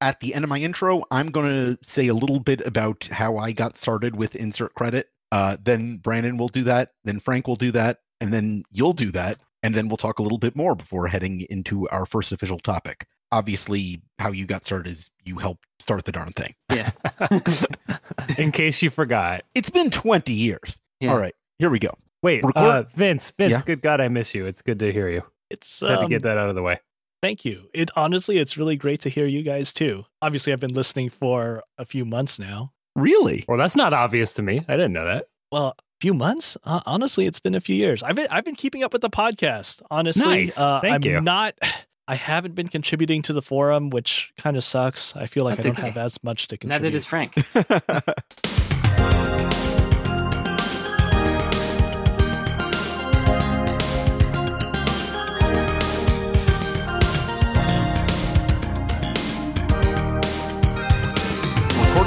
at the end of my intro, I'm going to say a little bit about how I got started with insert credit. Uh, then Brandon will do that. Then Frank will do that. And then you'll do that. And then we'll talk a little bit more before heading into our first official topic. Obviously, how you got started is you helped start the darn thing. Yeah. In case you forgot. It's been 20 years. Yeah. All right, here we go. Wait, uh, Vince, Vince, Yeah? good God, I miss you. It's good to hear you. It's Had to um, get that out of the way. Thank you. It honestly, it's really great to hear you guys too. Obviously, I've been listening for a few months now. Really? Well, that's not obvious to me. I didn't know that. Well, a few months. Uh, honestly, it's been a few years. I've been I've been keeping up with the podcast. Honestly, Nice. uh, Thank I'm you. not. I haven't been contributing to the forum, which kind of sucks. I feel like That's I don't okay. have as much to contribute. Neither does Frank.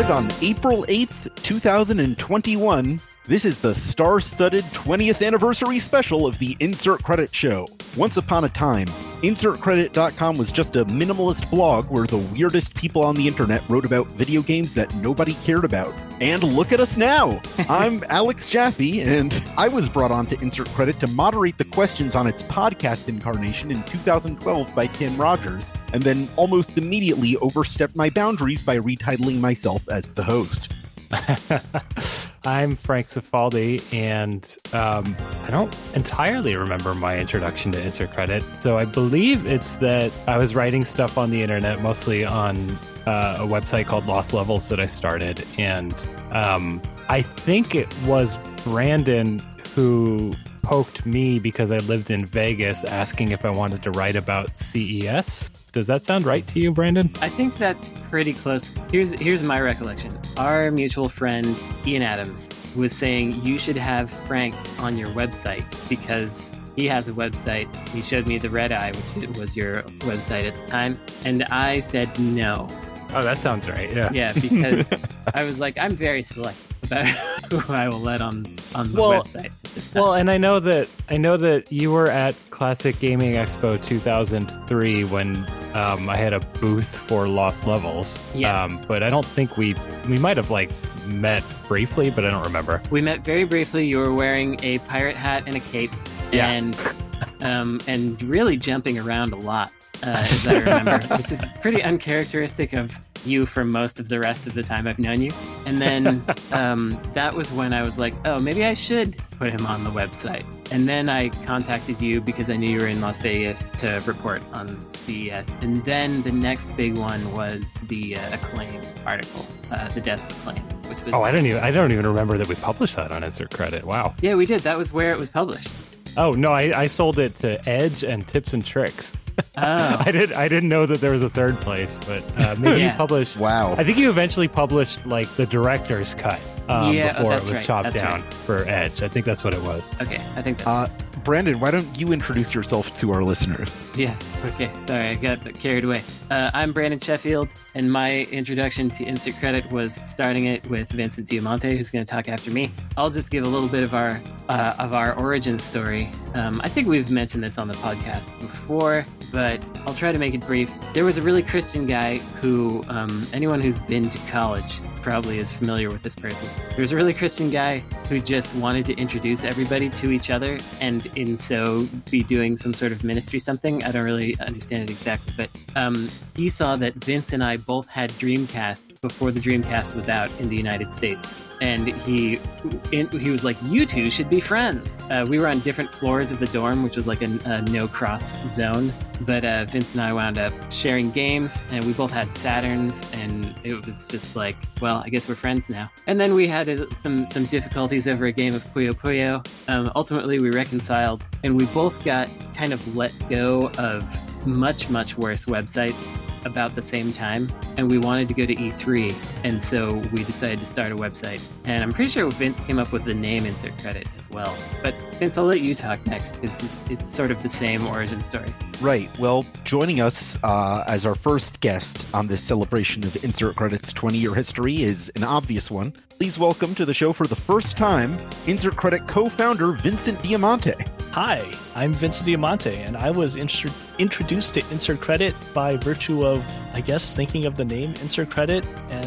Recorded on April 8th, 2021, this is the star studded 20th anniversary special of the Insert Credit Show. Once upon a time, InsertCredit.com was just a minimalist blog where the weirdest people on the internet wrote about video games that nobody cared about. And look at us now! I'm Alex Jaffe, and I was brought on to Insert Credit to moderate the questions on its podcast incarnation in 2012 by Tim Rogers, and then almost immediately overstepped my boundaries by retitling myself as the host. I'm Frank Cifaldi, and um, I don't entirely remember my introduction to Insert Credit. So I believe it's that I was writing stuff on the internet, mostly on uh, a website called Lost Levels that I started. And um, I think it was Brandon who poked me because I lived in Vegas asking if I wanted to write about CES. Does that sound right to you, Brandon? I think that's pretty close. Here's here's my recollection. Our mutual friend Ian Adams was saying you should have Frank on your website because he has a website. He showed me the Red Eye, which was your website at the time, and I said no. Oh, that sounds right. Yeah. Yeah, because I was like, I'm very selective about who I will let on on the Well- website. At this time. Well, and I know that I know that you were at Classic Gaming Expo 2003 when um, I had a booth for Lost Levels. Yes. Um, but I don't think we we might have like met briefly, but I don't remember. We met very briefly. You were wearing a pirate hat and a cape, Yeah. and um, and really jumping around a lot, uh, as I remember, which is pretty uncharacteristic of you for most of the rest of the time I've known you. And then um, that was when I was like, oh, maybe I should put him on the website. And then I contacted you because I knew you were in Las Vegas to report on CES. And then the next big one was the uh, Acclaim article, uh, the Death of Acclaim, which was Oh, I don't even I don't even remember that we published that on Insert Credit. Wow. yeah, we did. That was where it was published. Oh no, I, I sold it to Edge and Tips and Tricks. Oh, I did I didn't know that there was a third place, but uh, maybe Yeah. you published. Wow. I think you eventually published like the director's cut um, Yeah, oh, before it that's was right, chopped that's down right. for Edge. I think that's what it was. okay. I think that's Uh, Brandon, why don't you introduce yourself to our listeners? yes. Okay, sorry, I got carried away. Uh, I'm Brandon Sheffield, and my introduction to Insert Credit was starting it with Vincent Diamante, who's going to talk after me. I'll just give a little bit of our uh, of our origin story. Um, I think we've mentioned this on the podcast before, but I'll try to make it brief. There was a really Christian guy who um, anyone who's been to college probably is familiar with this person. There was a really Christian guy who just wanted to introduce everybody to each other and in so be doing some sort of ministry something. I don't really understand it exactly, but um, he saw that Vince and I both had Dreamcast before the Dreamcast was out in the United States. And he he was like, "You two should be friends." Uh, we were on different floors of the dorm, which was like a, a no cross zone. But uh, Vince and I wound up sharing games, and we both had Saturns, and it was just like, well, I guess we're friends now. And then we had uh, some some difficulties over a game of Puyo Puyo. Um, ultimately, we reconciled, and we both got kind of let go of much much worse websites about the same time and we wanted to go to E3 and so we decided to start a website and I'm pretty sure Vince came up with the name insert credit as well but Vince I'll let you talk next because it's sort of the same origin story Right. Well, joining us uh, as our first guest on this celebration of Insert Credit's 20 year history is an obvious one. Please welcome to the show for the first time Insert Credit co founder Vincent Diamante. Hi, I'm Vincent Diamante, and I was intro- introduced to Insert Credit by virtue of, I guess, thinking of the name Insert Credit and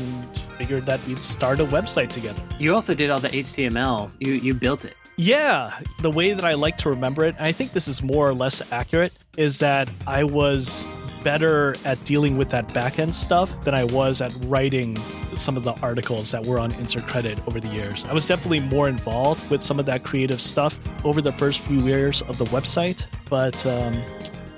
figured that we'd start a website together. You also did all the HTML. You you built it. Yeah, the way that I like to remember it, and I think this is more or less accurate, is that I was better at dealing with that backend stuff than I was at writing some of the articles that were on Insert Credit over the years. I was definitely more involved with some of that creative stuff over the first few years of the website, but um,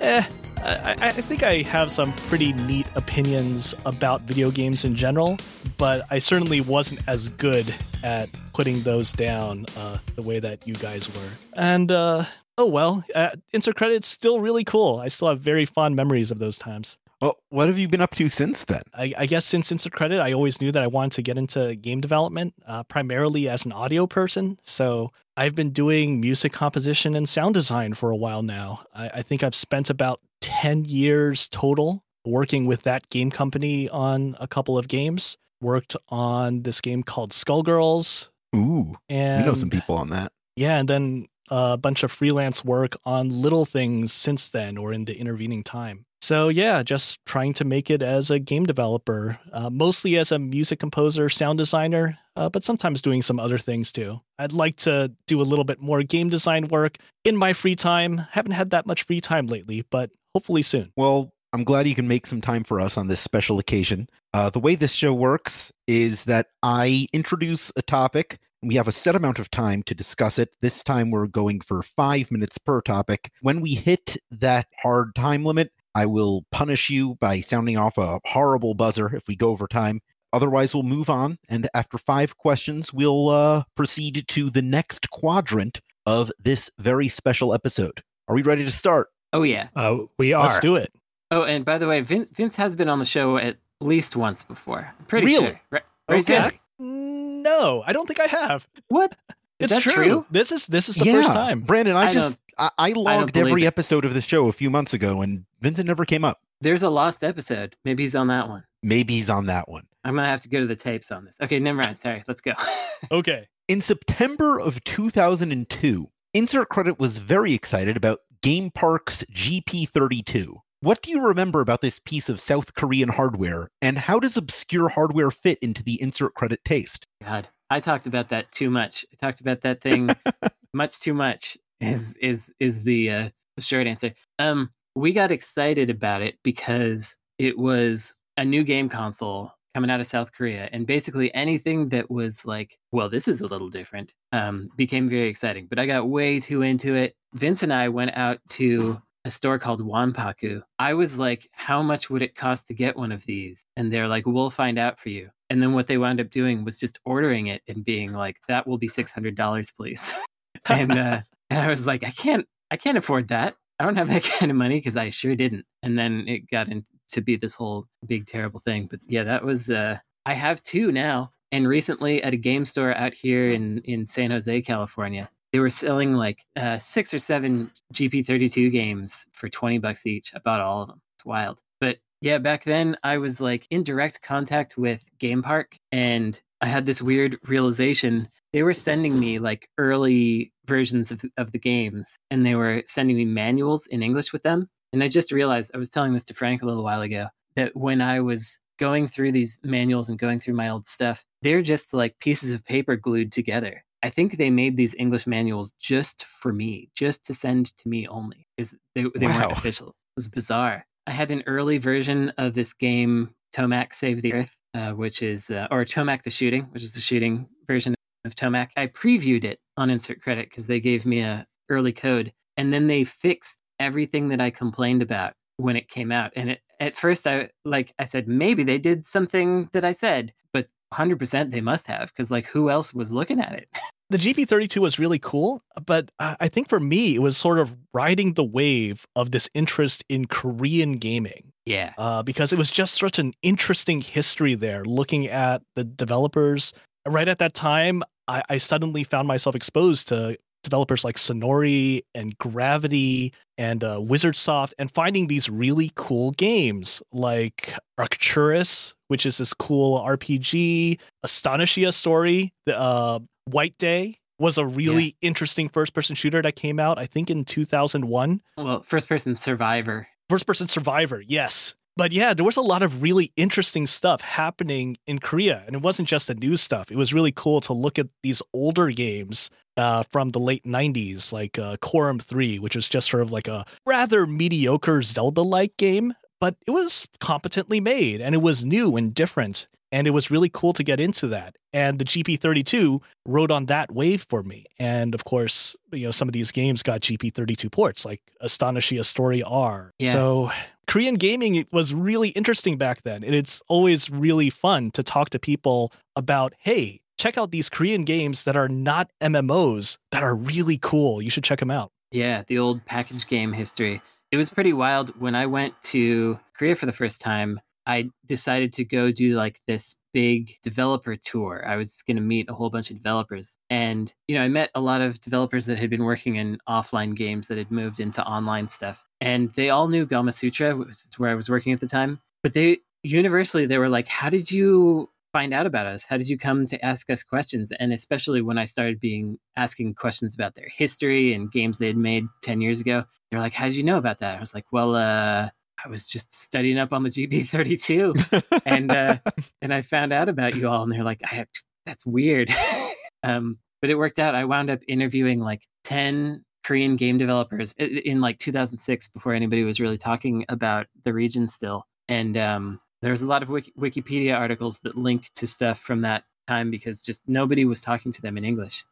eh, I, I think I have some pretty neat opinions about video games in general, but I certainly wasn't as good at putting those down uh, the way that you guys were. And uh, oh well, uh, insert credits still really cool. I still have very fond memories of those times. Well, what have you been up to since then? I, I guess since insert credit, I always knew that I wanted to get into game development, uh, primarily as an audio person. So I've been doing music composition and sound design for a while now. I, I think I've spent about 10 years total working with that game company on a couple of games. Worked on this game called Skullgirls. Ooh, and you know some people on that. Yeah, and then a bunch of freelance work on little things since then or in the intervening time. So, yeah, just trying to make it as a game developer, uh, mostly as a music composer, sound designer, uh, but sometimes doing some other things too. I'd like to do a little bit more game design work in my free time. Haven't had that much free time lately, but hopefully soon. Well, I'm glad you can make some time for us on this special occasion. Uh, the way this show works is that I introduce a topic. We have a set amount of time to discuss it. This time we're going for five minutes per topic. When we hit that hard time limit, I will punish you by sounding off a horrible buzzer if we go over time. Otherwise, we'll move on. And after five questions, we'll uh, proceed to the next quadrant of this very special episode. Are we ready to start? Oh, yeah. Uh, we are. Let's do it. Oh, and by the way, Vince, Vince has been on the show at least once before. I'm pretty Really? sure. Right, right, Okay. Vince? No, I don't think I have. What? Is it's that true. true? This is this is the yeah, first time. Brandon, I, I just I, I logged believe every it. episode of the show a few months ago, and Vincent never came up. There's a lost episode. Maybe he's on that one. Maybe he's on that one. I'm gonna have to go to the tapes on this. Okay, never mind. Sorry, let's go. Okay. In September of 2002, Insert Credit was very excited about Game Park's GP32. What do you remember about this piece of South Korean hardware, and how does obscure hardware fit into the Insert Credit taste? God, I talked about that too much. I talked about that thing much too much. Is is is the uh, short answer? Um, we got excited about it because it was a new game console coming out of South Korea, and basically anything that was like, well, this is a little different, um, became very exciting. But I got way too into it. Vince and I went out to a store called Wanpaku. I was like, how much would it cost to get one of these? And they're like, we'll find out for you. And then what they wound up doing was just ordering it and being like, that will be $600, please. and, uh, and I was like, I can't, I can't afford that. I don't have that kind of money because I sure didn't. And then it got into to be this whole big terrible thing. But yeah, that was, uh, I have two now. And recently at a game store out here in, in San Jose, California, they were selling like uh, six or seven GP32 games for 20 bucks each. I bought all of them. It's wild. But yeah, back then I was like in direct contact with Game Park and I had this weird realization. They were sending me like early versions of, of the games and they were sending me manuals in English with them. And I just realized I was telling this to Frank a little while ago that when I was going through these manuals and going through my old stuff, they're just like pieces of paper glued together. I think they made these English manuals just for me, just to send to me only, because they, they Wow. weren't official. It was bizarre. I had an early version of this game, Tomac Save the Earth, uh, which is, uh, or Tomac the Shooting, which is the shooting version of Tomac. I previewed it on Insert Credit because they gave me a early code, and then they fixed everything that I complained about when it came out. And it, at first, I like I said maybe they did something that I said, but 100% they must have because like who else was looking at it? the GP32 was really cool, but I think for me, it was sort of riding the wave of this interest in Korean gaming yeah. uh, because it was just such an interesting history there, looking at the developers. Right at that time, I, I suddenly found myself exposed to developers like Sonnori and Gravity and uh, Wizardsoft and finding these really cool games like Arcturus, which is this cool RPG, Astonishia story, the uh, White Day was a really yeah. interesting first person shooter that came out, I think, in 2001. Well, first person survivor. First person survivor, yes. But yeah, there was a lot of really interesting stuff happening in Korea. And it wasn't just the new stuff. It was really cool to look at these older games uh, from the late 90s, like uh, Corum 3, which was just sort of like a rather mediocre Zelda like game, but it was competently made and it was new and different. And it was really cool to get into that. And the GP32 rode on that wave for me. And of course, you know, some of these games got GP32 ports, like Astonishia Story R. Yeah. So Korean gaming was really interesting back then. And it's always really fun to talk to people about, hey, check out these Korean games that are not MMOs that are really cool. You should check them out. Yeah, the old package game history. It was pretty wild when I went to Korea for the first time. I decided to go do like this big developer tour. I was going to meet a whole bunch of developers. And, you know, I met a lot of developers that had been working in offline games that had moved into online stuff. And they all knew Gamasutra, which is where I was working at the time. But they universally, they were like, How did you find out about us? How did you come to ask us questions? And especially when I started being asking questions about their history and games they had made 10 years ago, they're like, How did you know about that? I was like, Well, uh, I was just studying up on the GP32, and uh, and I found out about you all, and they're like, I have to, that's weird, um, but it worked out. I wound up interviewing like ten Korean game developers in, in like 2006 before anybody was really talking about the region still, and um, there's a lot of Wiki- Wikipedia articles that link to stuff from that time because just nobody was talking to them in English.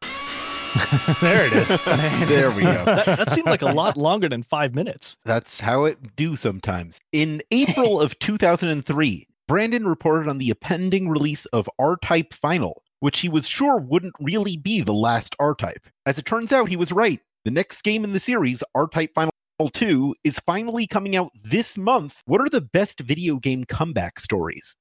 there it is. there we go. That, that, seemed like a lot longer than five minutes. That's how it do sometimes. In April of 2003, Brandon reported on the impending release of R-Type Final, which he was sure wouldn't really be the last R-Type. As it turns out, he was right. The next game in the series, R-Type Final 2, is finally coming out this month. What are the best video game comeback stories?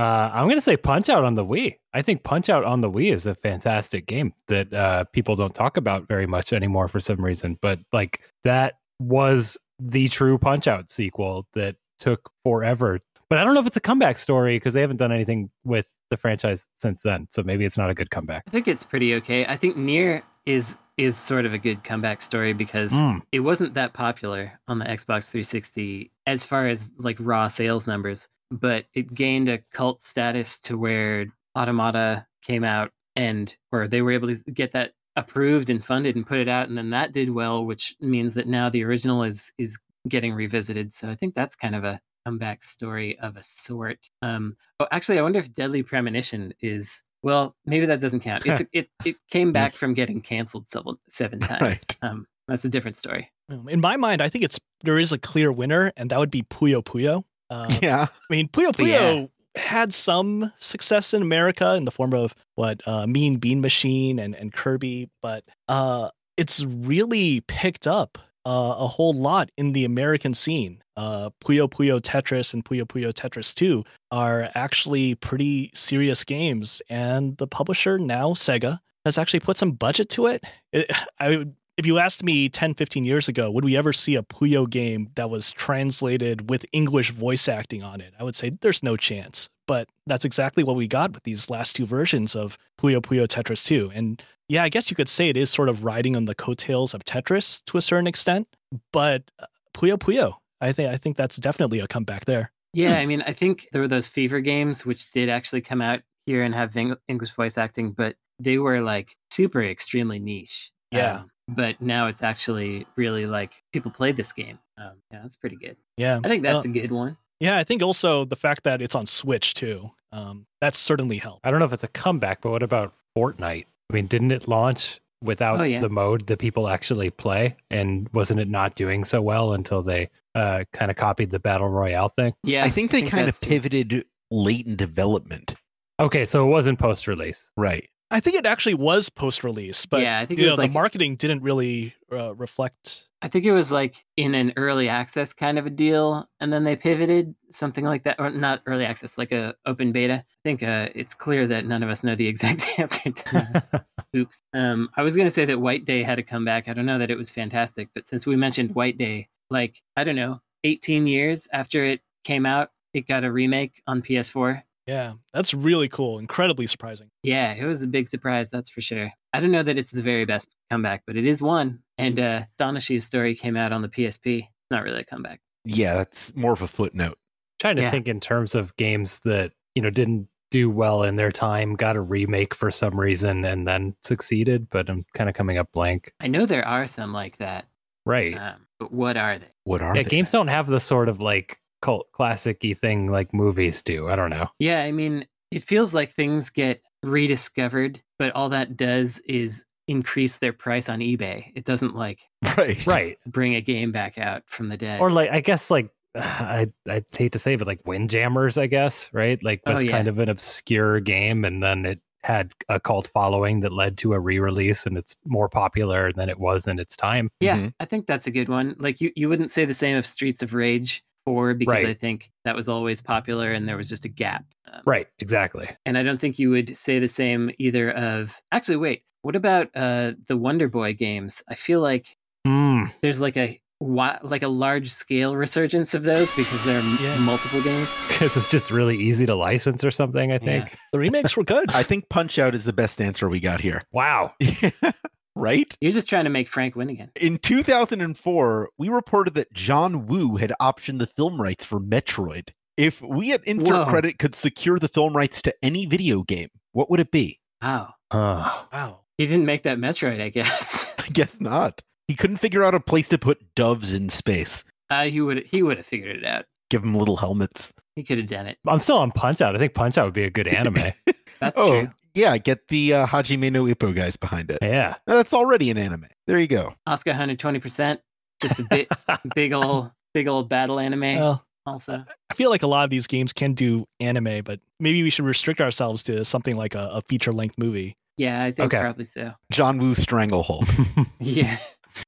Uh, I'm going to say Punch Out on the Wii. I think Punch Out on the Wii is a fantastic game that uh, people don't talk about very much anymore for some reason. But like that was the true Punch Out sequel that took forever. But I don't know if it's a comeback story because they haven't done anything with the franchise since then. So maybe it's not a good comeback. I think it's pretty okay. I think NieR is is sort of a good comeback story because mm. it wasn't that popular on the Xbox 360 as far as like raw sales numbers but it gained a cult status to where Automata came out and where they were able to get that approved and funded and put it out and then that did well which means that now the original is is getting revisited. So i think that's kind of a comeback story of a sort. Um oh actually i wonder if deadly premonition is well maybe that doesn't count. It's it it came back from getting canceled seven, seven times. Right. um that's a different story. In my mind i think it's there is a clear winner and that would be puyo puyo uh, yeah. I mean, Puyo Puyo yeah. had some success in America in the form of what uh, Mean Bean Machine and, and Kirby, but uh, it's really picked up uh, a whole lot in the American scene. Uh, Puyo Puyo Tetris and Puyo Puyo Tetris 2 are actually pretty serious games, and the publisher now, Sega, has actually put some budget to it. it I if you asked me 10, 15 years ago, would we ever see a Puyo game that was translated with English voice acting on it? I would say there's no chance. But that's exactly what we got with these last two versions of Puyo Puyo Tetris 2. And yeah, I guess you could say it is sort of riding on the coattails of Tetris to a certain extent. But uh, Puyo Puyo, I think I think that's definitely a comeback there. Yeah, I mean, I think there were those Fever games which did actually come out here and have English voice acting, but they were like super extremely niche. Yeah. Um, but now it's actually really like people play this game. Um, yeah, that's pretty good. Yeah, I think that's a good one. Yeah, I think also the fact that it's on Switch too. Um, that's certainly helped. I don't know if it's a comeback, but what about Fortnite? I mean, didn't it launch without oh, yeah. the mode that people actually play? And wasn't it not doing so well until they uh, kind of copied the battle royale thing? Yeah, I think they I think kind of pivoted late in development. Okay, so it wasn't post release. Right. I think it actually was post release, but yeah, I think you know like the marketing didn't really uh, reflect. I think it was like in an early access kind of a deal, and then they pivoted something like that, or not early access, like a open beta. I think uh, it's clear that none of us know the exact answer to that. Oops. Um, I was gonna say that White Day had to come back. I don't know that it was fantastic, but since we mentioned White Day, like I don't know, 18 years after it came out, it got a remake on PS4. Yeah, that's really cool. Incredibly surprising. Yeah, it was a big surprise, that's for sure. I don't know that it's the very best comeback, but it is one. And uh Astonishia Story came out on the PSP. Not really a comeback. Yeah, that's more of a footnote. trying to Yeah. think in terms of games that you know didn't do well in their time, got a remake for some reason, and then succeeded. But I'm kind of coming up blank. I know there are some like that. Right? Um, but what are they? What are yeah, they? games don't have the sort of like cult classic-y thing like movies do. I don't know. Yeah, I mean, it feels like things get rediscovered, but all that does is increase their price on eBay. It doesn't like Right. Right? bring a game back out from the dead. Or like I guess like I I hate to say, it, but like Windjammers, I guess, right? Like Oh, was yeah. kind of an obscure game, and then it had a cult following that led to a re-release, and it's more popular than it was in its time. yeah, Mhm. I think that's a good one. Like you, you wouldn't say the same of Streets of Rage 4 because Right. I think that was always popular and there was just a gap. Um, Right? Exactly. And I don't think you would say the same either of. Actually, wait. What about uh, the Wonder Boy games? I feel like Mm, there's like a wi- like a large scale resurgence of those because there are m- Yeah. multiple games. because it's just really easy to license or something. I think. The remakes were good. I think Punch Out is the best answer we got here. Wow. right? You're just trying to make Frank win again. In 2004, we reported that John Woo had optioned the film rights for Metroid. If we at Insert Whoa. Credit could secure the film rights to any video game, what would it be? Wow. Oh. wow. He didn't make that Metroid, I guess. I guess not. He couldn't figure out a place to put doves in space. uh, he would he would have figured it out. Give them little helmets. He could have done it. I'm still on Punch Out. I think Punch Out would be a good anime. That's oh, true. Yeah, get the uh, Hajime no Ippo guys behind it. yeah. That's already an anime. There you go. Asuka 120 percent. Just a bit big old big old battle anime. Well, also, I feel like a lot of these games can do anime, but maybe we should restrict ourselves to something like a, a feature length movie. yeah, I think Okay. probably so. John Woo Stranglehold. Yeah,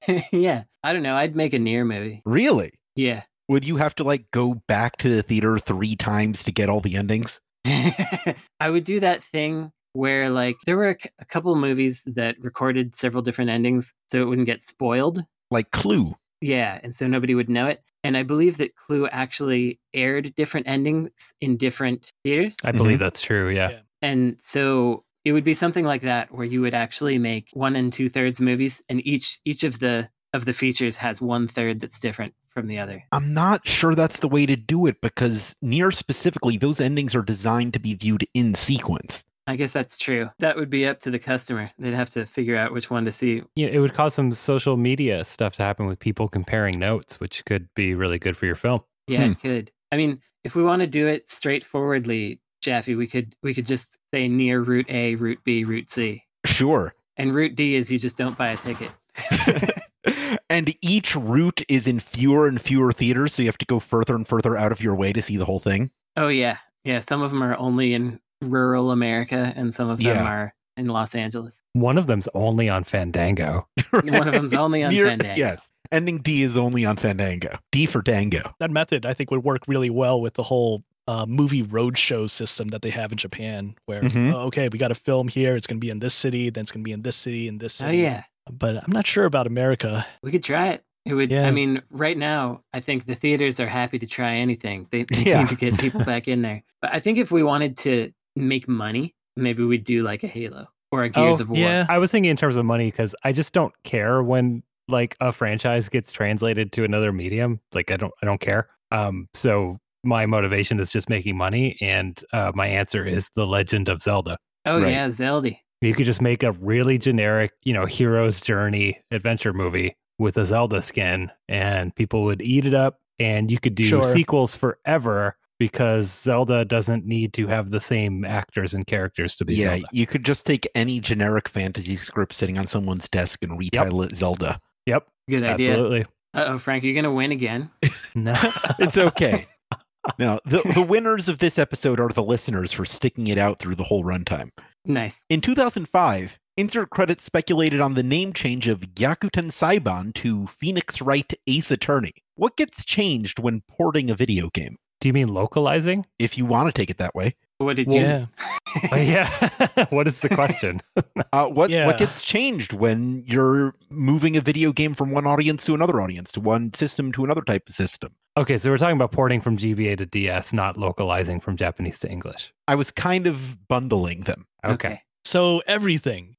yeah. I don't know. I'd make a NieR movie. really? Yeah. Would you have to like go back to the theater three times to get all the endings? I would do that thing where like there were a, c- a couple movies that recorded several different endings so it wouldn't get spoiled. Like Clue. Yeah, and so nobody would know it. And I believe that Clue actually aired different endings in different theaters. I believe mm-hmm. that's true. Yeah. Yeah. And so it would be something like that where you would actually make one and two thirds movies and each each of the of the features has one third that's different from the other. I'm not sure that's the way to do it because NieR specifically, those endings are designed to be viewed in sequence. I guess that's true. That would be up to the customer. They'd have to figure out which one to see. Yeah, it would cause some social media stuff to happen with people comparing notes, which could be really good for your film. Yeah, Hmm. it could. I mean, if we want to do it straightforwardly, Jaffe, we could we could just say NieR route A, route B, route C. Sure. And route D is you just don't buy a ticket. and each route is in fewer and fewer theaters, so you have to go further and further out of your way to see the whole thing. Oh yeah. Yeah, some of them are only in rural America and some of them Yeah. are in Los Angeles. One of them's only on Fandango. One of them's only on Near- Fandango. Yes. Ending D is only on Fandango. D for Dango. That method, I think, would work really well with the whole uh, movie roadshow system that they have in Japan, where Mhm. oh, okay, we got a film here, it's going to be in this city, then it's going to be in this city, and this Oh city. yeah. But I'm not sure about America. We could try it. It would Yeah. I mean, right now I think the theaters are happy to try anything. They, they Yeah. need to get people back in there. But I think if we wanted to make money, maybe we'd do like a Halo or a Gears Oh, of War. yeah. I was thinking in terms of money because I just don't care when like a franchise gets translated to another medium. Like I don't I don't care. Um so my motivation is just making money and uh, my answer is The Legend of Zelda. Oh Right. yeah, Zelda. You could just make a really generic, you know, hero's journey adventure movie with a Zelda skin and people would eat it up and you could do Sure. sequels forever because Zelda doesn't need to have the same actors and characters to be yeah, Zelda. you could just take any generic fantasy script sitting on someone's desk and retitle it Zelda. Yep, Good idea. absolutely. Uh oh, Frank, you're gonna win again. No. It's okay. now, the, the winners of this episode are the listeners for sticking it out through the whole runtime. Nice. In 2005, Insert credits speculated on the name change of Gyakuten Saiban to Phoenix Wright Ace Attorney. What gets changed when porting a video game? Do you mean localizing? If you want to take it that way. What did you? Yeah. Yeah. what is the question? Uh, what Yeah. what gets changed when you're moving a video game from one audience to another audience, to one system to another type of system? okay, so we're talking about porting from GBA to DS, not localizing from Japanese to English. I was kind of bundling them. Okay. So everything.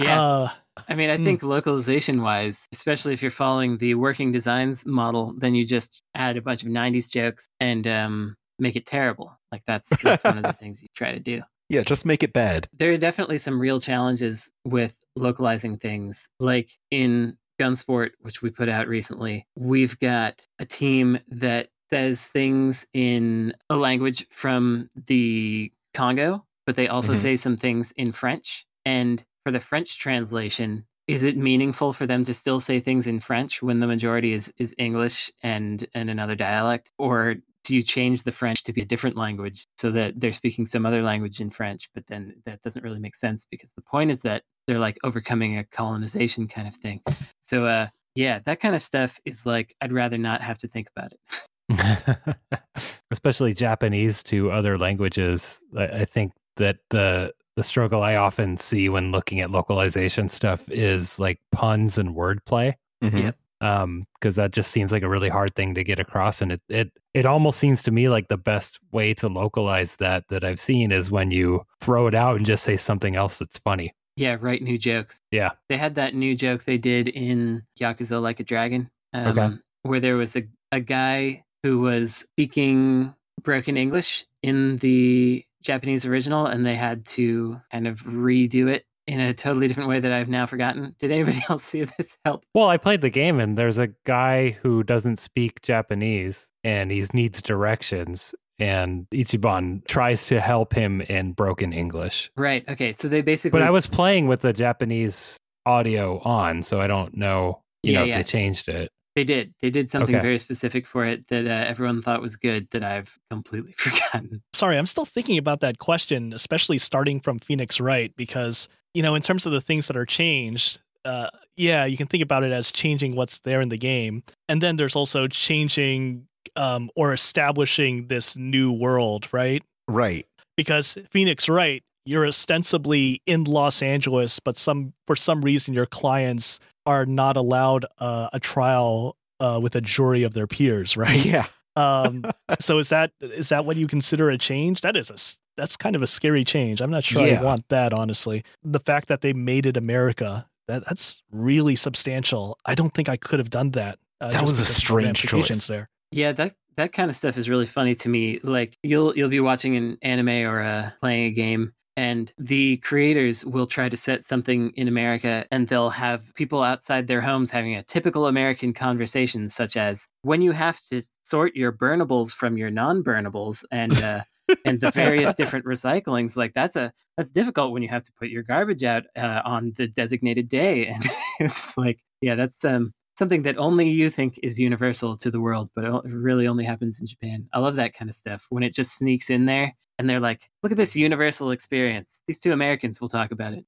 Yeah. Uh, I mean, I think localization wise, especially if you're following the working designs model, then you just add a bunch of 90s jokes and um, make it terrible. Like that's that's one of the things you try to do. Yeah, just make it bad. There are definitely some real challenges with localizing things. Like in Gunsport, which we put out recently, we've got a team that says things in a language from the Congo, but they also Mhm. say some things in French. And for the French translation, is it meaningful for them to still say things in French when the majority is, is English and, and another dialect? Or do you change the French to be a different language so that they're speaking some other language in French? But then that doesn't really make sense because the point is that they're like overcoming a colonization kind of thing. So, uh, yeah, that kind of stuff is like, I'd rather not have to think about it. Especially Japanese to other languages. I, I think that the the struggle I often see when looking at localization stuff is like puns and wordplay. Mhm. Yep. um because that just seems like a really hard thing to get across and it it it almost seems to me like the best way to localize that that i've seen is when you throw it out and just say something else that's funny Yeah, write new jokes. Yeah. They had that new joke they did in Yakuza Like a Dragon, um, Okay. where there was a, a guy who was speaking broken English in the Japanese original, and they had to kind of redo it in a totally different way that I've now forgotten. Did anybody else see this? Help. well i played the game and there's a guy who doesn't speak japanese and he needs directions and ichiban tries to help him in broken english Right. Okay. So they basically. but i was playing with the japanese audio on so i don't know you Yeah, know if yeah. they changed it They did. They did something Okay. very specific for it that uh, everyone thought was good that I've completely forgotten. sorry, I'm still thinking about that question, especially starting from Phoenix Wright, because, you know, in terms of the things that are changed, uh, yeah, you can think about it as changing what's there in the game. And then there's also changing um, or establishing this new world, right? Right. Because Phoenix Wright, you're ostensibly in Los Angeles, but some for some reason your clients are not allowed uh, a trial uh, with a jury of their peers, right? Yeah. Um, so is that is that what you consider a change? That is a that's kind of a scary change. I'm not sure Yeah. I want that honestly. The fact that they made it America that that's really substantial. I don't think I could have done that. Uh, That was a because the strange choice. There, Yeah, that that kind of stuff is really funny to me. Like you'll you'll be watching an anime or uh, playing a game, and the creators will try to set something in America, and they'll have people outside their homes having a typical American conversation, such as when you have to sort your burnables from your non-burnables, and uh, and the various different recyclings. Like that's a that's difficult when you have to put your garbage out uh, on the designated day, and it's like yeah, that's um something that only you think is universal to the world, but it really only happens in Japan. I love that kind of stuff when it just sneaks in there and they're like, look at this universal experience. These two Americans will talk about it.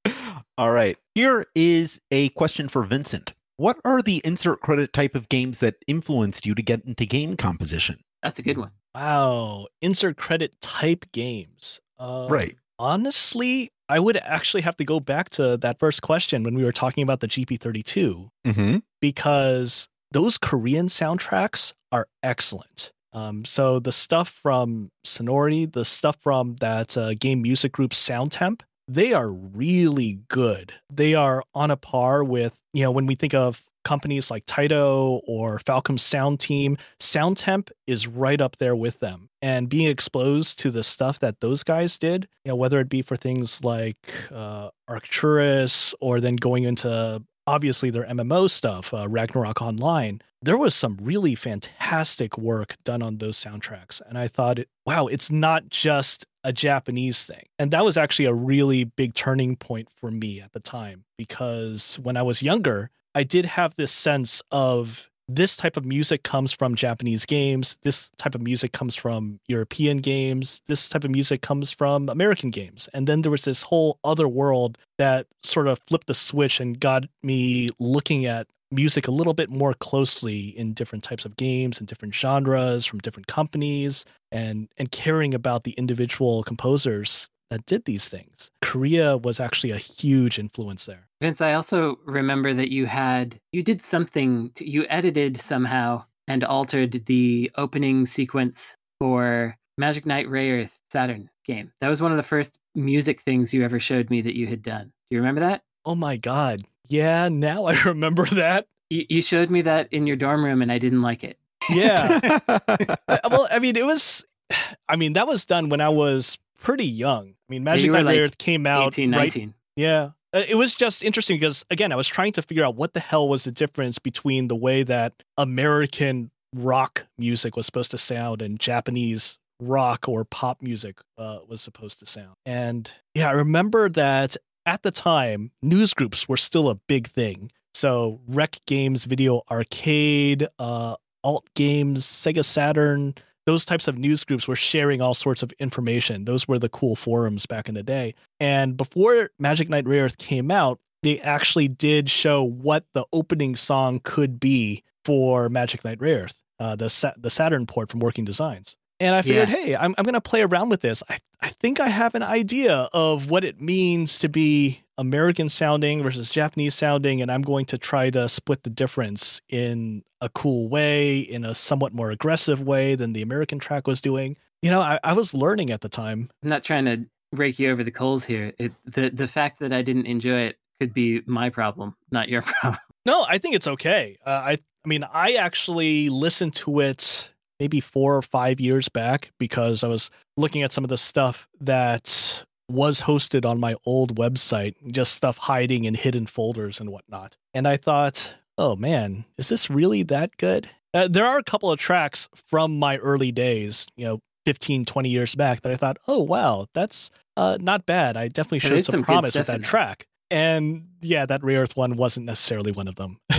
All right. Here is a question for Vincent. What are the insert credit type of games that influenced you to get into game composition? That's a good one. wow, insert credit type games. Um, Right. Honestly, I would actually have to go back to that first question when we were talking about the GP32 Mm-hmm. because those Korean soundtracks are excellent. Um, so the stuff from Sonority, the stuff from that uh, game music group Soundtemp, they are really good. They are on a par with, you know, when we think of companies like Taito or Falcom Sound Team, Soundtemp is right up there with them. And being exposed to the stuff that those guys did, you know, whether it be for things like uh, Arcturus or then going into obviously their MMO stuff, uh, Ragnarok Online, there was some really fantastic work done on those soundtracks. And I thought, wow, it's not just a Japanese thing. And that was actually a really big turning point for me at the time because when I was younger, I did have this sense of this type of music comes from Japanese games. This type of music comes from European games. This type of music comes from American games. And then there was this whole other world that sort of flipped the switch and got me looking at music a little bit more closely in different types of games and different genres from different companies and and caring about the individual composers that did these things. Korea was actually a huge influence there. Vince, I also remember that you had you did something to, you edited somehow and altered the opening sequence for Magic Knight Rayearth Saturn game. That was one of the first music things you ever showed me that you had done. Do you remember that? Oh my god. Yeah, now I remember that. You, you showed me that in your dorm room and I didn't like it. Yeah. well, I mean, it was I mean, that was done when I was pretty young. I mean, Magic Knight like Rayearth came out 18, 19. Right, yeah. Uh, it was just interesting because again, I was trying to figure out what the hell was the difference between the way that American rock music was supposed to sound and Japanese rock or pop music uh, was supposed to sound. And yeah, I remember that at the time, news groups were still a big thing. So Rec Games Video Arcade, uh, Alt Games, Sega Saturn, those types of news groups were sharing all sorts of information. Those were the cool forums back in the day. And before Magic Knight Rayearth came out, they actually did show what the opening song could be for Magic Knight Rayearth, uh, the Sa- the Saturn port from Working Designs. And I figured, yeah. hey, I'm I'm gonna play around with this. I I think I have an idea of what it means to be American sounding versus Japanese sounding, and I'm going to try to split the difference in a cool way, in a somewhat more aggressive way than the American track was doing. You know, I, I was learning at the time. I'm not trying to rake you over the coals here. It, the the fact that I didn't enjoy it could be my problem, not your problem. No, I think it's okay. Uh, I I mean, I actually listened to it maybe four or five years back because I was looking at some of the stuff that was hosted on my old website, just stuff hiding in hidden folders and whatnot. And I thought, oh man, is this really that good? Uh, there are a couple of tracks from my early days, you know, 15, 20 years back that I thought, oh wow, that's uh, not bad. I definitely showed some, some promise with that track. And yeah, that Rayearth one wasn't necessarily one of them.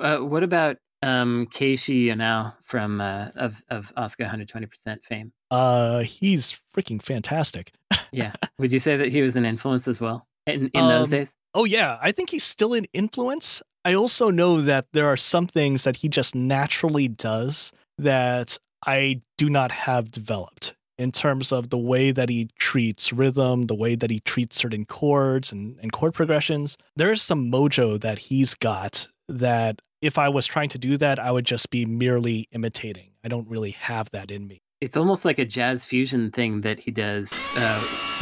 uh, what about um Keiichi Yonao from uh, of of Asuka 120% fame? Uh he's freaking fantastic. yeah. Would you say that he was an influence as well in in um, those days? Oh yeah, I think he's still an influence. I also know that there are some things that he just naturally does that I do not have developed in terms of the way that he treats rhythm, the way that he treats certain chords and, and chord progressions. There is some mojo that he's got that if I was trying to do that, I would just be merely imitating. I don't really have that in me. It's almost like a jazz fusion thing that he does uh,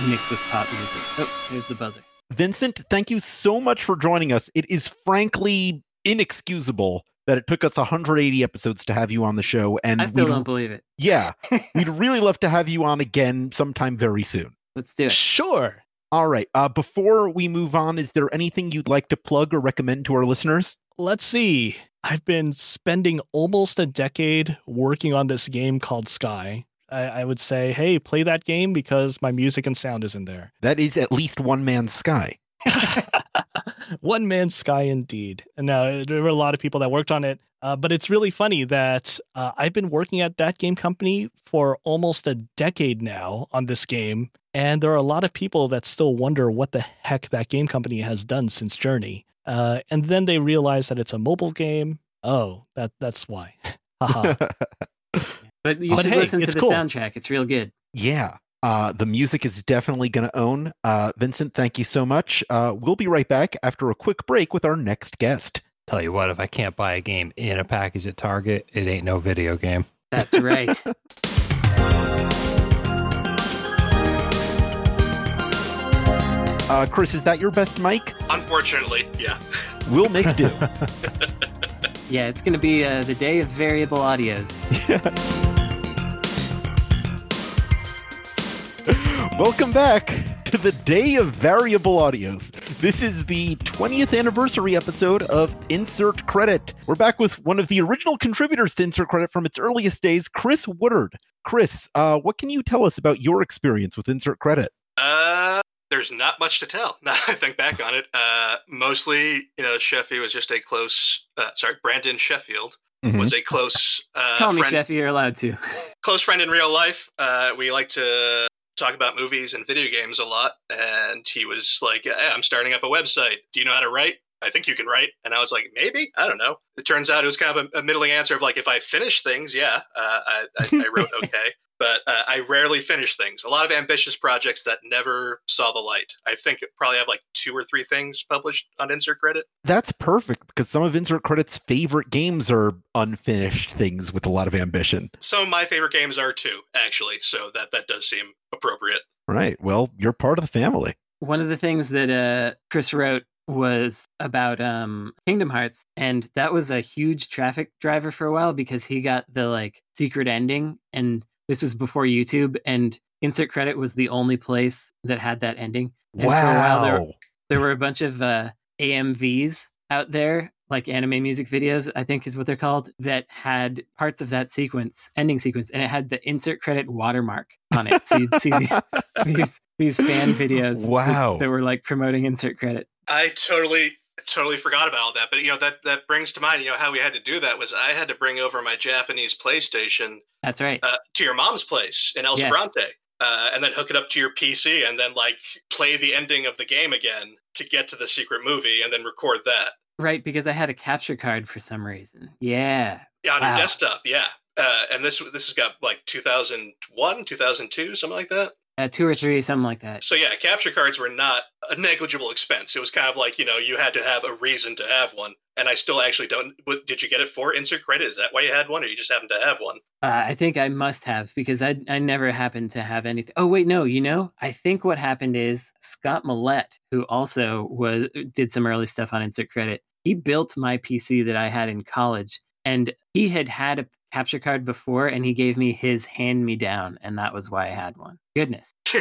mixed with pop music. Oh, there's the buzzer. Vincent, thank you so much for joining us. It is frankly inexcusable that it took us 180 episodes to have you on the show. And I still don't believe it. Yeah. we'd really love to have you on again sometime very soon. Let's do it. Sure. All right. Uh, before we move on, is there anything you'd like to plug or recommend to our listeners? Let's see. I've been spending almost a decade working on this game called Sky. I, I, would say, hey, play that game because my music and sound is in there. That is at least one man's Sky. one man's Sky, indeed. And uh, there were a lot of people that worked on it. Uh, but it's really funny that uh, I've been working at that game company for almost a decade now on this game. And there are a lot of people that still wonder what the heck that game company has done since Journey. Uh, and then they realize that it's a mobile game. Oh, that that's why. but you but should hey, listen to the cool. soundtrack. It's real good. Yeah. Uh, the music is definitely going to own. Uh, Vincent, thank you so much. Uh, we'll be right back after a quick break with our next guest. Tell you what, if I can't buy a game in a package at Target, it ain't no video game. That's right. Uh, Chris, is that your best mic? Unfortunately, yeah. We'll make do. yeah, it's going to be uh, the day of variable audios. Welcome back to the day of variable audios. This is the 20th anniversary episode of Insert Credit. We're back with one of the original contributors to Insert Credit from its earliest days, Chris Woodard. Chris, uh, what can you tell us about your experience with Insert Credit? Uh, there's not much to tell. Now I think back on it, uh, mostly you know Sheffield was just a close. Uh, sorry, Brandon Sheffield Mhm. was a close uh, Call me friend Chef. You're allowed to. close friend in real life. Uh, we like to talk about movies and video games a lot. And he was like, hey, I'm starting up a website. Do you know how to write? I think you can write. And I was like, maybe. I don't know. It turns out it was kind of a, a middling answer of like, if I finish things, yeah, uh, I, I, I wrote okay. But uh, I rarely finish things. A lot of ambitious projects that never saw the light. I think it probably have like two or three things published on Insert Credit. That's perfect because some of Insert Credit's favorite games are unfinished things with a lot of ambition. Some of my favorite games are too, actually. So that that does seem appropriate. Right. Well, you're part of the family. One of the things that uh, Chris wrote was about um, Kingdom Hearts, and that was a huge traffic driver for a while because he got the like secret ending, and this was before YouTube, and Insert Credit was the only place that had that ending. And for a while there- wow. there were a bunch of uh, AMVs out there, like anime music videos, I think is what they're called, that had parts of that sequence, ending sequence, and it had the insert credit watermark on it. So you'd see these these, these fan videos that- Wow. that were like promoting insert credit. I totally totally forgot about all that. But you know that that brings to mind, you know, how we had to do that was I had to bring over my Japanese PlayStation That's right. uh, to your mom's place in El Yes. Sobrante, uh, and then hook it up to your PC, and then like play the ending of the game again to get to the secret movie, and then record that. Right, because I had a capture card for some reason. Yeah. Yeah, on Wow. your desktop. Yeah, uh, and this this has got like 2001, 2002, something like that. Uh, two or three, something like that. So yeah, capture cards were not a negligible expense. It was kind of like you know you had to have a reason to have one, and I still actually don't. what- Did you get it for insert credit? Is that why you had one, or you just happened to have one? Uh, I think I must have because I I never happened to have anything. Oh wait, no, you know, I think what happened is Scott Millette, who also was did some early stuff on Insert Credit, he built my PC that I had in college, and he had had a capture card before, and he gave me his hand me down, and that was why I had one. Goodness.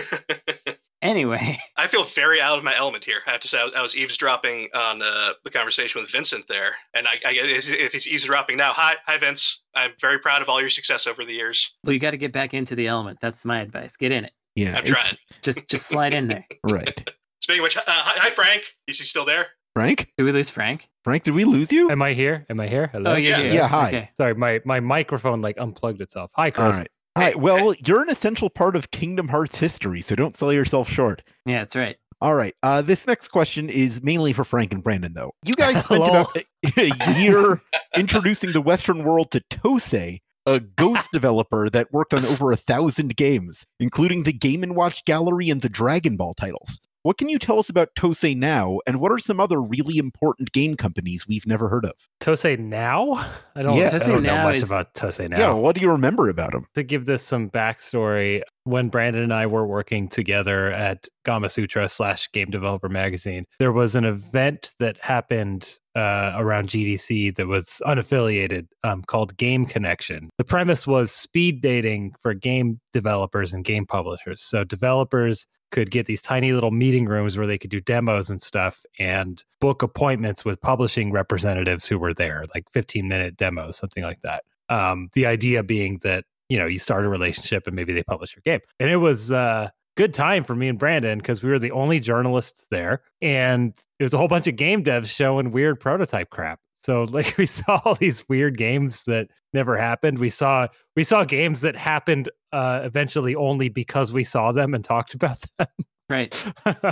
Anyway, I feel very out of my element here. I have to say, I was, I was eavesdropping on uh, the conversation with Vincent there, and I, I if he's eavesdropping now, hi, hi, Vince. I'm very proud of all your success over the years. well, you got to get back into the element. That's my advice. Get in it. Yeah. I'm it's- trying. Just just slide in there. Right. Speaking of which, uh, hi, hi, Frank. Is he still there? Frank? Did we lose Frank? Frank, did we lose you? Am I here? Am I here? Hello. Oh, you're Yeah. here. Yeah, hi. Okay. Sorry, my my microphone like unplugged itself. Hi, All Chris. right. Hi. Well, you're an essential part of Kingdom Hearts history, so don't sell yourself short. Yeah, that's right. All right. Uh, this next question is mainly for Frank and Brandon, though. You guys spent about a, a year introducing the Western world to Tose, a ghost developer that worked on over a thousand games, including the Game and Watch Gallery and the Dragon Ball titles. What can you tell us about Tose now, and what are some other really important game companies we've never heard of? Tose now? I don't, Yeah. I don't know much is- about Tose now. Yeah, what do you remember about them? to give this some backstory, when Brandon and I were working together at Gamasutra slash Game Developer Magazine, there was an event that happened uh, around GDC that was unaffiliated um, called Game Connection. The premise was speed dating for game developers and game publishers. So developers could get these tiny little meeting rooms where they could do demos and stuff and book appointments with publishing representatives who were there, like 15 minute demos, something like that. Um, the idea being that you know you start a relationship and maybe they publish your game. And it was uh good time for me and brandon because we were the only journalists there and it was a whole bunch of game devs showing weird prototype crap. So like we saw all these weird games that never happened. We saw we saw games that happened uh eventually only because we saw them and talked about them. Right.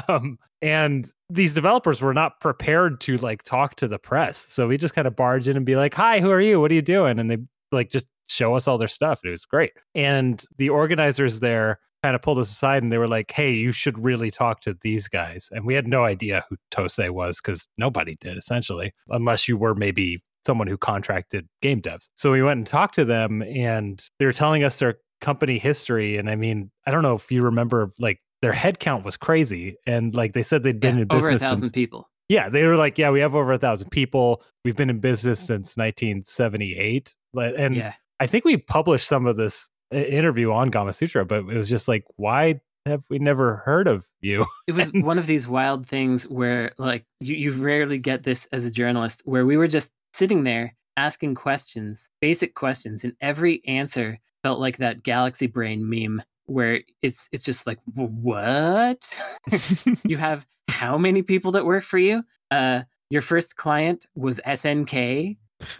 um, and these developers were not prepared to like talk to the press. So we just kind of barge in and be like hi who are you? What are you doing? And they like just show us all their stuff and it was great. And the organizers there kind of pulled us aside and they were like hey you should really talk to these guys. And we had no idea who Tose was because nobody did essentially unless you were maybe someone who contracted game devs. So we went and talked to them and they were telling us their company history and i mean i don't know if you remember like their headcount was crazy and like they said they'd been Yeah, in business over a thousand since people. yeah, they were like, yeah, we have over a thousand people. We've been in business since 1978, and yeah. I think we published some of this uh, interview on Gamasutra, but it was just like, why have we never heard of you? It was one of these wild things where, like, you, you rarely get this as a journalist, where we were just sitting there asking questions, basic questions, and every answer felt like that Galaxy Brain meme where it's it's just like, what? you have how many people that work for you? Uh, your first client was SNK.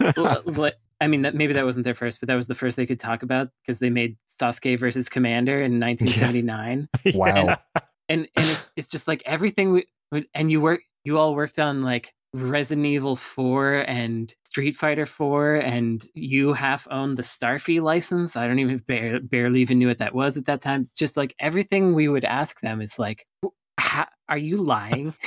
I mean, that maybe that wasn't their first, but that was the first they could talk about because they made Sasuke versus Commander in 1979, Wow. and and it's, it's just like everything we- and you work you all worked on like Resident Evil 4 and Street Fighter 4, and you half owned the Starfy license. I don't even bar- barely even knew what that was at that time. Just like everything we would ask them is like, "Are you lying?"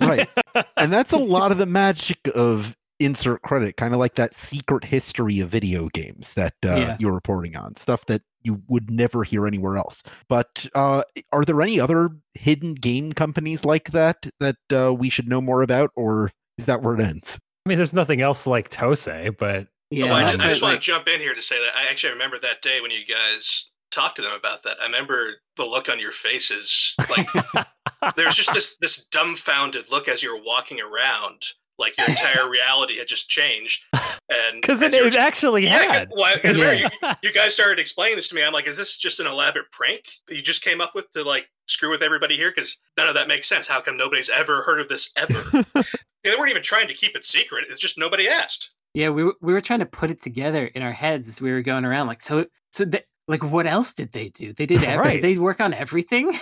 Right. and that's a lot of the magic of insert credit kind of like that secret history of video games that uh, Yeah. you're reporting on stuff that you would never hear anywhere else but uh, are there any other hidden game companies like that that uh, we should know more about or is that where it ends I mean, there's nothing else like Tose, but Yeah, oh, I just, I just want like, to jump in here to say that I actually remember that day when you guys talked to them about that. I remember the look on your faces. Like there's just this this dumbfounded look as you're walking around, like your entire reality had just changed. And because it, you it actually Yeah, had. well, I- very- Yeah. you guys started explaining this to me. I'm like, is this just an elaborate prank that you just came up with to like screw with everybody here? Because none of that makes sense. How come nobody's ever heard of this ever? Yeah, they weren't even trying to keep it secret. It's just nobody asked. Yeah, we were, we were trying to put it together in our heads as we were going around. Like, so, so they, like, what else did they do? They did, every, Right. they work on everything?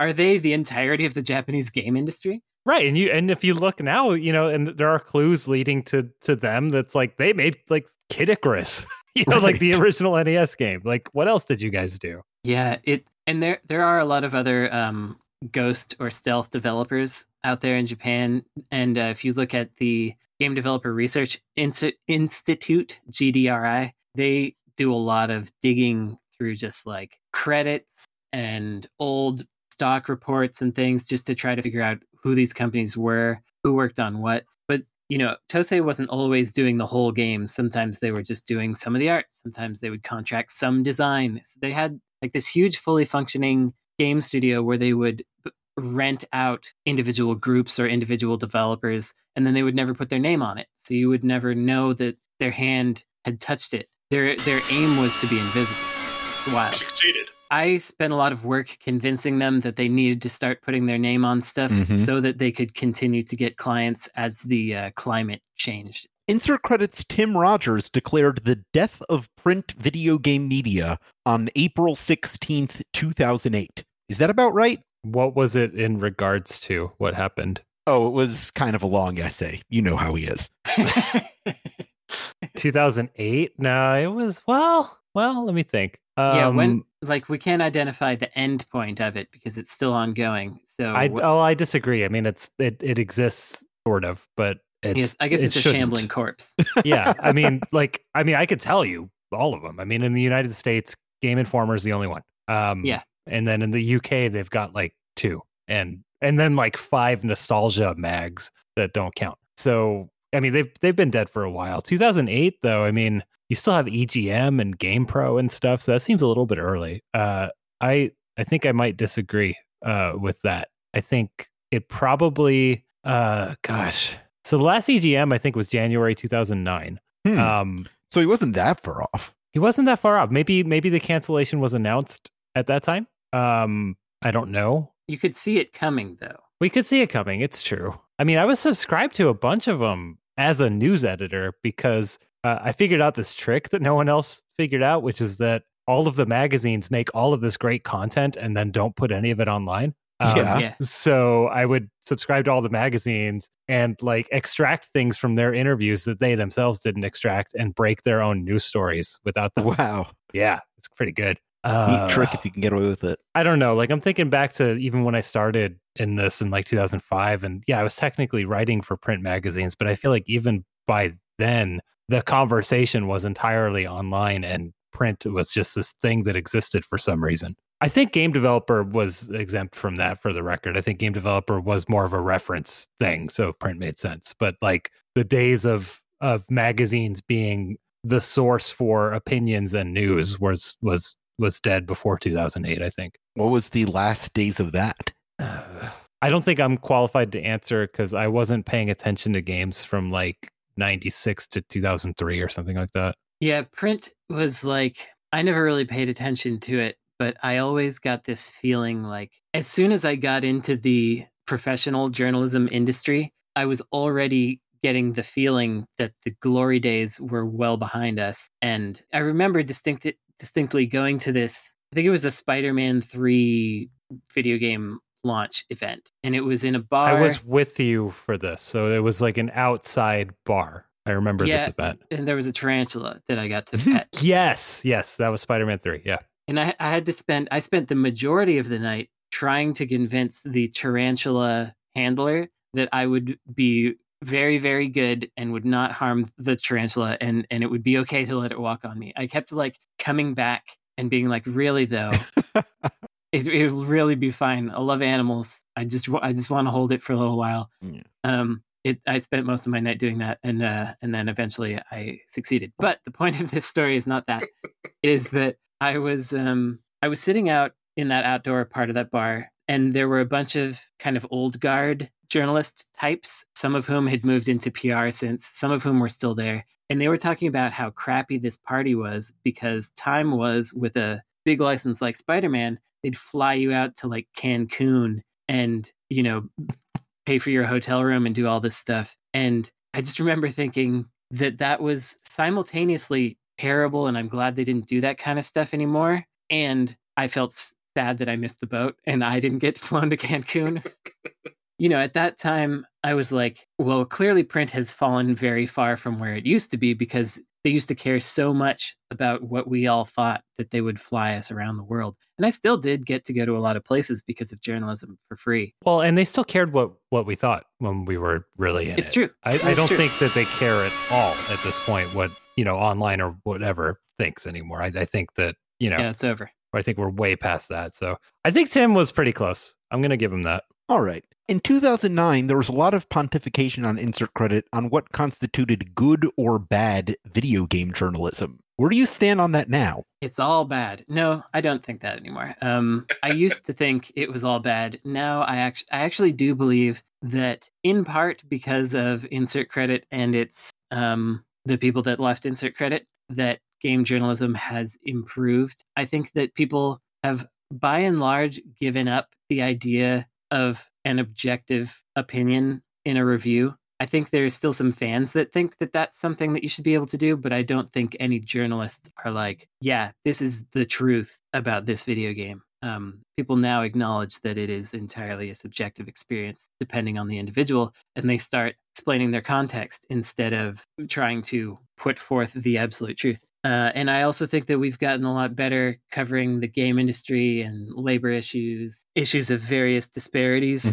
Are they the entirety of the Japanese game industry? Right, and you and if you look now, you know, and there are clues leading to to them that's like they made like Kid Icarus, you know, like the original NES game. Like, what else did you guys do? Yeah, it, and there there are a lot of other um, ghost or stealth developers out there in Japan. And uh, if you look at the Game Developer Research Insti- Institute (GDRI), they do a lot of digging through just like credits and old stock reports and things just to try to figure out who these companies were, who worked on what. But you know, Tose wasn't always doing the whole game. Sometimes they were just doing some of the art. Sometimes they would contract some design. So they had like this huge, fully functioning game studio where they would rent out individual groups or individual developers, and then they would never put their name on it. So you would never know that their hand had touched it. Their their aim was to be invisible. Wow. Succeeded. I spent a lot of work convincing them that they needed to start putting their name on stuff Mhm. so that they could continue to get clients as the uh, climate changed. Insert credits Tim Rogers declared the death of print video game media on April 16th, 2008. Is that about right? What was it in regards to what happened? Oh, it was kind of a long essay. You know how he is. 2008? No, it was well. Well, let me think. Um, yeah, when like we can't identify the end point of it because it's still ongoing. So I wh- oh, I disagree. I mean, it's it it exists sort of, but it's yes, I guess it it's a shouldn't. shambling corpse. yeah, I mean, like, I mean, I could tell you all of them. I mean, in the United States, Game Informer is the only one. Um, Yeah. and then in the UK, they've got like two, and and then like five nostalgia mags that don't count. So, I mean, they've they've been dead for a while. 2008, though, I mean, you still have EGM and GamePro and stuff, so that seems a little bit early. Uh, I I think I might disagree uh, with that. I think it probably, uh, gosh. So the last EGM I think was January 2009. Hmm. Um, so he wasn't that far off. he wasn't that far off. Maybe maybe the cancellation was announced at that time. Um, I don't know. You could see it coming though. We could see it coming. It's true. I mean, I was subscribed to a bunch of them as a news editor because uh, I figured out this trick that no one else figured out, which is that all of the magazines make all of this great content and then don't put any of it online. Um, Yeah. Yeah. So I would subscribe to all the magazines and like extract things from their interviews that they themselves didn't extract and break their own news stories without them. Wow. Yeah, it's pretty good. Neat Uh, trick if you can get away with it. I don't know. Like I'm thinking back to even when I started in this in like 2005, and yeah, I was technically writing for print magazines, but I feel like even by then the conversation was entirely online, and print was just this thing that existed for some reason. I think game developer was exempt from that for the record. I think game developer was more of a reference thing, so print made sense. But like the days of of magazines being the source for opinions and news mm-hmm. was was was dead before 2008 i think What was the last days of that? i don't think i'm qualified to answer because i wasn't paying attention to games from like 96 to 2003 or something like that Yeah, print was like I never really paid attention to it, but I always got this feeling like as soon as I got into the professional journalism industry, I was already getting the feeling that the glory days were well behind us. And I remember distinct distinctly going to this. I think it was a Spider-Man three video game launch event, and it was in a bar. I was with you for this, so it was like an outside bar. I remember Yeah. this event. and there was a tarantula that I got to pet. Yes, yes, that was Spider-Man Three. Yeah, and I, I had to spend i spent the majority of the night trying to convince the tarantula handler that i would be very very good and would not harm the tarantula and and it would be okay to let it walk on me i kept like coming back and being like really though it, it will really be fine. I love animals. I just i just want to hold it for a little while. Yeah. um it, I spent most of my night doing that, and uh, and then eventually I succeeded. But the point of this story is not that; it is that I was um, I was sitting out in that outdoor part of that bar, and there were a bunch of kind of old guard journalist types, some of whom had moved into PR since, some of whom were still there, and they were talking about how crappy this party was because time was with a big license like Spider-Man, they'd fly you out to like Cancun and you know pay for your hotel room and do all this stuff. And I just remember thinking that that was simultaneously terrible. And I'm glad they didn't do that kind of stuff anymore. And I felt sad that I missed the boat and I didn't get flown to Cancun. you know, at that time, I was like, well, clearly print has fallen very far from where it used to be because they used to care so much about what we all thought that they would fly us around the world. And I still did get to go to a lot of places because of journalism for free. well, and they still cared what what we thought when we were really in It's it. true. I, I don't true. think that they care at all at this point what you know online or whatever thinks anymore. I, I think that you know Yeah, it's over. I think we're way past that. So I think Tim was pretty close. I'm gonna give him that. All right. In 2009, there was a lot of pontification on insert credit on what constituted good or bad video game journalism. Where do you stand on that now? It's all bad. No, I don't think that anymore. Um, I used to think it was all bad. Now I actually, I actually do believe that, in part because of insert credit and its um, the people that left insert credit, that game journalism has improved. I think that people have, by and large, given up the idea of an objective opinion in a review. I think there's still some fans that think that that's something that you should be able to do, but I don't think any journalists are like, yeah, this is the truth about this video game. Um, people now acknowledge that it is entirely a subjective experience depending on the individual, and they start explaining their context instead of trying to put forth the absolute truth. Uh, and I also think that we've gotten a lot better covering the game industry and labor issues, issues of various disparities.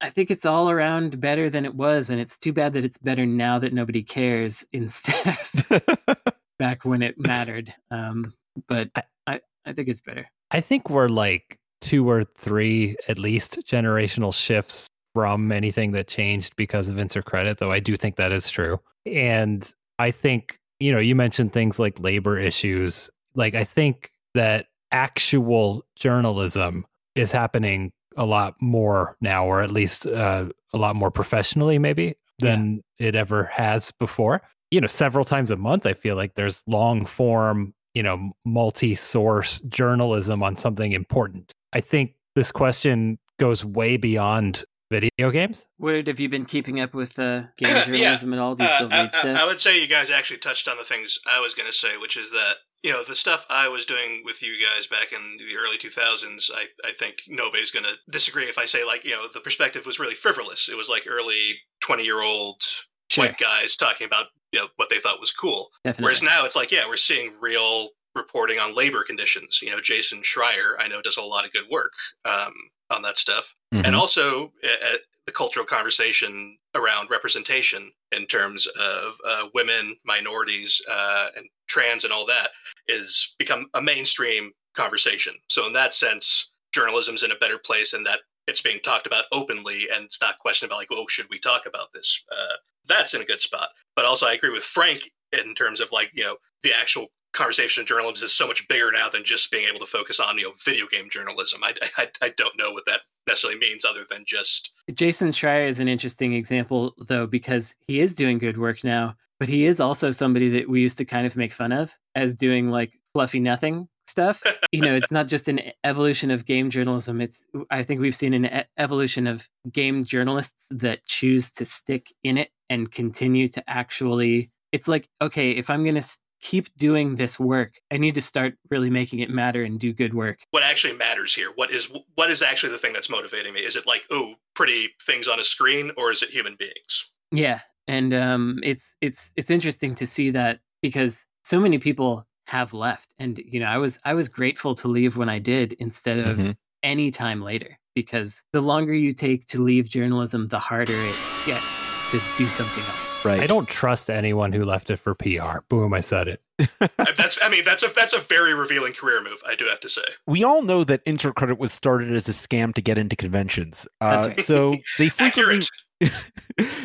I think it's all around better than it was, and it's too bad that it's better now that nobody cares instead of back when it mattered. Um, but I, I, I think it's better. I think we're like two or three at least generational shifts from anything that changed because of insert credit, though I do think that is true. And I think, you know, you mentioned things like labor issues. Like, I think that actual journalism is happening a lot more now, or at least uh, a lot more professionally, maybe than it ever has before. You know, several times a month, I feel like there's long form, you know, multi source journalism on something important. I think this question goes way beyond video games. Wood, have you been keeping up with uh, game Yeah. journalism at all? Do you Uh, still I, read I- stuff? I would say you guys actually touched on the things I was going to say, which is that you know the stuff I was doing with you guys back in the early 2000s. I, I think nobody's going to disagree if I say like you know the perspective was really frivolous. It was like early 20 year old sure, white guys talking about you know what they thought was cool. definitely. Whereas now it's like, yeah, we're seeing real reporting on labor conditions. You know, Jason Schreier, I know, does a lot of good work um, on that stuff. Mhm. And also uh, the cultural conversation around representation in terms of uh, women, minorities, uh, and trans and all that is become a mainstream conversation. So in that sense, journalism's in a better place in that it's being talked about openly and it's not questioned about like, oh, should we talk about this? Uh, that's in a good spot. But also, I agree with Frank in terms of like, you know, the actual conversation of journalism is so much bigger now than just being able to focus on, you know, video game journalism. I, I, I don't know what that necessarily means other than just, Jason Schreier is an interesting example, though, because he is doing good work now, but he is also somebody that we used to kind of make fun of as doing like fluffy nothing stuff. you know, it's not just an evolution of game journalism. It's I think we've seen an e- evolution of game journalists that choose to stick in it and continue to actually it's like okay if i'm going to keep doing this work. I need to start really making it matter and do good work. What actually matters here? What is what is actually the thing that's motivating me? Is it like oh pretty things on a screen or is it human beings? Yeah and um it's it's it's interesting to see that because so many people have left and you know i was i was grateful to leave when i did instead of Mhm. any time later because the longer you take to leave journalism the harder it gets to do something else Right. I don't trust anyone who left it for PR. Boom, I said it. That's i mean that's a that's a very revealing career move i do have to say we all know that insert credit was started as a scam to get into conventions. Uh, right. So they frequently,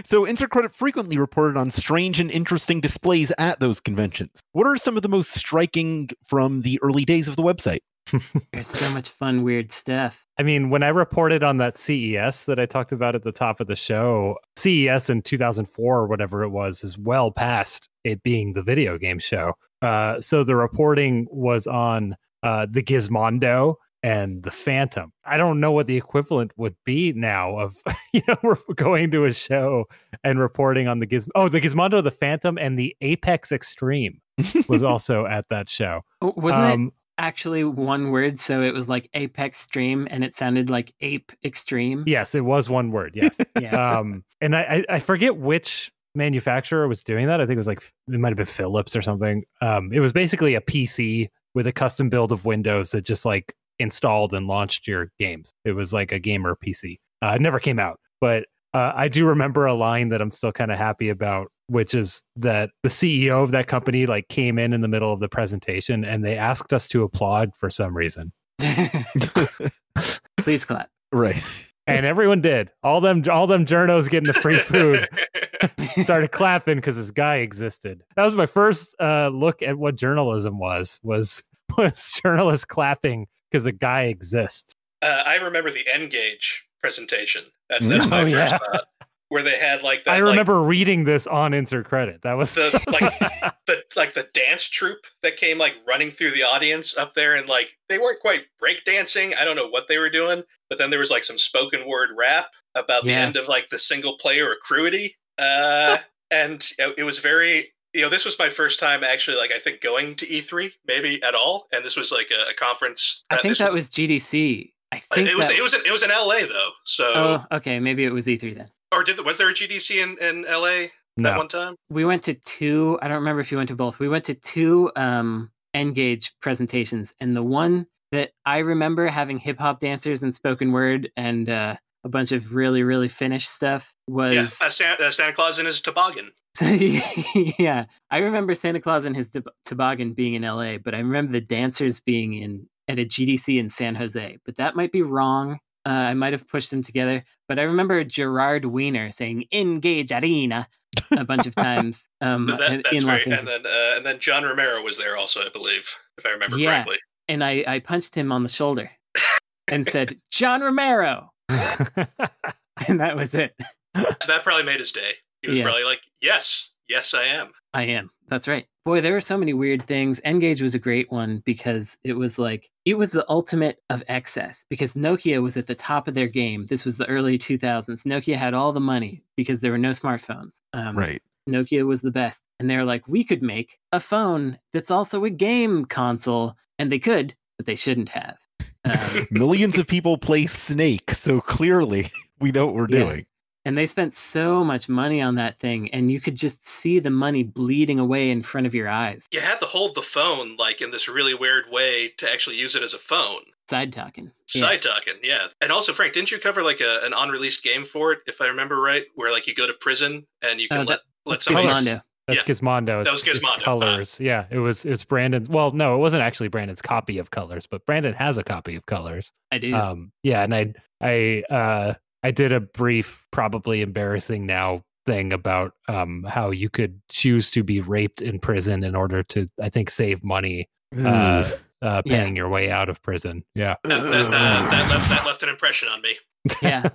so insert credit frequently reported on strange and interesting displays at those conventions. What are some of the most striking from the early days of the website? There's so much fun weird stuff I mean, when I reported on that CES that I talked about at the top of the show, CES in 2004 or whatever it was is well past it being the video game show. Uh, so the reporting was on uh, the Gizmondo and the Phantom. I don't know what the equivalent would be now of, you know, we're going to a show and reporting on the Giz. Oh, the Gizmondo, the Phantom, and the Apex Extreme was also at that show. Oh, wasn't it Um, actually one word so it was like apex stream and it sounded like ape extreme Yes, it was one word. Yes. yeah um, and I, I forget which manufacturer was doing that. I think it was like it might have been Philips or something. Um, it was basically a PC with a custom build of Windows that just like installed and launched your games. It was like a gamer PC. Uh, it never came out, but uh, I do remember a line that I'm still kind of happy about, which is that the CEO of that company like came in in the middle of the presentation and they asked us to applaud for some reason, please clap Right. and everyone did. All them all them journos getting the free food. started clapping because this guy existed. That was my first uh, look at what journalism was. Was was journalists clapping because a guy exists? uh, i remember the N-Gage presentation. That's that's my Oh, first yeah. thought. Where they had like that I like, remember reading this on insert credit. That was, The, that was like- the like the dance troupe that came like running through the audience up there and like they weren't quite break dancing i don't know what they were doing but then there was like some spoken word rap about the end of like the single player accruity. Uh and it it was very you know this was my first time actually like i think going to e3 maybe at all. And this was like a, a conference i think this that was gdc i think it was that- it was in, it was in la though so oh okay maybe it was e3 then. Or did the, was there a gdc in in la that one time? We went to two i don't remember if you went to both we went to two um N-Gage presentations and the one that i remember having hip-hop dancers and spoken word and uh a bunch of really really finished stuff was yeah uh, santa, uh, santa claus in his toboggan. Yeah, I remember Santa Claus and his tob- toboggan being in LA, but I remember the dancers being in at a GDC in San Jose. But that might be wrong. Uh, I might have pushed them together. But I remember Gerard Wiener saying "N-Gage Arena" a bunch of times. Um, That, in that's Los right. And then uh, and then John Romero was there also, I believe, if I remember Yeah. correctly. and I, I punched him on the shoulder and said, "John Romero," and that was it. That probably made his day. He was Yeah. probably like, "Yes, yes, I am." I am. That's right. Boy, there were so many weird things. N-Gage was a great one because it was like it was the ultimate of excess because Nokia was at the top of their game. This was the early 2000s. Nokia had all the money because there were no smartphones. Um, Right. Nokia was the best. And they're like, we could make a phone that's also a game console. And they could, but they shouldn't have. Um, Millions of people play Snake, so clearly we know what we're Yeah. doing. And they spent so much money on that thing. And you could just see the money bleeding away in front of your eyes. You had to hold the phone like in this really weird way to actually use it as a phone. Side talking. Yeah. Side talking, yeah. And also, Frank, didn't you cover like a, an unreleased game for it, if I remember right, where like you go to prison and you can Oh, let that- let that's somebody Gizmondo. That's Yeah. Gizmondo. That was It's- it's Gizmondo. Colors. Yeah, it was. It's Brandon. Well, no, it wasn't actually Brandon's copy of Colors, but Brandon has a copy of Colors. I do. Um, yeah, and I, I, uh, I did a brief, probably embarrassing now thing about um how you could choose to be raped in prison in order to, I think, save money, uh, uh, Yeah. paying your way out of prison. Yeah. that, that, uh, that, left, that left an impression on me. yeah.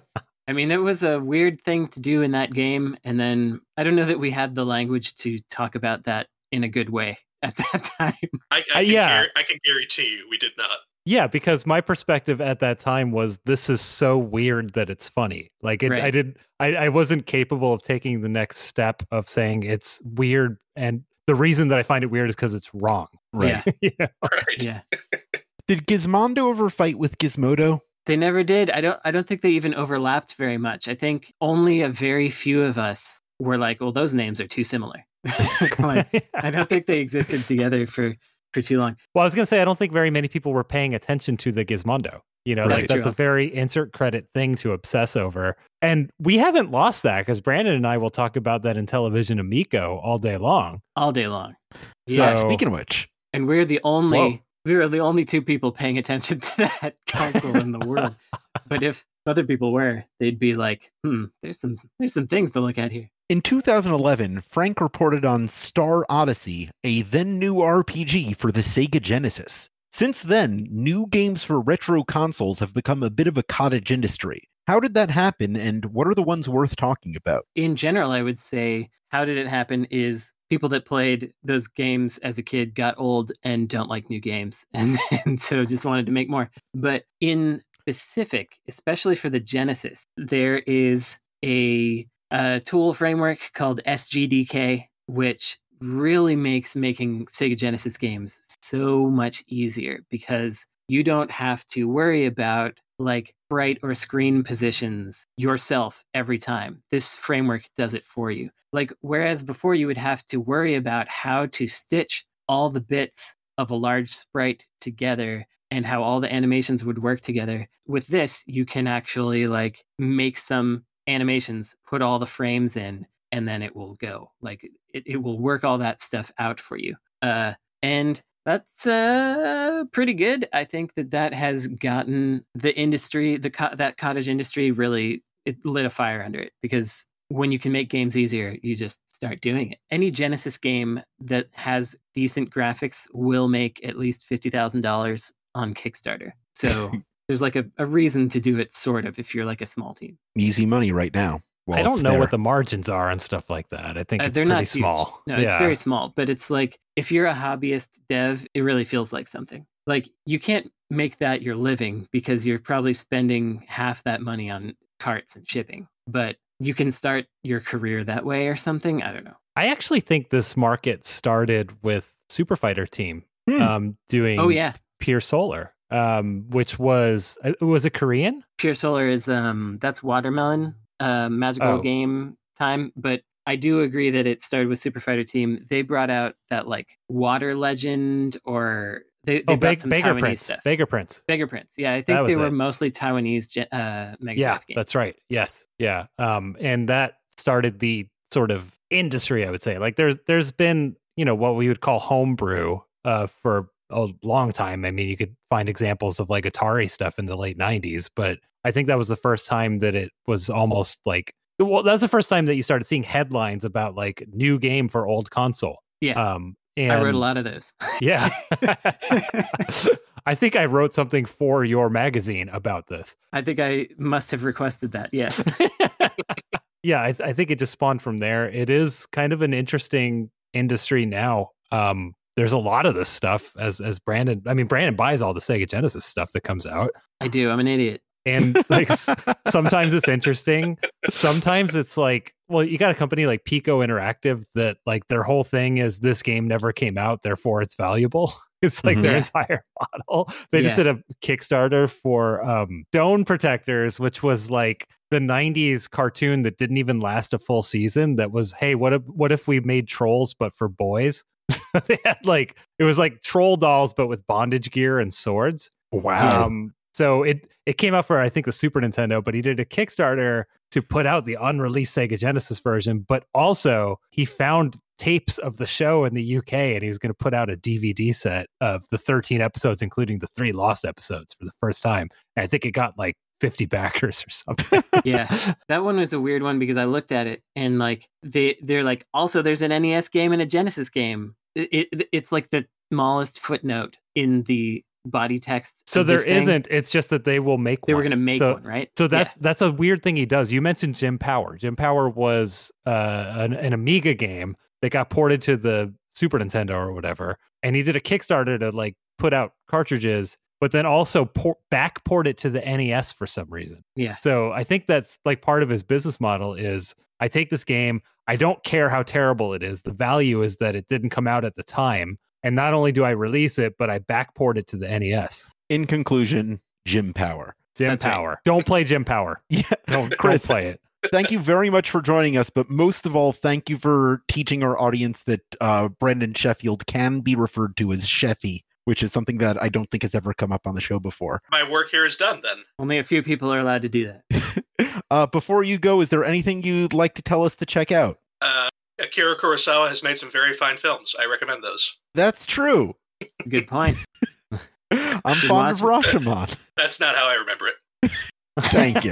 I mean, it was a weird thing to do in that game. And then I don't know that we had the language to talk about that in a good way at that time. I, I, Uh, can, yeah. guar- I can guarantee you we did not. Yeah, because my perspective at that time was this is so weird that it's funny. Like it, I Right. did, I, I wasn't capable of taking the next step of saying it's weird, and the reason that I find it weird is because it's wrong. Right. Yeah. yeah. Right. Yeah. Did Gizmondo ever fight with Gizmodo? They never did. I don't I don't think they even overlapped very much. I think only a very few of us were like, well, those names are too similar. Like, I don't think they existed together for for too long. Well, I was going to say, I don't think very many people were paying attention to the Gizmondo. You know, Right. like, That's that's a very insert credit thing to obsess over. And we haven't lost that because Brandon and I will talk about that Intellivision Amico all day long. all day long. So- Yeah. Speaking of which, And we're the only Whoa. we were the only two people paying attention to that console in the world. But if other people were, they'd be like, hmm, there's some there's some things to look at here. In 2011, Frank reported on Star Odyssey, a then new RPG for the Sega Genesis. Since then, new games for retro consoles have become a bit of a cottage industry. How did that happen, and what are the ones worth talking about? in general, I would say, how did it happen is people that played those games as a kid got old and don't like new games and, and so just wanted to make more. But in specific, especially for the Genesis, there is a, a tool framework called SGDK, which really makes making Sega Genesis games so much easier because you don't have to worry about like bright or screen positions yourself every time. This framework does it for you. Like, whereas before you would have to worry about how to stitch all the bits of a large sprite together and how all the animations would work together. With this, you can actually like make some animations, put all the frames in, and then it will go. Like it, it will work all that stuff out for you. Uh, and that's uh, pretty good. I think that that has gotten the industry, the co- that cottage industry, really it lit a fire under it because when you can make games easier, you just start doing it. Any Genesis game that has decent graphics will make at least fifty thousand dollars on Kickstarter. So there's like a, a reason to do it, sort of, if you're like a small team. Easy money right now. Well, I don't know there. what the margins are and stuff like that. I think Uh, it's they're pretty not small. No, yeah. it's very small, but it's like if you're a hobbyist dev, it really feels like something. Like you can't make that your living because you're probably spending half that money on carts and shipping, but you can start your career that way or something. I don't know. I actually think this market started with Super Fighter Team Hmm. um, doing Oh yeah, Pier Solar, um, which was uh, was it Korean? Pier Solar is um that's watermelon uh magical Oh. game time, but I do agree that it started with Super Fighter Team. They brought out that like Water Legend or they, they Oh, some Beggar Taiwanese Prince. stuff. Beggar Prince. Beggar Prince. Yeah, I think they were it. mostly Taiwanese uh, Mega Yeah, that's right. Yes, yeah. Um, and that started the sort of industry. I would say, like, there's there's been you know what we would call homebrew uh, for a long time. I mean, you could find examples of like Atari stuff in the late '90s, but I think that was the first time that it was almost like. Well, that's the first time that you started seeing headlines about like new game for old console. Yeah. Um, and I wrote a lot of those. Yeah. I think I wrote something for your magazine about this. I think I must have requested that. Yes. yeah, I, I think it just spawned from there. It is kind of an interesting industry now. Um, there's a lot of this stuff as as Brandon. I mean, Brandon buys all the Sega Genesis stuff that comes out, I do. I'm an idiot. and like sometimes it's interesting. Sometimes it's like, well, you got a company like Piko Interactive that like their whole thing is this game never came out, therefore it's valuable. It's like their Yeah. entire model. They just did a Kickstarter for um Stone Protectors, which was like the 90s cartoon that didn't even last a full season that was hey what if what if we made trolls but for boys they had like it was like troll dolls but with bondage gear and swords Wow. um, so it it came out for I think the Super Nintendo, but he did a Kickstarter to put out the unreleased Sega Genesis version. But also he found tapes of the show in the UK, and he was going to put out a DVD set of the 13 episodes, including the three lost episodes, for the first time. And I think it got like 50 backers or something. Yeah. That one was a weird one because I looked at it and like they they're like also there's an NES game and a Genesis game. It, it it's like the smallest footnote in the body text. so there not It's just that they will make. They were going to make So- one, right? So Yeah. that's that's a weird thing he does. You mentioned Jim Power. Jim Power was uh, an, an Amiga game that got ported to the Super Nintendo or whatever, and he did a Kickstarter to like put out cartridges. But then also por- backport it to the NES for some reason. Yeah. So I think that's like part of his business model is I take this game, I don't care how terrible it is. The value is that it didn't come out at the time. And not only do I release it, but I backport it to the NES. In conclusion, Jim Power. Jim That's right. Power. Don't play Jim Power. Yeah, Don't, Chris. don't play it. thank you very much for joining us. But most of all, thank you for teaching our audience that uh, Brandon Sheffield can be referred to as Sheffy, which is something that I don't think has ever come up on the show before. My work here is done then. Only a few people are allowed to do that. Uh, before you go, is there anything you'd like to tell us to check out? Uh, Akira Kurosawa has made some very fine films. I recommend those. That's true. Good point. I'm Should fond of watch Rashomon. That's not how I remember it. Thank you.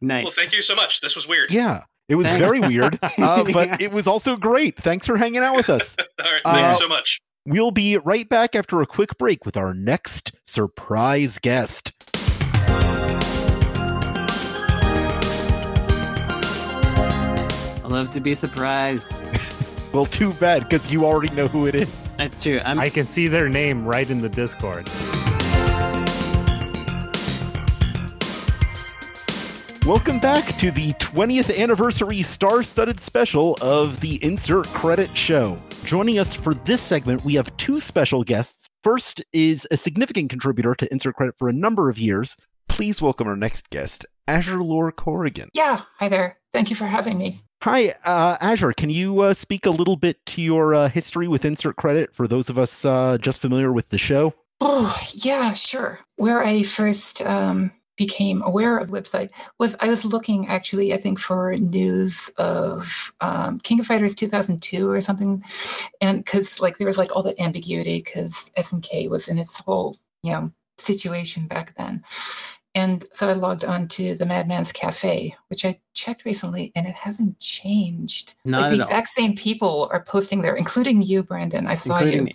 nice. Well, thank you so much. This was weird. Yeah, it was very weird, uh, but Yeah. it was also great. Thanks for hanging out with us. All right. Uh, Thank you so much. We'll be right back after a quick break with our next surprise guest. I love to be surprised. Well, too bad because you already know who it is. That's true. I'm I can see their name right in the Discord. Welcome back to the 20th anniversary star studded special of the Insert Credit Show. Joining us for this segment, we have two special guests. First is a significant contributor to Insert Credit for a number of years. Please welcome our next guest, Azurelore Korrigan. Yeah, hi there. Thank you for having me. Hi, uh, Azure. Can you uh, speak a little bit to your uh, history with Insert Credit for those of us uh, just familiar with the show? Oh, yeah, sure. Where I first um, became aware of the website was I was looking actually, I think, for news of um, King of Fighters 2002 or something. And because, like, there was like all the ambiguity because SNK was in its whole, you know, situation back then. And so I logged on to the Madman's Cafe, which I checked recently, and it hasn't changed. Not like the all. exact same people are posting there, including you, Brandon. I saw including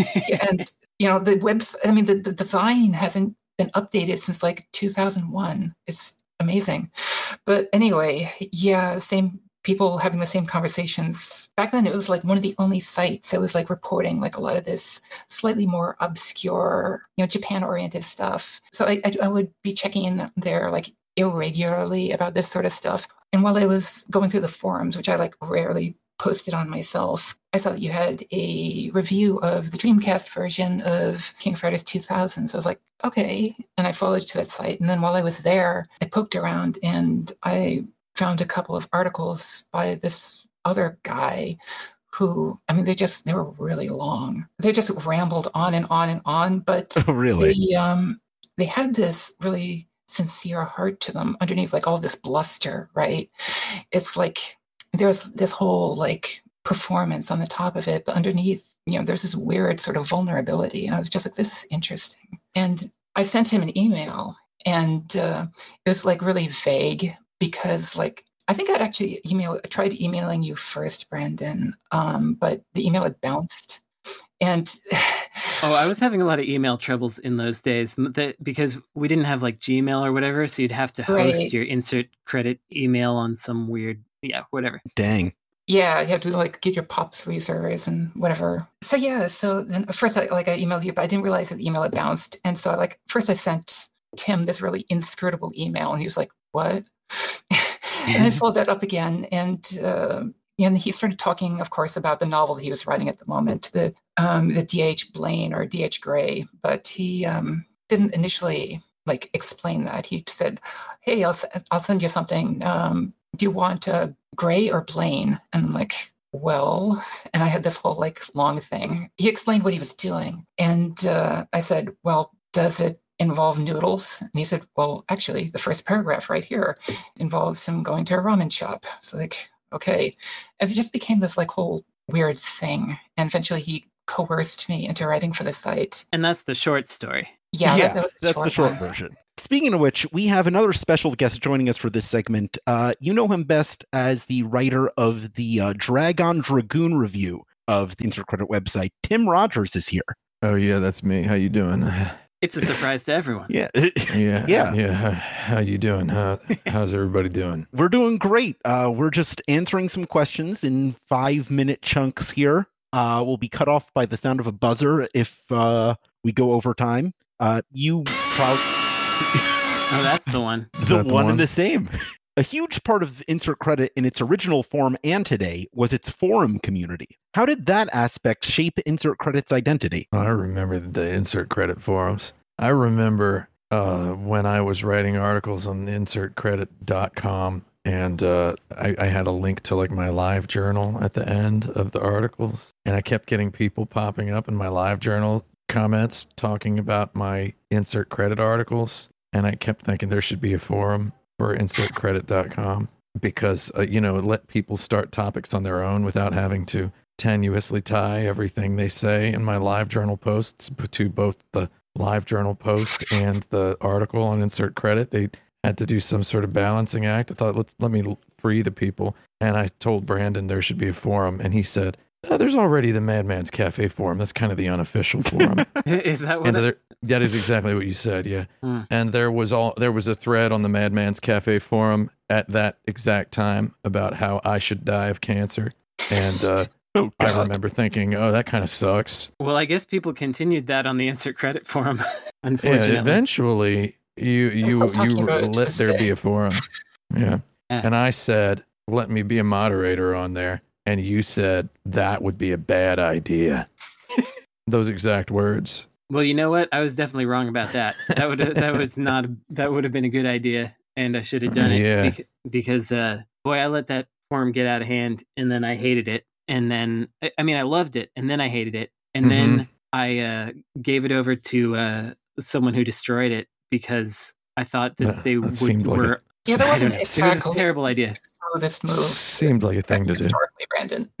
you. and you know the webs i mean the, the design hasn't been updated since like 2001 it's amazing. But anyway yeah same people having the same conversations. Back then it was like one of the only sites that was like reporting like a lot of this slightly more obscure you know japan oriented stuff. So I, I i would be checking in there like irregularly about this sort of stuff. And while i was going through the forums which i like rarely posted on myself. I saw that you had a review of the Dreamcast version of King of Fighters 2000. So I was like, okay. And I followed to that site. And then while I was there, I poked around and I found a couple of articles by this other guy who, I mean, they just, they were really long. They just rambled on and on and on. But Oh, really? they um they had this really sincere heart to them underneath like all this bluster right it's like there's this whole like performance on the top of it but underneath you know there's this weird sort of vulnerability and i was just like this is interesting and i sent him an email and uh, it was like really vague because like i think i'd actually email tried emailing you first brandon um, but the email had bounced and Oh, I was having a lot of email troubles in those days that, because we didn't have like Gmail or whatever. So you'd have to host Right. your insert credit email on some weird, yeah, whatever. Dang. Yeah, you have to like get your pop three servers and whatever. So yeah, so then first I like I emailed you, but I didn't realize that the email had bounced. And so I like first I sent Tim this really inscrutable email, and he was like, "What?" and I followed that up again, and uh, and he started talking, of course, about the novel he was writing at the moment, the um, the D.H. Blaine or D.H. Gray, but he um, didn't initially like explain that. He said, "Hey, I'll s- I'll send you something. Um, do you want uh, Gray or Blaine?" And I'm like, "Well," and I had this whole like long thing. He explained what he was doing, and uh, I said, "Well, does it?" involve noodles and he said well actually the first paragraph right here involves him going to a ramen shop so like okay and it just became this like whole weird thing and eventually he coerced me into writing for the site And that's the short story. Yeah, that, that was that's short the short one. version. Speaking of which, we have another special guest joining us for this segment. Uh, you know him best as the writer of the uh, Dragon Dragoon review of the Insert Credit website. Tim Rogers is here. Oh yeah, that's me. How you doing? It's a surprise to everyone. Yeah, Yeah, Yeah. yeah. How, how you doing? How how's everybody doing? we're doing great. Uh, we're just answering some questions in five minute chunks here. Uh, we'll be cut off by the sound of a buzzer if uh, we go over time. Uh, you proud Oh, that's the one. The that the one one? and the same. A huge part of Insert Credit in its original form and today was its forum community. How did that aspect shape Insert Credit's identity? I remember the insert credit forums. I remember uh, when I was writing articles on insertcredit.com and uh, I, I had a link to like my live journal at the end of the articles. And I kept getting people popping up in my live journal comments talking about my insert credit articles. And I kept thinking there should be a forum for insertcredit.com because, uh, you know, let people start topics on their own without having to tenuously tie everything they say in my live journal posts to both the live journal post and the article on insert credit. They had to do some sort of balancing act. I thought, let's let me free the people. And I told Brandon there should be a forum, and he said, "Uh, "There's already the Madman's Cafe forum. That's kind of the unofficial forum." Is that what? and I- there, that is exactly what you said, yeah. Hmm. And there was all there was a thread on the Madman's Cafe forum at that exact time about how I should die of cancer, and uh, Oh, I remember thinking, "Oh, that kind of sucks." well, I guess people continued that on the insert credit forum. unfortunately, Yeah, eventually you you you about it to let this there be a forum. Yeah. Yeah. And I said, "Let me be a moderator on there." And you said that would be a bad idea. Those exact words. Well, you know what? I was definitely wrong about that. That would that was not that would have been a good idea, and I should have done it. Yeah. bec- because uh, boy, I let that form get out of hand, and then I hated it, and then I, I mean I loved it, and then I hated it, and then I uh, gave it over to uh, someone who destroyed it because I thought that That- they that would, seemed like a- were. Yeah, that wasn't don't. It was a terrible idea. This move Seemed like a thing to do. historically, Brandon.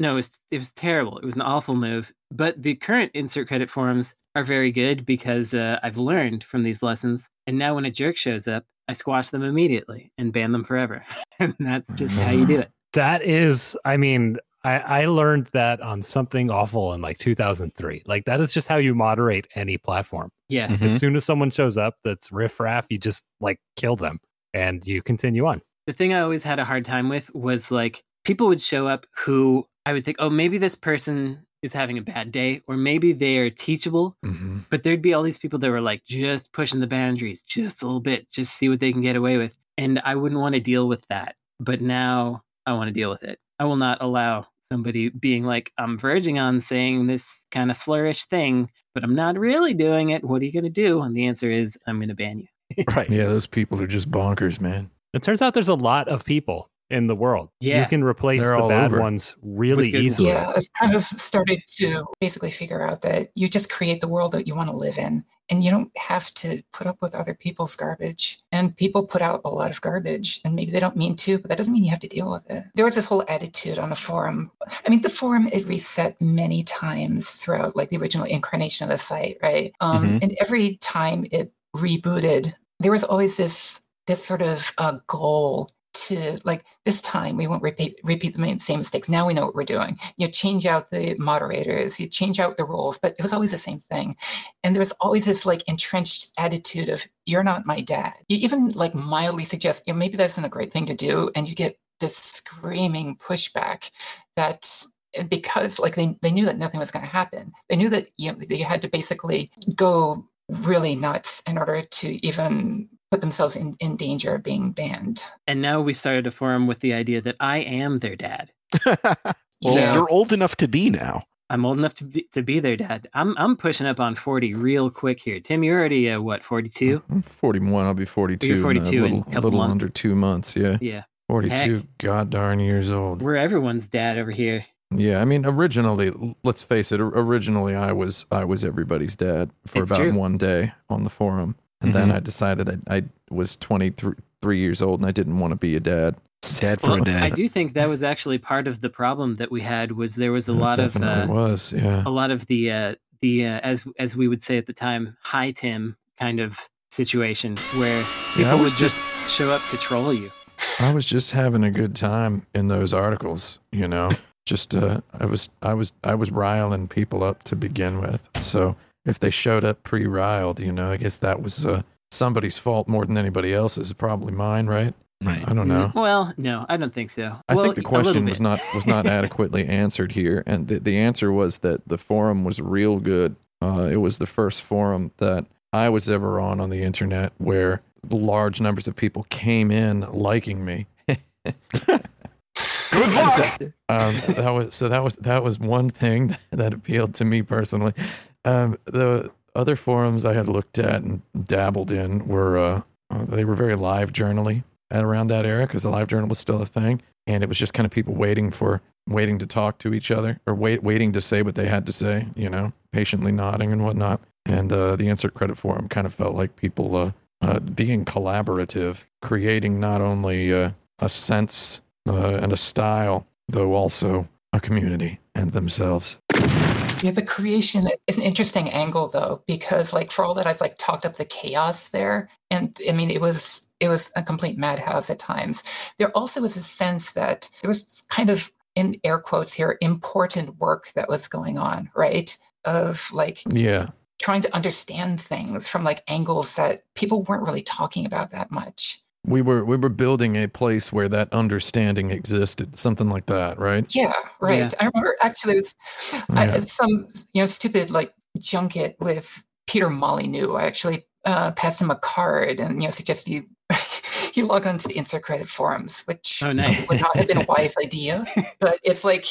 No, it was, it was terrible. It was an awful move. But the current insert credit forums are very good because uh, I've learned from these lessons. And now when a jerk shows up, I squash them immediately and ban them forever. and that's just how you do it. That is, I mean, I, I learned that on something awful in like 2003. Like that is just how you moderate any platform. Yeah. Mhm. As soon as someone shows up that's riffraff, you just like kill them and you continue on. The thing I always had a hard time with was like people would show up who I would think, oh, maybe this person is having a bad day or maybe they are teachable. hmm But there'd be all these people that were like just pushing the boundaries just a little bit, just see what they can get away with. And I wouldn't want to deal with that. But now I want to deal with it. I will not allow somebody being like, I'm verging on saying this kind of slurish thing, but I'm not really doing it. What are you going to do? And the answer is, I'm going to ban you. Right. Yeah, those people are just bonkers, man. It turns out there's a lot of people in the world. Yeah. You can replace They're the bad over. ones really With good ones. easily. yeah, I've kind of started to basically figure out that you just create the world that you want to live in. And you don't have to put up with other people's garbage. And people put out a lot of garbage, and maybe they don't mean to, but that doesn't mean you have to deal with it. There was this whole attitude on the forum. I mean, the forum it reset many times throughout, like the original incarnation of the site, right? Um, Mhm. And every time it rebooted, there was always this this sort of uh, goal to like this time we won't repeat repeat the same mistakes. Now we know what we're doing. You know, change out the moderators, you change out the rules, but it was always the same thing. And there was always this like entrenched attitude of "you're not my dad." You even like mildly suggest, you know, maybe that's not a great thing to do, and you get this screaming pushback that because like they, they knew that nothing was going to happen they knew that you, know, you had to basically go really nuts in order to even put themselves in, in danger of being banned And now we started a forum with the idea that I am their dad. well, Yeah. you're old enough to be now. I'm old enough to be, to be their dad. I'm I'm pushing up on 40 real quick here. Tim, you're already uh, what 42? I'm 41. I'll be 42. You're in a 42 in a couple little months. under two months. Yeah, Yeah, 42. God darn years old. we're everyone's dad over here. Yeah, I mean, originally, let's face it. Originally, I was I was everybody's dad for It's about true. one day on the forum, and then Mhm. I decided I, I was 23 years old and I didn't want to be a dad. Dad for Well, a dad. I do think that was actually part of the problem that we had was there was a lot of definitely uh, was. Yeah, a lot of the uh, the uh, as as we would say at the time, hi Tim kind of situation where people Yeah, I was would just show up to troll you. I was just having a good time in those articles. You know, just uh, I was I was I was riling people up to begin with. So if they showed up pre-riled, you know, I guess that was uh, somebody's fault more than anybody else's. Probably mine, right? right. I don't know. Mm, Well, no, I don't think so. I well, think the question was not was not adequately answered here, and the, the answer was that the forum was real good Uh, it was the first forum that I was ever on on the internet where large numbers of people came in liking me. Good luck. um, that was so that was that was one thing that appealed to me personally. Um, the other forums I had looked at and dabbled in were uh, they were very live journally at around that era because the LiveJournal was still a thing, and it was just kind of people waiting for waiting to talk to each other or wait waiting to say what they had to say, you know, patiently nodding and whatnot. And uh, the insert credit forum kind of felt like people uh, uh, being collaborative, creating not only uh, a sense uh, and a style, though also a community and themselves. Yeah, the creation is an interesting angle though, because like for all that I've like talked up the chaos there, and I mean it was it was a complete madhouse at times. There also was a sense that there was kind of in air quotes here important work that was going on, right? Of like Yeah, trying to understand things from like angles that people weren't really talking about that much. We were we were building a place where that understanding existed, something like that, right? Yeah, right. Yeah. I remember actually it was I, some you know stupid like junket with Peter Molyneux. I actually uh, passed him a card and you know suggested he, you log on to the insert credit forums, which Oh, nice. would not have been a wise idea. But it's like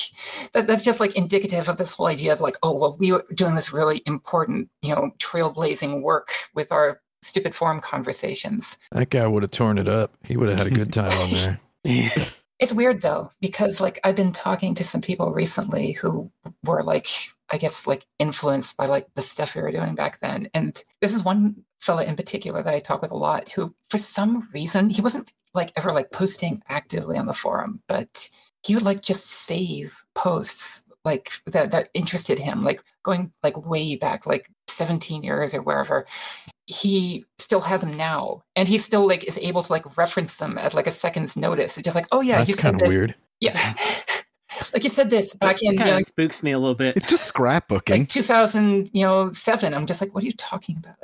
that, that's just like indicative of this whole idea of like, oh well, we were doing this really important, you know, trailblazing work with our stupid forum conversations. That guy would have torn it up. He would have had a good time on there. It's weird though, because like I've been talking to some people recently who were like, I guess like influenced by like the stuff we were doing back then. And this is one fella in particular that I talk with a lot who for some reason he wasn't like ever like posting actively on the forum, but he would like just save posts like that that interested him, like going like way back, like 17 years or wherever. He still has them now, and he still like is able to like reference them at like a second's notice. It's just like, oh yeah, you That's said this. weird. Yeah, like you said this back in you kind know, spooks me a little bit. It's just scrapbooking. like 2000, you know, seven. I'm just like, what are you talking about?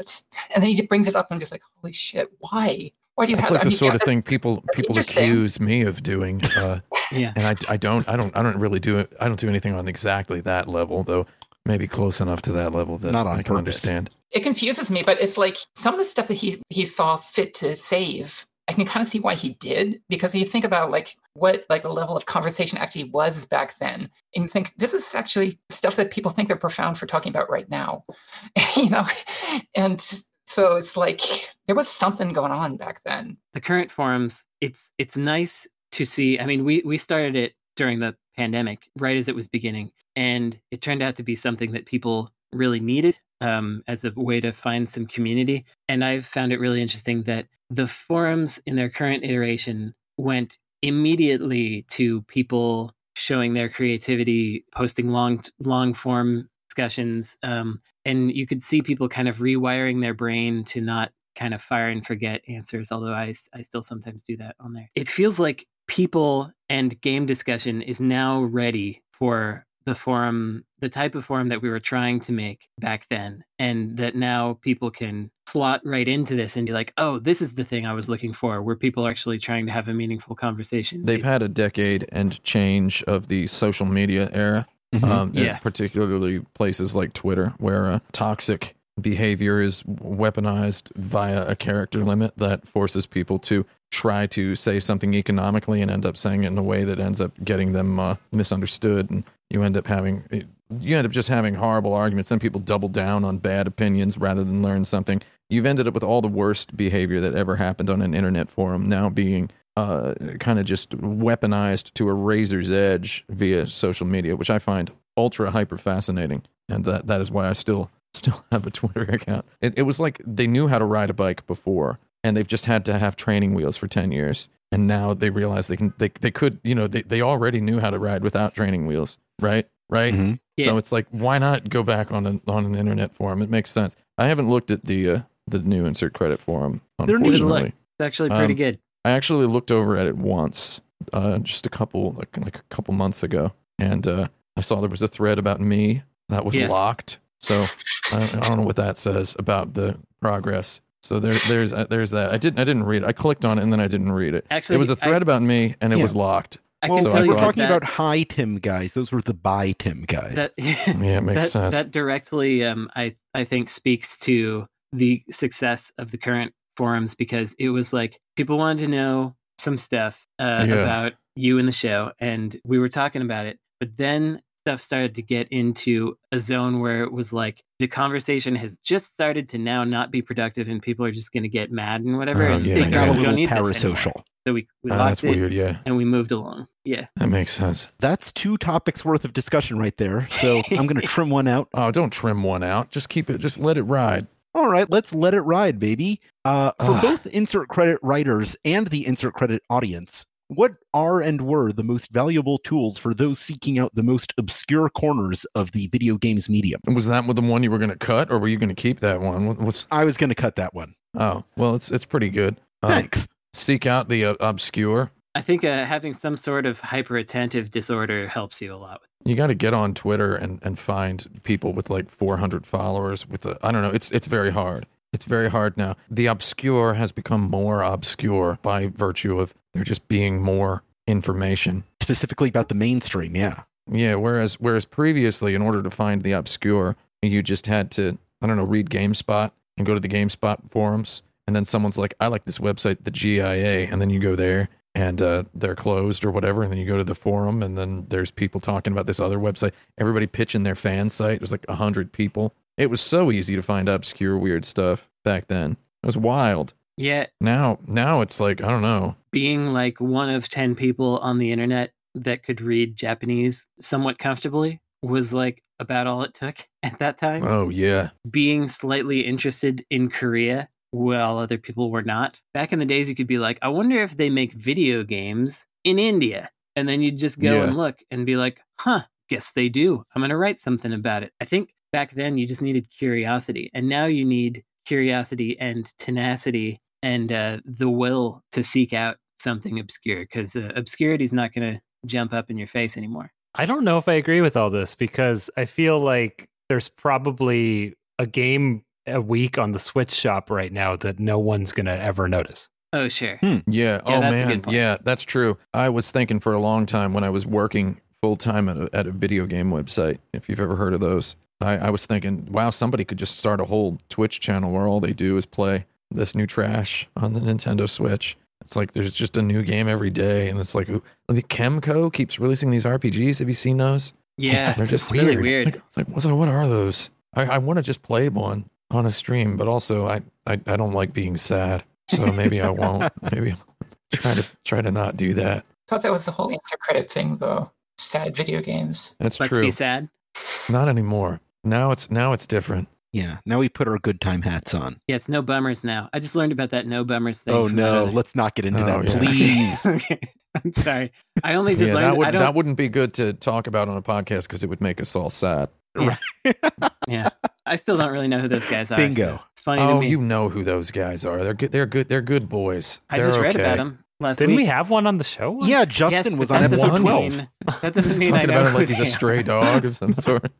And then he just brings it up, and I'm just like, holy shit, why? Why do you That's have? like I the mean, sort yeah, of thing people people accuse me of doing, uh, Yeah. and I, I don't I don't I don't really do it. I don't do anything on exactly that level, though. Maybe close enough to that level that Not on I can purpose. understand. it confuses me, but it's like some of the stuff that he he saw fit to save. I can kind of see why he did because you think about like what like the level of conversation actually was back then, and you think this is actually stuff that people think they're profound for talking about right now, you know, and so it's like there was something going on back then. the current forums it's it's nice to see i mean we we started it during the pandemic right as it was beginning. And it turned out to be something that people really needed um, as a way to find some community. And i've found it really interesting that the forums in their current iteration went immediately to people showing their creativity posting long long form discussions um, and you could see people kind of rewiring their brain to not kind of fire and forget answers although I I still sometimes do that on there. It feels like people and game discussion is now ready for the forum the type of forum that we were trying to make back then and that now people can slot right into this and be like oh this is the thing i was looking for where people are actually trying to have a meaningful conversation They've had a decade and change of the social media era. Mhm. um, Yeah. particularly places like Twitter, where uh, toxic behavior is weaponized via a character limit that forces people to try to say something economically and end up saying it in a way that ends up getting them uh, misunderstood, and you end up having you end up just having horrible arguments. Then people double down on bad opinions rather than learn something. You've ended up with all the worst behavior that ever happened on an internet forum now being uh, kind of just weaponized to a razor's edge via social media, which I find ultra hyper fascinating, and that that is why I still still have a Twitter account. It, it was like they knew how to ride a bike before, and they've just had to have training wheels for ten years, and now they realize they can they they could you know they they already knew how to ride without training wheels, right? Right. Mhm. Yeah. So it's like, why not go back on an on an internet forum? It makes sense. I haven't looked at the uh, the new insert credit forum. They're neat. Unfortunately, it's actually pretty um, good I actually looked over at it once, uh, just a couple like like a couple months ago, and uh, I saw there was a thread about me that was Yes. locked. So I, I don't know what that says about the progress. So there, there's uh, there's that. I didn't I didn't read it. I clicked on it and then I didn't read it. actually it was a thread about me and it Yeah. was locked. I Well, can So tell I we're you talking that, about high Tim guys. Those were the buy Tim guys. that Yeah, it makes that, sense. That directly, um, I I think, speaks to the success of the current forums because it was like people wanted to know some stuff uh, Yeah. about you and the show, and we were talking about it. But then stuff started to get into a zone where it was like the conversation has just started to now not be productive, and people are just going to get mad and whatever. Oh, and yeah, it got yeah. a we little need this anymore. parasocial. So we, we locked that's weird. Yeah, and we moved along. Yeah. that makes sense. That's two topics worth of discussion right there. So I'm going to trim one out. Oh, don't trim one out. Just keep it. Just let it ride. All right, let's let it ride, baby. Uh, for Ah. both insert credit writers and the insert credit audience, what are and were the most valuable tools for those seeking out the most obscure corners of the video games medium? Was that the one you were going to cut, or were you going to keep that one? What's I was going to cut that one. oh well, it's it's pretty good. Uh, Thanks. seek out the uh, obscure. I think uh, having some sort of hyper attentive disorder helps you a lot. You got to get on Twitter and, and find people with like 400 followers. With the I don't know. It's it's very hard. It's very hard now. The obscure has become more obscure by virtue of there just being more information. Specifically about the mainstream, yeah. Yeah. Whereas whereas previously, in order to find the obscure, you just had to I don't know read GameSpot and go to the GameSpot forums, and then someone's like, I like this website, the GIA, and then you go there and uh, they're closed or whatever, and then you go to the forum, and then there's people talking about this other website. Everybody pitching their fan site. There's like a hundred people. It was so easy to find obscure weird stuff back then. It was wild. Yet Now now it's like I don't know. being like one of 10 people on the internet that could read Japanese somewhat comfortably was like about all it took at that time. Oh yeah. Being slightly interested in Korea while other people were not. Back in the days, you could be like, I wonder if they make video games in India. And then you'd just go Yeah. and look and be like, huh, guess they do. I'm going to write something about it. I think back then you just needed curiosity. And now you need curiosity and tenacity and uh, the will to seek out something obscure because uh, obscurity is not going to jump up in your face anymore. I don't know if I agree with all this because I feel like there's probably a game a week on the Switch shop right now that no one's going to ever notice. Oh, sure. Yeah. Yeah, oh man. Yeah, that's true. I was thinking for a long time when I was working full time at a, at a video game website. If you've ever heard of those, I, I was thinking, wow, somebody could just start a whole Twitch channel where all they do is play this new trash on the Nintendo Switch. It's like there's just a new game every day, and it's like who- the Kemco keeps releasing these RPGs. Have you seen those? Yeah, They're it's just really weird. weird. Like, it's like what's what are those? I, I want to just play one on a stream, but also I, I I don't like being sad, so maybe I won't. Maybe I'll try to try to not do that. thought that was the whole insert credit thing, though. Sad video games. That's Let's true. be sad. Not anymore. Now it's now it's different. Yeah. Now we put our good time hats on. Yeah, it's no bummers now. I just learned about that no bummers thing. Oh no, another- let's not get into Oh, that, yeah. please. okay. I'm sorry. I only just yeah, learned. that I would don't, that wouldn't be good to talk about on a podcast because it would make us all sad. yeah, I still don't really know who those guys are. Bingo. so it's funny to Oh, me. you know who those guys are? They're good. They're good. They're good boys. I They're just read okay. about them last week. Didn't week. we have one on the show? yeah, Justin but was on episode 12. mean- that doesn't mean I talking know about him like he's a stray dog of some sort.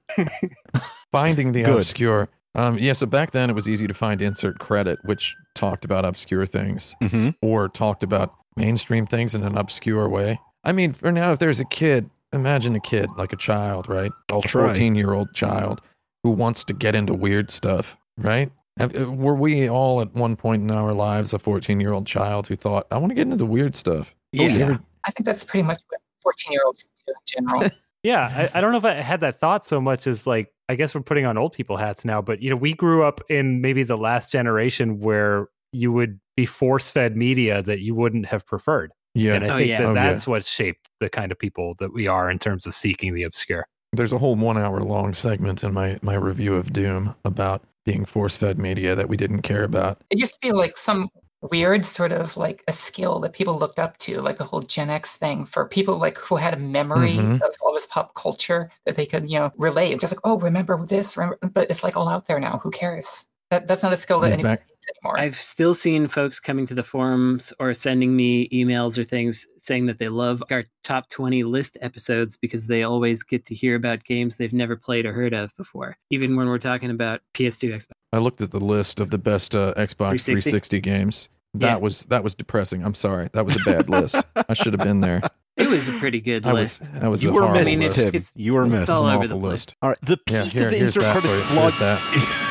Finding the Good. obscure. Um, yeah, so back then it was easy to find insert credit, which talked about obscure things hmm or talked about mainstream things in an obscure way. I mean, for now, if there's a kid, imagine a kid, like a child, right? I'll A 14 year old child who wants to get into weird stuff, right? Have, uh, were we all at one point in our lives a 14 year old child who thought, I want to get into the weird stuff? Oh, Yeah. yeah. I think that's pretty much what 14 year olds do in general. Yeah, I, I don't know if I had that thought so much as like I guess we're putting on old people hats now, but you know, we grew up in maybe the last generation where you would be force fed media that you wouldn't have preferred. Yeah. And I Oh, think yeah. that Oh, yeah. that's what shaped the kind of people that we are in terms of seeking the obscure. There's a whole one hour long segment in my, my review of Doom about being force fed media that we didn't care about. It used to be like some weird sort of like a skill that people looked up to, like the whole Gen X thing for people like who had a memory Mhm. of all this pop culture that they could, you know, relate. Just like, oh, remember this? Remember? But it's like all out there now. Who cares? That, that's not a skill that Yeah, anybody back- needs anymore. I've still seen folks coming to the forums or sending me emails or things saying that they love our top 20 list episodes because they always get to hear about games they've never played or heard of before, even when we're talking about PS2, Xbox. I looked at the list of the best uh, Xbox 360? 360 games. That Yeah. was that was depressing. I'm sorry. That was a bad list. I should have been there. It was a pretty good I was list. that was You a were horrible missed, I it's- it's- You were missed. it's all An over the awful place. list. All right, the peak Yeah, here, of here's Insert that. For Credits you. blog. Here's that.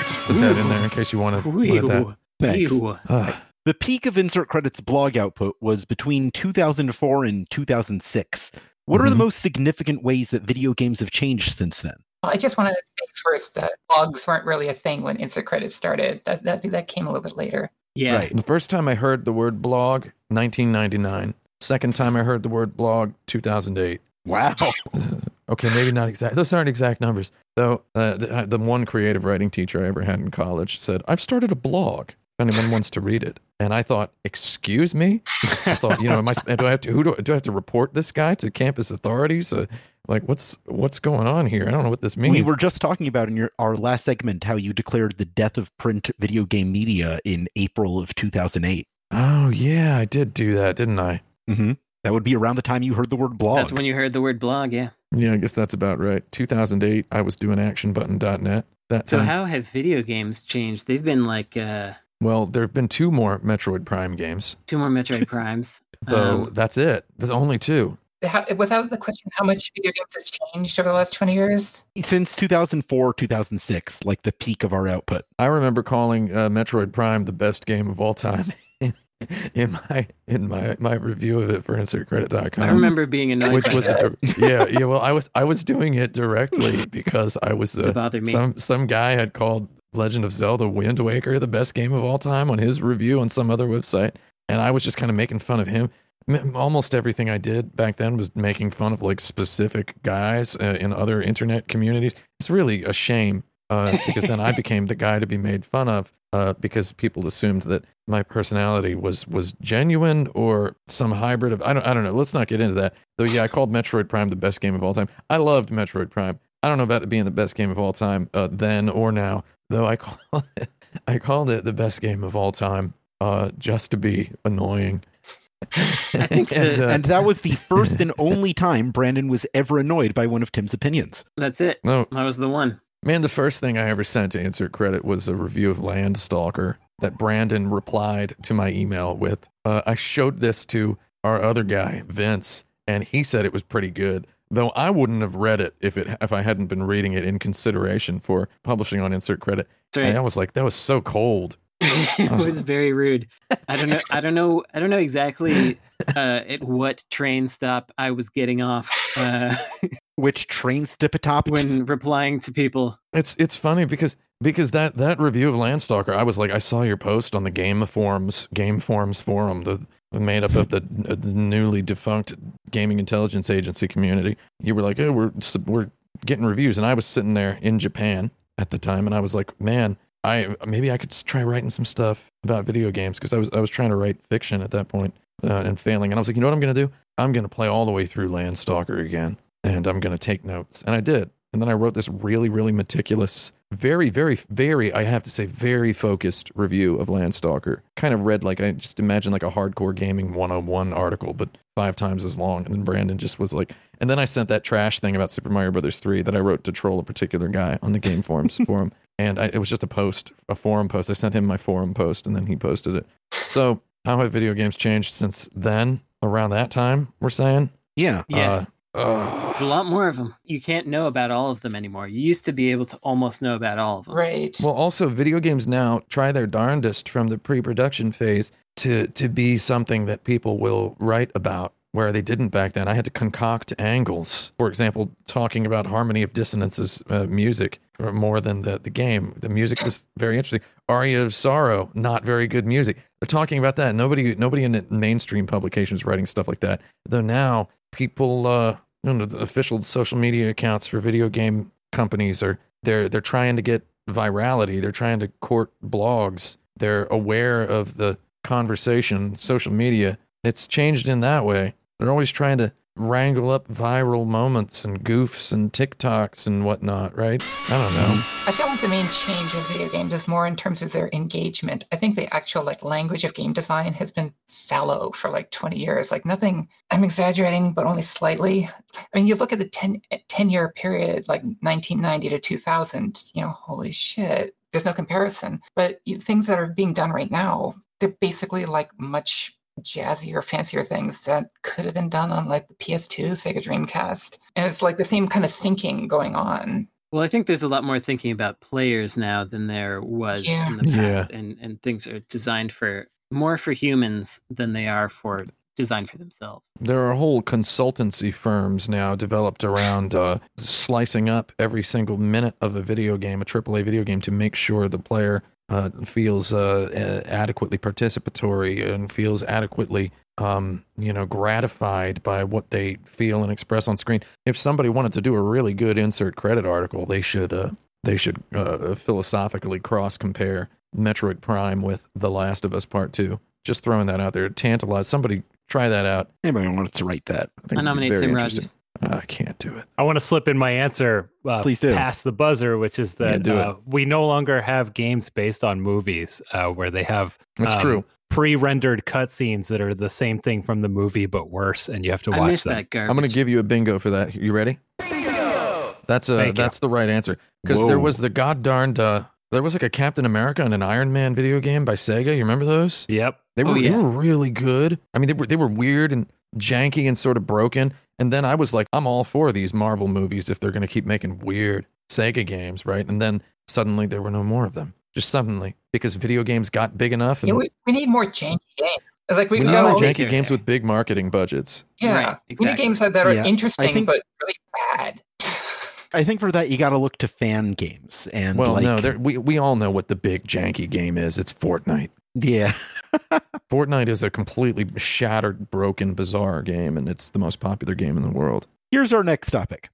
Just put that in there in case you wanted, wanted that. Ew. Thanks. Ew. The peak of Insert Credits blog output was between 2004 and 2006. What are the Mhm. most significant ways that video games have changed since then? I just wanted to say first that blogs weren't really a thing when insert credits started. That that that came a little bit later. Yeah. Right. The first time I heard the word blog, 1999. Second time I heard the word blog, 2008. Wow. Uh, okay, maybe not exact. Those aren't exact numbers. Though uh, the, the one creative writing teacher I ever had in college said, "I've started a blog. If anyone wants to read it." And I thought, "Excuse me." I thought, you know, am I? Do I have to? Who do, do I have to report this guy to campus authorities? Uh, like, what's what's going on here? I don't know what this means. We were just talking about in your our last segment how you declared the death of print video game media in April of 2008. oh yeah, I did do that, didn't I? hmm That would be around the time you heard the word blog. That's when you heard the word blog, yeah. Yeah, I guess that's about right. 2008, I was doing actionbutton.net. That So time. how have video games changed? They've been like uh, well, there have been two more Metroid Prime games, two more Metroid Primes. though. Um, that's it. There's only two. How, was that the question? How much video games have changed over the last twenty years? Since 2004, 2006, like the peak of our output. I remember calling uh, Metroid Prime the best game of all time in my in my my review of it for InsertCredit.com. I remember being annoyed which was that a yeah yeah well I was I was doing it directly because I was to uh, bother me. some some guy had called Legend of Zelda Wind Waker the best game of all time on his review on some other website and I was just kind of making fun of him M- almost everything I did back then was making fun of like specific guys uh, in other internet communities it's really a shame uh, because then I became the guy to be made fun of uh, because people assumed that my personality was was genuine or some hybrid of I don't I don't know. Let's not get into that. Though yeah, I called Metroid Prime the best game of all time. I loved Metroid Prime. I don't know about it being the best game of all time uh, then or now. Though I call it, I called it the best game of all time uh, just to be annoying. I think and, uh, and that was the first and only time Brandon was ever annoyed by one of Tim's opinions. That's it. no, That was the one. Man, the first thing I ever sent to insert credit was a review of Landstalker that Brandon replied to my email with. Uh, I showed this to our other guy, Vince, and he said it was pretty good. Though I wouldn't have read it if it if I hadn't been reading it in consideration for publishing on insert credit. That's And I was like, that was so cold. it was very rude. I don't know. I don't know. I don't know exactly uh, at what train stop I was getting off uh, Which trains to top when replying to people. It's it's funny because because that that review of Landstalker, I was like, I saw your post on the Game Forums Game Forums forum, the made up of the, uh, the newly defunct gaming intelligence agency community. You were like, oh, we're we're getting reviews, and I was sitting there in Japan at the time, and I was like, man, I maybe I could try writing some stuff about video games because I was I was trying to write fiction at that point, uh, and failing, and I was like, you know what I'm gonna do? I'm gonna play all the way through Landstalker again, and I'm gonna take notes, and I did. And then I wrote this really, really meticulous, very, very, very, I have to say, very focused review of Landstalker. Kind of read like, I just imagine like a hardcore gaming 101 article, but five times as long. And then Brandon just was like, and then I sent that trash thing about Super Mario Brothers 3 that I wrote to troll a particular guy on the Game Forums forum. And I, it was just a post, a forum post. I sent him my forum post and then he posted it. So, how have video games changed since then? Around that time, we're saying? Yeah. Yeah. Uh, ugh. There's a lot more of them. You can't know about all of them anymore. You used to be able to almost know about all of them. Right. Well, also, video games now try their darndest from the pre-production phase to to be something that people will write about, where they didn't back then. I had to concoct angles. For example, talking about harmony of dissonances uh, music or more than the the game. The music was very interesting. Aria of Sorrow, not very good music. They're talking about that. Nobody nobody in the mainstream publications writing stuff like that. Though now people, uh, you know, the official social media accounts for video game companies are they're they're trying to get virality. They're trying to court blogs. They're aware of the conversation, social media. It's changed in that way. They're always trying to wrangle up viral moments and goofs and TikToks and whatnot, right? I don't know. I feel like the main change with video games is more in terms of their engagement. I think the actual like language of game design has been sallow for like 20 years. Like nothing, I'm exaggerating, but only slightly. I mean, you look at the 10, 10 year period, like 1990 to 2000, you know, holy shit, there's no comparison. But you, things that are being done right now, they're basically like much jazzier, fancier things that could have been done on like the PS2, Sega Dreamcast. And it's like the same kind of thinking going on. Well, I think there's a lot more thinking about players now than there was Yeah. in the past, Yeah. and and things are designed for more for humans than they are for designed for themselves. There are whole consultancy firms now developed around uh, slicing up every single minute of a video game, a AAA video game, to make sure the player uh, feels uh, adequately participatory and feels adequately, um, you know, gratified by what they feel and express on screen. If somebody wanted to do a really good insert credit article, they should uh, they should uh, philosophically cross compare Metroid Prime with The Last of Us Part Two. Just throwing that out there. Tantalize somebody. Try that out. Anybody wanted to write that? I, I nominate Tim interesting. Rogers. I can't do it. I want to slip in my answer. Uh, Please do. Past the buzzer, which is Yeah, that do uh, we no longer have games based on movies uh, where they have That's um, true. pre-rendered cutscenes that are the same thing from the movie but worse, and you have to I watch miss them. that garbage. I'm going to give you a bingo for that. You ready? Bingo. That's a Thank you. that's the right answer because there was the god darned uh, there was like a Captain America and an Iron Man video game by Sega. You remember those? Yep. They Oh, were they were really good. I mean, they were they were weird and janky and sort of broken. And then I was like, I'm all for these Marvel movies if they're going to keep making weird Sega games, right? And then suddenly there were no more of them. Just suddenly because video games got big enough. And Yeah, we, we need more janky games. Like we, we we need got more all janky games with big marketing budgets. yeah, Right, we need exactly. games that, that are Yeah, interesting think- but really bad. I think for that you got to look to fan games and Well, like no, we we all know what the big janky game is. It's Fortnite. Yeah. Fortnite is a completely shattered, broken, bizarre game, and it's the most popular game in the world. Here's our next topic.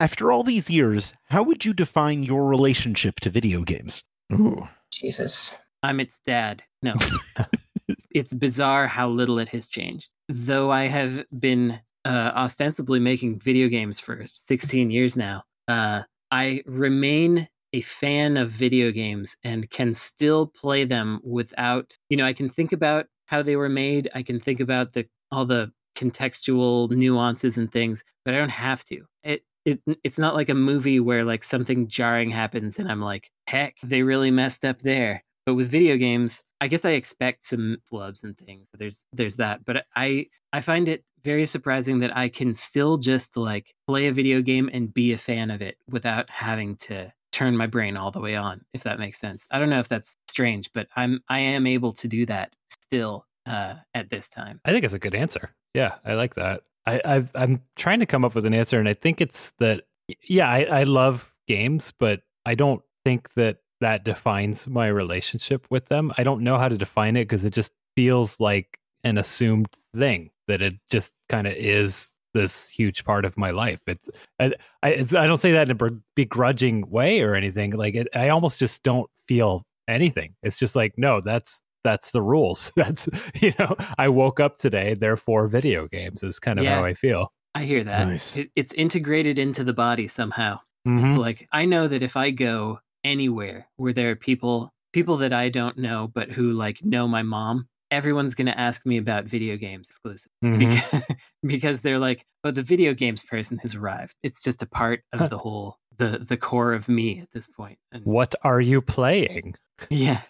After all these years, how would you define your relationship to video games? Ooh. Jesus. I'm its dad. No. it's bizarre how little it has changed. Though I have been uh, ostensibly making video games for 16 years now, uh, I remain a fan of video games and can still play them without, you know, I can think about how they were made. I can think about the all the contextual nuances and things, but I don't have to. It it it's not like a movie where like something jarring happens and I'm like, heck, they really messed up there. But with video games, I guess I expect some flubs and things. There's there's that, but I I find it very surprising that I can still just like play a video game and be a fan of it without having to turn my brain all the way on, if that makes sense. I don't know if that's strange, but I'm I am able to do that still uh, at this time. I think it's a good answer. Yeah, I like that. I, I've, I'm trying to come up with an answer, and I think it's that. Yeah, I, I love games, but I don't think that that defines my relationship with them. I don't know how to define it because it just feels like an assumed thing that it just kind of is this huge part of my life. It's I I, it's, I don't say that in a begrudging way or anything. Like it, I almost just don't feel anything. It's just like no, that's that's the rules. That's you know, I woke up today, therefore video games is kind of Yeah. how I feel. I hear that. Nice. It, it's integrated into the body somehow. Mhm. It's like I know that if I go anywhere where there are people people that I don't know but who like know my mom, everyone's going to ask me about video games exclusive Mhm. because, because they're like, "Oh, the video games person has arrived." It's just a part of the whole the the core of me at this point. And What are you playing? yeah.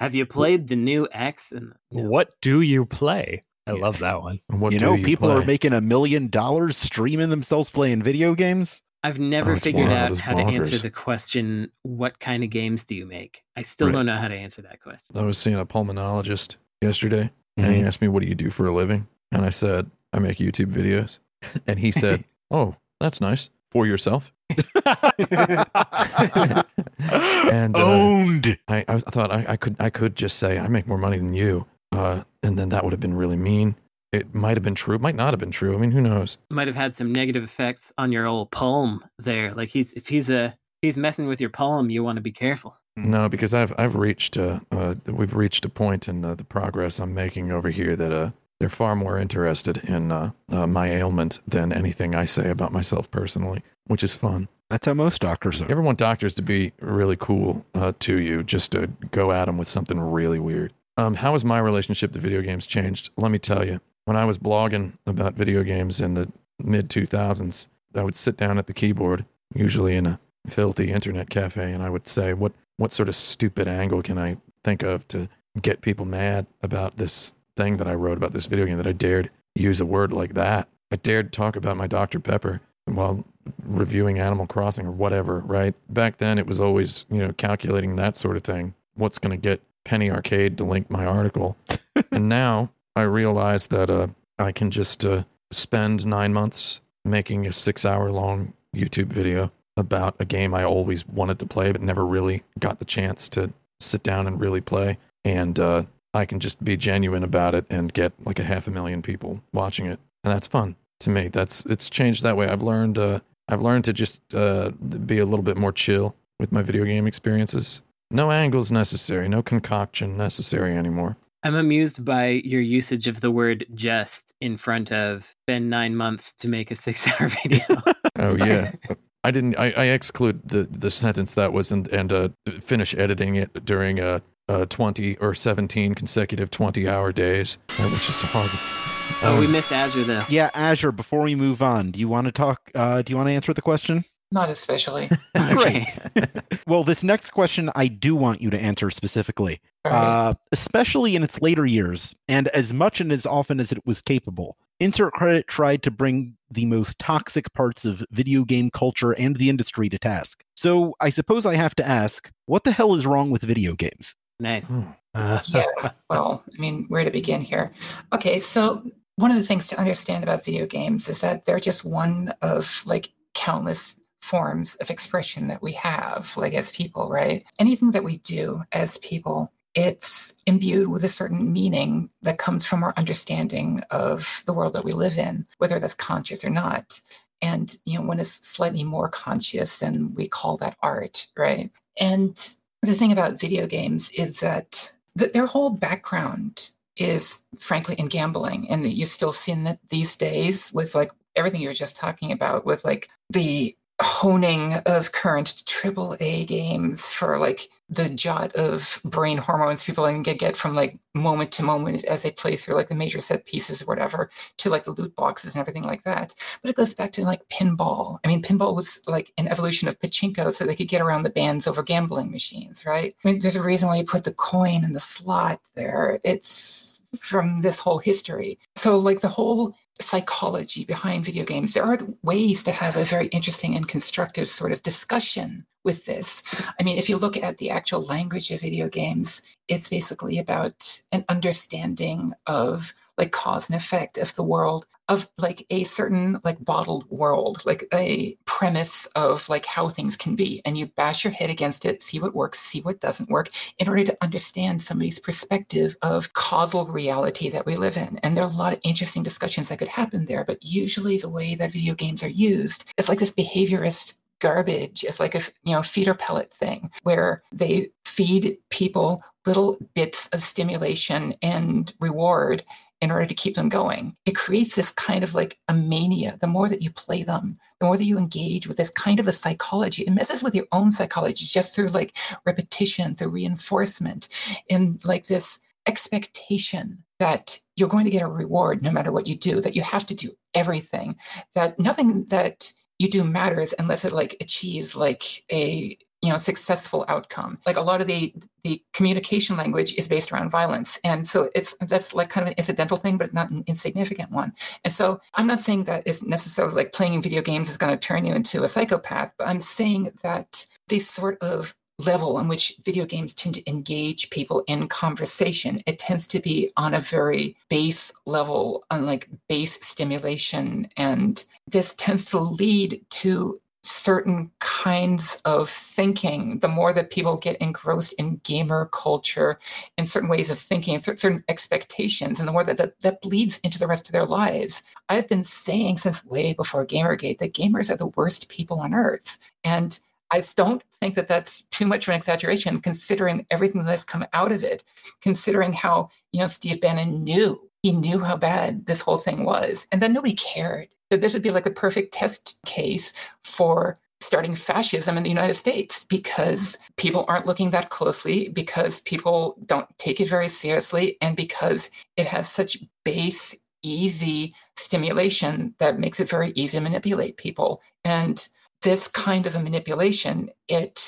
Have you played the new X and no. What do you play? I love that one. What you know, you people are making a million dollars streaming themselves playing video games. I've never Oh, figured wild. out It's how to answer the question what kind of games do you make? I still Right. don't know how to answer that question. I was seeing a pulmonologist yesterday, and Mm-hmm. he asked me, "What do you do for a living?" And I said, "I make YouTube videos." And he said, "Oh, that's nice for yourself." And, uh, owned. I, I, was, I thought I, I could I could just say I make more money than you, uh, and then that would have been really mean. It might have been true, it might not have been true. I mean, who knows? might have had some negative effects on your old poem there. Like he's if he's a he's messing with your poem, you want to be careful. No, because I've I've reached uh, uh we've reached a point in uh, the progress I'm making over here that uh they're far more interested in uh, uh, my ailment than anything I say about myself personally, which is fun. That's how most doctors are. You ever want doctors to be really cool uh, to you, just to go at them with something really weird? Um, how has my relationship to video games changed? Let me tell you. When I was blogging about video games in the mid 2000s, I would sit down at the keyboard, usually in a filthy internet cafe, and I would say, "What what sort of stupid angle can I think of to get people mad about this thing that I wrote about this video game that I dared use a word like that. I dared talk about my Dr. Pepper while reviewing Animal Crossing or whatever, right? Back then it was always, you know, calculating that sort of thing. What's going to get Penny Arcade to link my article? and now I realize that uh, I can just uh, spend nine months making a six hour long YouTube video about a game I always wanted to play, but never really got the chance to sit down and really play. And uh, I can just be genuine about it and get like a half a million people watching it, and that's fun to me. That's it's changed that way. I've learned uh, I've learned to just uh, be a little bit more chill with my video game experiences. No angles necessary, no concoction necessary anymore. I'm amused by your usage of the word just in front of been nine months to make a six hour video. oh yeah. I didn't I, I exclude the, the sentence that was and and uh, finish editing it during a, a twenty or seventeen consecutive twenty hour days. That was just hard. oh, we Um, missed Azure though. Yeah, Azure. Before we move on, do you want to talk? Uh, do you want to answer the question? Not especially. Great. well, this next question I do want you to answer specifically, All right. uh, especially in its later years, and as much and as often as it was capable. Insert Credit tried to bring the most toxic parts of video game culture and the industry to task. So I suppose I have to ask, what the hell is wrong with video games? Nice. Uh, yeah. Well, I mean, where to begin here? Okay, so one of the things to understand about video games is that they're just one of like countless forms of expression that we have, like as people, right? Anything that we do as people, it's imbued with a certain meaning that comes from our understanding of the world that we live in, whether that's conscious or not. And you know, when it's slightly more conscious, then we call that art, right? And the thing about video games is that th- their whole background is frankly in gambling and you still see that these days with like everything you were just talking about with like the honing of current triple A games for like the jot of brain hormones people can get, from like moment to moment as they play through like the major set pieces or whatever to like the loot boxes and everything like that. But it goes back to like pinball. I mean, pinball was like an evolution of pachinko so they could get around the bans over gambling machines, right? I mean, there's a reason why you put the coin in the slot there. It's from this whole history. So, like the whole psychology behind video games, there are ways to have a very interesting and constructive sort of discussion with this. I mean, if you look at the actual language of video games, it's basically about an understanding of like cause and effect of the world of like a certain like bottled world like a premise of like how things can be. And you bash your head against it see what works see what doesn't work in order to understand somebody's perspective of causal reality that we live in. And there are a lot of interesting discussions that could happen there but usually the way that video games are used is like this behaviorist garbage. It's like a you know feeder pellet thing where they feed people little bits of stimulation and reward in order to keep them going. It creates this kind of like a mania. The more that you play them, the more that you engage with this kind of a psychology, it messes with your own psychology just through like repetition, through reinforcement, and like this expectation that you're going to get a reward no matter what you do, that you have to do everything, that nothing that you do matters unless it like achieves like a you know successful outcome. Like a lot of the the communication language is based around violence. And so it's that's like kind of an incidental thing but not an insignificant one. And so i'm not saying that is necessarily like playing video games is going to turn you into a psychopath but i'm saying that this sort of level on which video games tend to engage people in conversation it tends to be on a very base level on like base stimulation. And this tends to lead to certain kinds of thinking the more that people get engrossed in gamer culture and certain ways of thinking cer- certain expectations and the more that, that that bleeds into the rest of their lives i've been saying since way before gamergate that gamers are the worst people on earth and I don't think that that's too much of an exaggeration, considering everything that's come out of it, considering how you know Steve Bannon knew he knew how bad this whole thing was, and then nobody cared. That this would be like the perfect test case for starting fascism in the United States because people aren't looking that closely, because people don't take it very seriously, and because it has such base, easy stimulation that makes it very easy to manipulate people. And this kind of a manipulation, it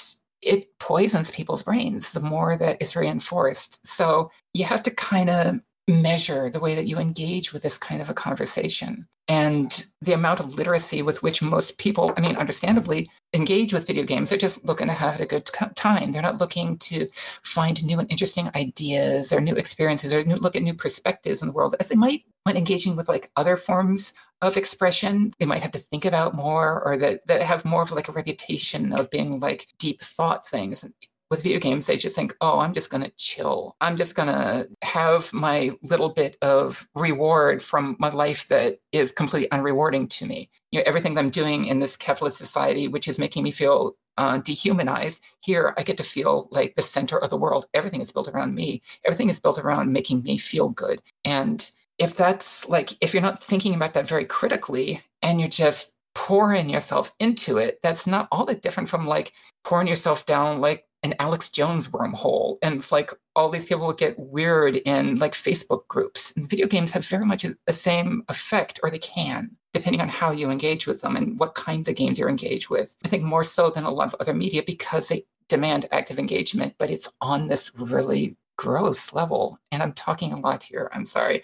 it poisons people's brains the more that it's reinforced. So you have to kind of measure the way that you engage with this kind of a conversation and the amount of literacy with which most people, I mean, understandably, engage with video games. They're just looking to have a good time. They're not looking to find new and interesting ideas or new experiences or new, look at new perspectives in the world as they might when engaging with like other forms of expression. They might have to think about more or that, that have more of like a reputation of being like deep thought things with video games, they just think, oh, I'm just going to chill. I'm just going to have my little bit of reward from my life that is completely unrewarding to me. You know, everything I'm doing in this capitalist society, which is making me feel uh, dehumanized, here I get to feel like the center of the world. Everything is built around me. Everything is built around making me feel good. And if that's like, if you're not thinking about that very critically and you're just pouring yourself into it, that's not all that different from like pouring yourself down like an Alex Jones wormhole. And it's like all these people get weird in like Facebook groups. And video games have very much the same effect, or they can, depending on how you engage with them and what kinds of games you're engaged with. I think more so than a lot of other media because they demand active engagement, but it's on this really gross level. And I'm talking a lot here. I'm sorry.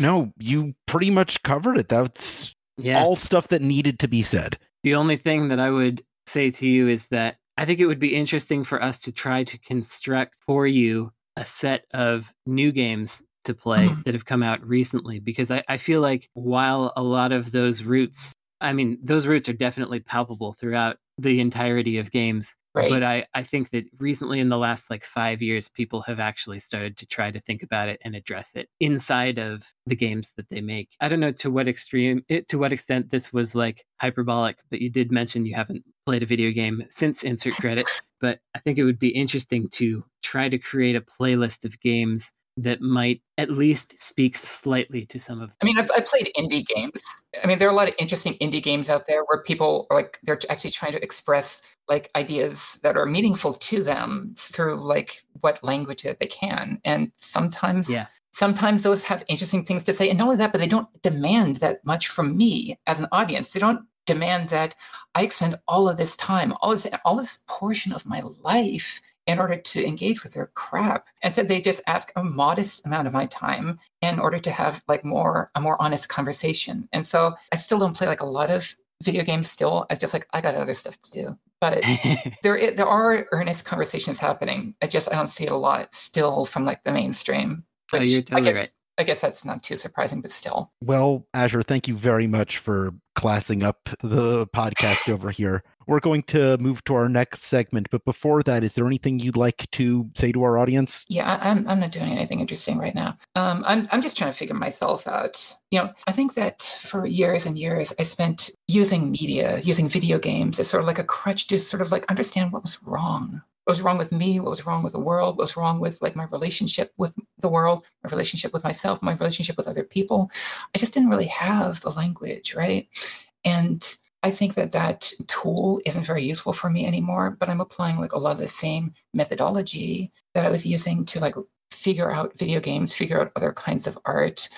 No, you pretty much covered it. That's Yeah. all stuff that needed to be said. The only thing that I would say to you is that I think it would be interesting for us to try to construct for you a set of new games to play Mhm. that have come out recently because I, I feel like while a lot of those roots I mean, those roots are definitely palpable throughout the entirety of games. Right. But I, I think that recently in the last like five years, people have actually started to try to think about it and address it inside of the games that they make. I don't know to what extreme it to what extent this was like hyperbolic, but you did mention you haven't played a video game since insert credit. But I think it would be interesting to try to create a playlist of games that might at least speak slightly to some of I mean, I've, I've played indie games. I mean, there are a lot of interesting indie games out there where people are like they're actually trying to express like ideas that are meaningful to them through like what language that they can. And sometimes, Yeah. sometimes those have interesting things to say. And not only that, but they don't demand that much from me as an audience. They don't demand that I expend all of this time, all this, all this portion of my life in order to engage with their crap. And so they just ask a modest amount of my time in order to have like more a more honest conversation. And so I still don't play like a lot of video games still. I just like I got other stuff to do. But there there are earnest conversations happening. I just I don't see it a lot still from like the mainstream. Oh, Which I totally guess right. I guess that's not too surprising, but still. Well, Azure, thank you very much for classing up the podcast over here. We're going to move to our next segment, but before that, is there anything you'd like to say to our audience? Yeah, I'm I'm not doing anything interesting right now. Um, I'm I'm just trying to figure myself out. You know, I think that for years and years I spent using media, using video games as sort of like a crutch to sort of like understand what was wrong. What was wrong with me? What was wrong with the world? What was wrong with like my relationship with the world, my relationship with myself, my relationship with other people? I just didn't really have the language, right? And I think that that tool isn't very useful for me anymore, but I'm applying like a lot of the same methodology that I was using to like figure out video games, figure out other kinds of art,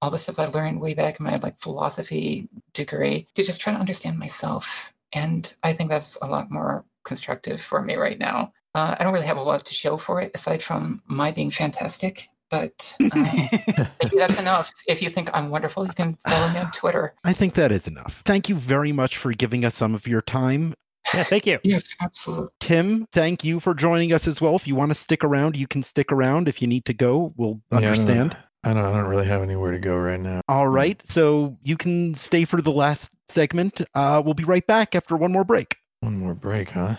all the stuff I learned way back in my like philosophy degree to just try to understand myself. And I think that's a lot more constructive for me right now. Uh, I don't really have a lot to show for it aside from my being fantastic, but maybe that's enough. If you think I'm wonderful, you can follow me on Twitter. I think that is enough. Thank you very much for giving us some of your time. Yeah, thank you. Yes, absolutely. Tim, thank you for joining us as well. If you want to stick around, you can stick around. If you need to go, we'll Yeah, I don't- understand. I don't, I don't really have anywhere to go right now. All right. So you can stay for the last segment. Uh, we'll be right back after one more break. One more break, huh?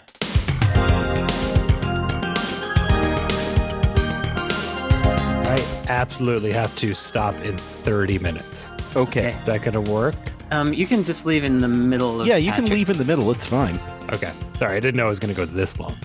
I absolutely have to stop in 30 minutes. Okay. Is that going to work? um, you can just leave in the middle of Yeah, you can leave in the middle. It's fine. Okay. Sorry, I didn't know it was going to go this long.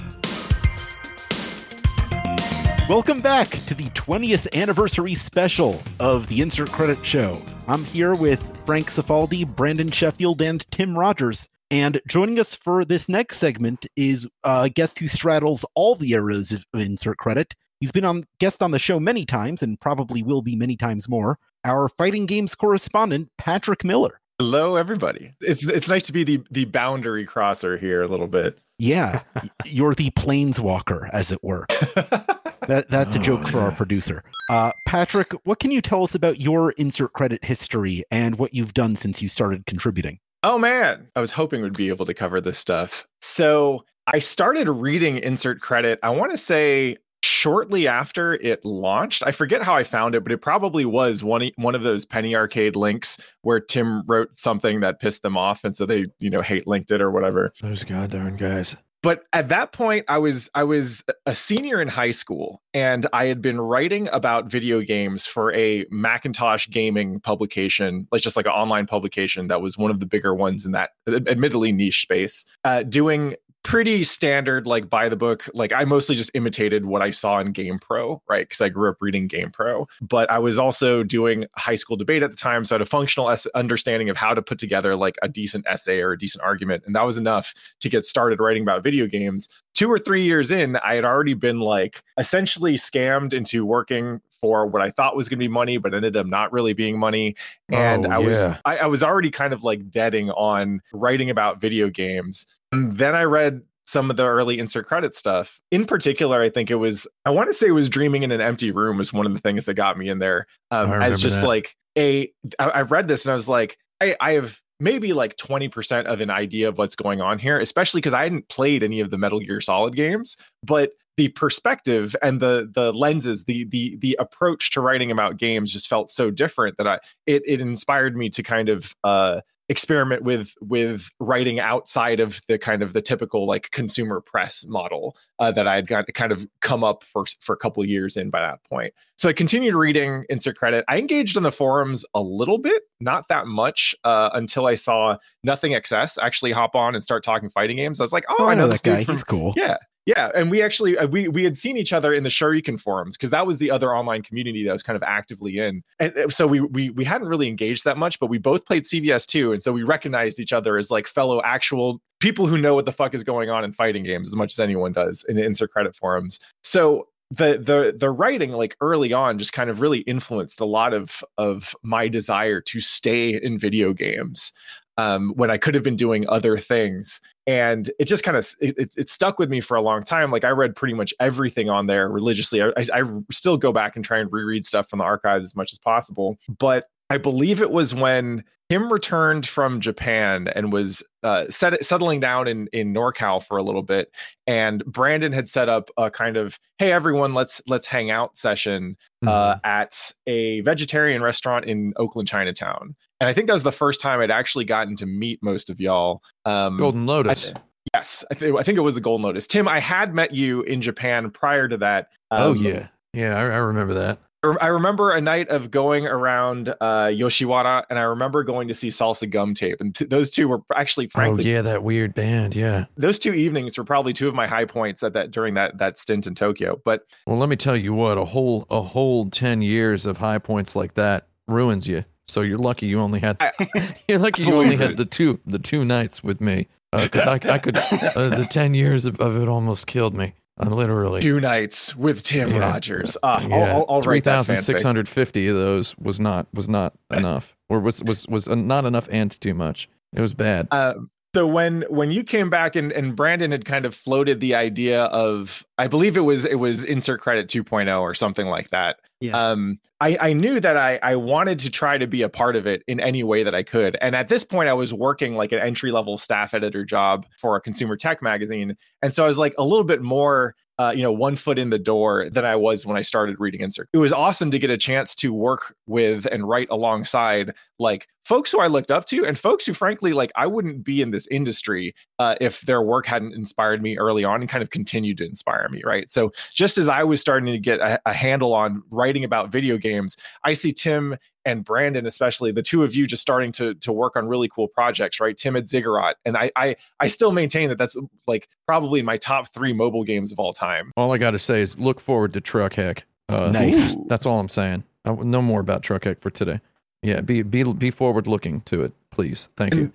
Welcome back to the 20th anniversary special of the Insert Credit Show. I'm here with Frank Cifaldi, Brandon Sheffield, and Tim Rogers. And joining us for this next segment is a guest who straddles all the eras of Insert Credit. He's been on guest on the show many times and probably will be many times more. Our fighting games correspondent, Patrick Miller. Hello, everybody. It's it's nice to be the the boundary crosser here a little bit. Yeah, you're the planeswalker, as it were. That that's a Oh, joke for our producer. Uh, Patrick, what can you tell us about your insert credit history and what you've done since you started contributing? Oh man, I was hoping we'd be able to cover this stuff. So I started reading Insert Credit, I want to say shortly after it launched. I forget how I found it, but it probably was one one of those penny arcade links where Tim wrote something that pissed them off and so they, you know, hate linked it or whatever. Those goddamn guys. But at that point i was i was a senior in high school and i had been writing about video games for a macintosh gaming publication like just like an online publication that was one of the bigger ones in that admittedly niche space uh, doing pretty standard like by the book. Like i mostly just imitated what i saw in game pro right? Because i grew up reading game pro. But i was also doing high school debate at the time so i had a functional es- understanding of how to put together like a decent essay or a decent argument and that was enough to get started writing about video games. Two or three years in i had already been like essentially scammed into working for what i thought was going to be money but ended up not really being money. And Oh, i was yeah. I, I was already kind of like deading on writing about video games and then i read some of the early insert credit stuff in particular i think it was i want to say it was dreaming in an empty room was one of the things that got me in there um, as just that. like a I, I read this and i was like I, I have maybe like 20% of an idea of what's going on here especially because i hadn't played any of the metal gear solid games but the perspective and the the lenses the the the approach to writing about games just felt so different that i it, it inspired me to kind of uh experiment with with writing outside of the kind of the typical like consumer press model uh, that I had got kind of come up for for a couple of years in by that point. So I continued reading insert credit. I engaged on the forums a little bit, not that much, uh, until I saw Nothing XS actually hop on and start talking fighting games. I was like, oh, I know this that guy. from He's cool. yeah. Yeah, and we actually uh, we we had seen each other in the Shoryuken forums because that was the other online community that I was kind of actively in, and uh, so we we we hadn't really engaged that much, but we both played CVS2, and so we recognized each other as like fellow actual people who know what the fuck is going on in fighting games as much as anyone does in the insert credit forums. So the the the writing like early on just kind of really influenced a lot of of my desire to stay in video games um, when I could have been doing other things. And it just kind of it, it, stuck with me for a long time. Like I read pretty much everything on there religiously. I, I, I still go back and try and reread stuff from the archives as much as possible. But I believe it was when Tim returned from Japan and was uh, set, settling down in in NorCal for a little bit, and Brandon had set up a kind of "Hey everyone, let's let's hang out" session uh, at a vegetarian restaurant in Oakland, Chinatown. And I think that was the first time I'd actually gotten to meet most of y'all. Um, Golden Lotus. Yes, I, th- I think it was the Golden Lotus. Tim, I had met you in Japan prior to that. oh Um, yeah, yeah. I, I remember that. I remember a night of going around uh, Yoshiwara, and I remember going to see Salsa Gum Tape, and t- those two were actually, frankly, oh yeah, that weird band. Yeah. those two evenings were probably two of my high points at that during that that stint in Tokyo. But Well, let me tell you what. A whole a whole ten years of high points like that ruins you. So you're lucky you only had I- you're lucky you only it. had the two the two nights with me because I I could uh, the ten years of, of it almost killed me. Uh, literally. two nights with Tim Yeah. Rogers. Uh, I'll, I'll, I'll three thousand six hundred fifty of those was not was not enough, or was was was uh, not enough and too much. It was bad. Uh, so when when you came back and and Brandon had kind of floated the idea of I believe it was it was insert credit 2.0 or something like that. Yeah. Um I I knew that I I wanted to try to be a part of it in any way that I could. And at this point I was working like an entry level staff editor job for a consumer tech magazine. And so I was like a little bit more uh, you know, one foot in the door than I was when I started reading Insert. It was awesome to get a chance to work with and write alongside like folks who I looked up to and folks who, frankly, like I wouldn't be in this industry uh, if their work hadn't inspired me early on and kind of continued to inspire me. Right. So just as I was starting to get a, a handle on writing about video games, I see Tim and Brandon, especially the two of you, just starting to to work on really cool projects. Right. Timid Ziggurat, and I I I still maintain that that's like probably my top three mobile games of all time. all I got to say is look forward to Truck Heck. Uh, Nice. That's all I'm saying. I, no more about Truck Heck for today. Yeah, be be be forward looking to it, please. Thank you.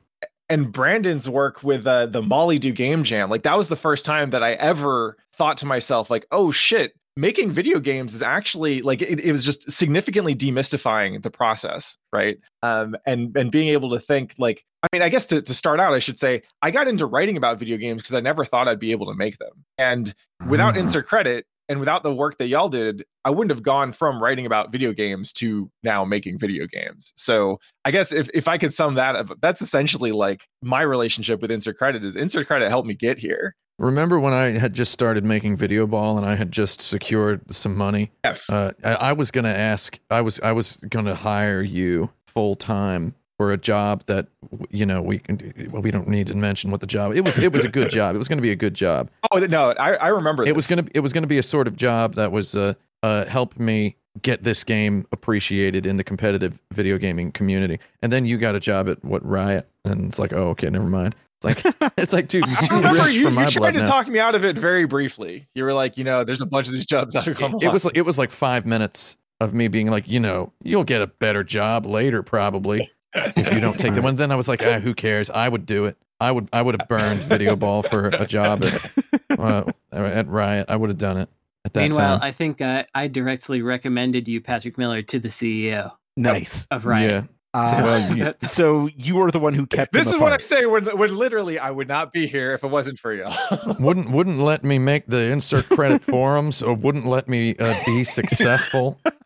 and Brandon's work with uh, the Molydeux Game Jam, like that was the first time that I ever thought to myself, like, oh shit, making video games is actually like it, it was just significantly demystifying the process, right? Um, and and being able to think like, I mean, I guess to, to start out, I should say I got into writing about video games because I never thought I'd be able to make them, and without Mhm. insert credit. and without the work that y'all did, I wouldn't have gone from writing about video games to now making video games. So I guess if, if I could sum that up, that's essentially like my relationship with Insert Credit is Insert Credit helped me get here. Remember when I had just started making video ball and I had just secured some money? Yes. Uh, I, I was gonna ask. I was I was gonna hire you full time for a job that you know we can. Well, we don't need to mention what the job. It was it was a good job. It was gonna be a good job. oh no, I, I remember. It was gonna it was gonna be a sort of job that was uh uh help me get this game appreciated in the competitive video gaming community. And then you got a job at what Riot, and it's like, oh okay, never mind. It's like it's like dude, you're I remember you, you tried to now. talk me out of it very briefly. You were like, you know, there's a bunch of these jobs that have come it along. was like it was like five minutes of me being like, you know, you'll get a better job later probably if you don't take the one. Then I was like, ah, who cares? I would do it. I would I would have burned video ball for a job at uh, at Riot. I would have done it at that Meanwhile, time. I think uh, I directly recommended you, Patrick Miller, to the CEO Nice. of Riot. Yeah. Uh, Well, you- so you were the one who kept. this them is what I apart. say when, when literally I would not be here if it wasn't for you. wouldn't wouldn't let me make the insert credit forums or wouldn't let me uh, be successful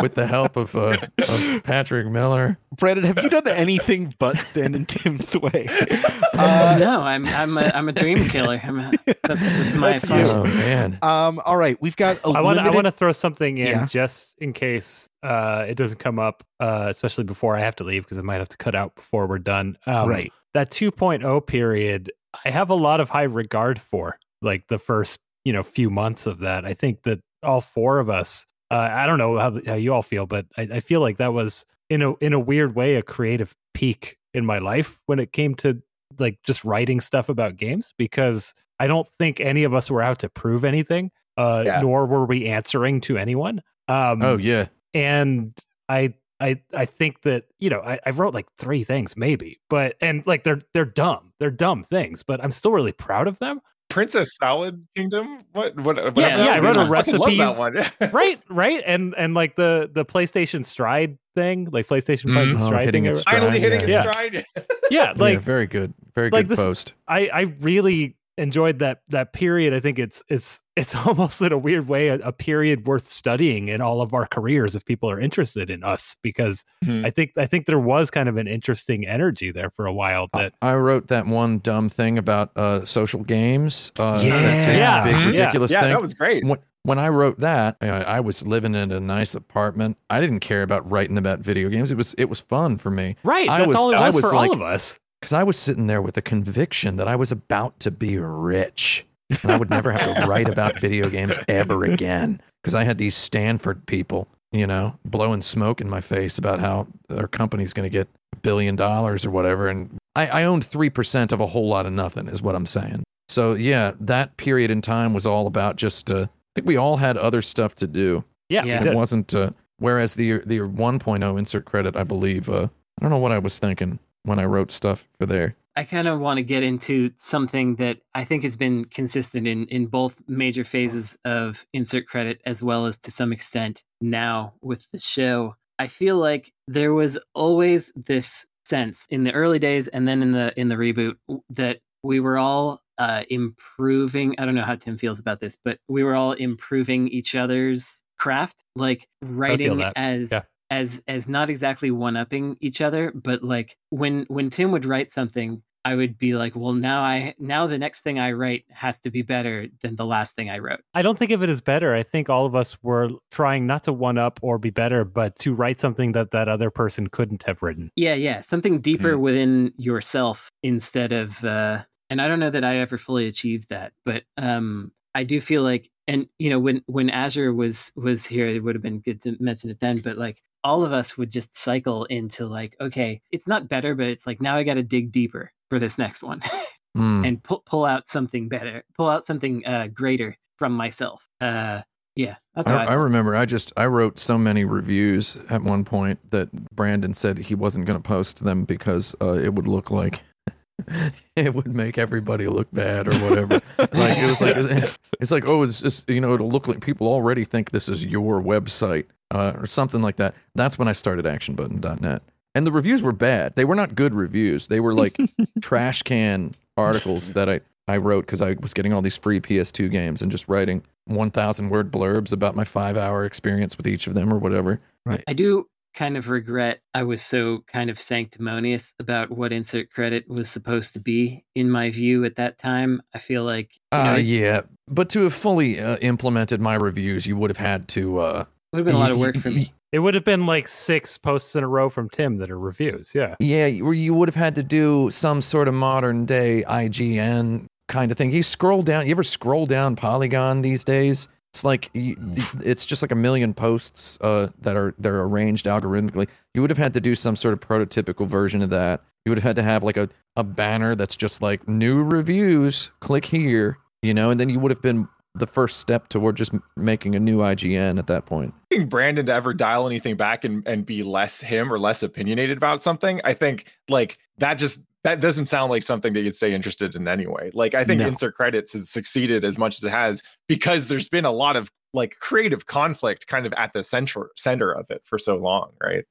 with the help of, uh, of Patrick Miller. Brandon, have you done anything but stand in Tim's way? Uh, no, I'm I'm a, I'm a dream killer. I'm a, that's, that's my That's you. Oh man. um, all right, we've got. A I want I want to throw something in Yeah. just in case uh, it doesn't come up, uh, especially before I have to leave because I might have to cut out before we're done. Um, right. That 2.0 period, I have a lot of high regard for. Like the first, you know, few months of that. I think that all four of us. Uh, I don't know how how you all feel, but I, I feel like that was in a in a weird way a creative peak in my life when it came to like just writing stuff about games because I don't think any of us were out to prove anything, uh, Yeah. nor were we answering to anyone. Um, Oh yeah. and I I I think that you know I, I wrote like three things maybe, but and like they're they're dumb, they're dumb things, but I'm still really proud of them. Princess Salad Kingdom? What? What? Yeah, yeah, I wrote a recipe. Love that one. right, right, and and like the the PlayStation Stride thing, like PlayStation finds Mhm. the Oh, Stride hitting thing. its I- Finally hitting yeah. its stride. yeah, like yeah, very good. Very like good this- post. I I really enjoyed that that period. I think it's it's it's almost in a weird way a, a period worth studying in all of our careers if people are interested in us because Mhm. I think I think there was kind of an interesting energy there for a while that I wrote that one dumb thing about uh, social games. Uh, Yeah. that's Yeah. big Mhm. ridiculous yeah, thing. that was great. when, when I wrote that, I, I was living in a nice apartment. I didn't care about writing about video games. It was it was fun for me right. I That's was- all it I was, was for like- all of us. Because I was sitting there with the conviction that I was about to be rich and I would never have to write about video games ever again. Because I had these Stanford people, you know, blowing smoke in my face about how their company's going to get a billion dollars or whatever. And I, I owned 3% of a whole lot of nothing, is what I'm saying. So, yeah, that period in time was all about just, uh, I think we all had other stuff to do. Yeah, Yeah. It wasn't, uh, whereas the, the 1.0 insert credit, I believe, uh, I don't know what I was thinking when I wrote stuff for there. I kind of want to get into something that I think has been consistent in, in both major phases of insert credit as well as to some extent now with the show. I feel like there was always this sense in the early days and then in the in the reboot that we were all uh, improving. I don't know how Tim feels about this, but we were all improving each other's craft, like writing as Yeah. As as not exactly one upping each other, but like when when Tim would write something, I would be like, well, now I now the next thing I write has to be better than the last thing I wrote. I don't think of it as better. I think all of us were trying not to one up or be better, but to write something that that other person couldn't have written. Yeah, yeah, something deeper within yourself instead of. uh And I don't know that I ever fully achieved that, but um I do feel like, and you know, when when Azure was was here, it would have been good to mention it then. But like all of us would just cycle into like, okay, it's not better, but it's like now I got to dig deeper for this next one. Hmm. and pull pull out something better, pull out something uh, greater from myself. Uh, yeah, that's I, I, I remember I just I wrote so many reviews at one point that Brandon said he wasn't going to post them because uh, it would look like it would make everybody look bad or whatever. like it was like it's like oh it's just you know it'll look like people already think this is your website uh, or something like that. That's when I started actionbutton.net. and the reviews were bad. They were not good reviews. They were like trash can articles that I I wrote because I was getting all these free PS2 games and just writing 1,000 word blurbs about my five hour experience with each of them or whatever. Right. I do kind of regret I was so kind of sanctimonious about what insert credit was supposed to be in my view at that time. I feel like you know, Uh, yeah, but to have fully uh, implemented my reviews, you would have had to. Uh, would have been a lot of work for me. It would have been like six posts in a row from Tim that are reviews. Yeah. Yeah, you, you would have had to do some sort of modern day IGN kind of thing. You scroll down. You ever scroll down Polygon these days? It's like you, it's just like a million posts uh, that are they're arranged algorithmically. You would have had to do some sort of prototypical version of that. You would have had to have like a, a banner that's just like new reviews. Click here, you know, and then you would have been the first step toward just making a new IGN at that point. asking Brandon to ever dial anything back and, and be less him or less opinionated about something, I think like that just that doesn't sound like something that you'd stay interested in anyway. Like I think No. insert credits has succeeded as much as it has because there's been a lot of like creative conflict kind of at the center center of it for so long, right?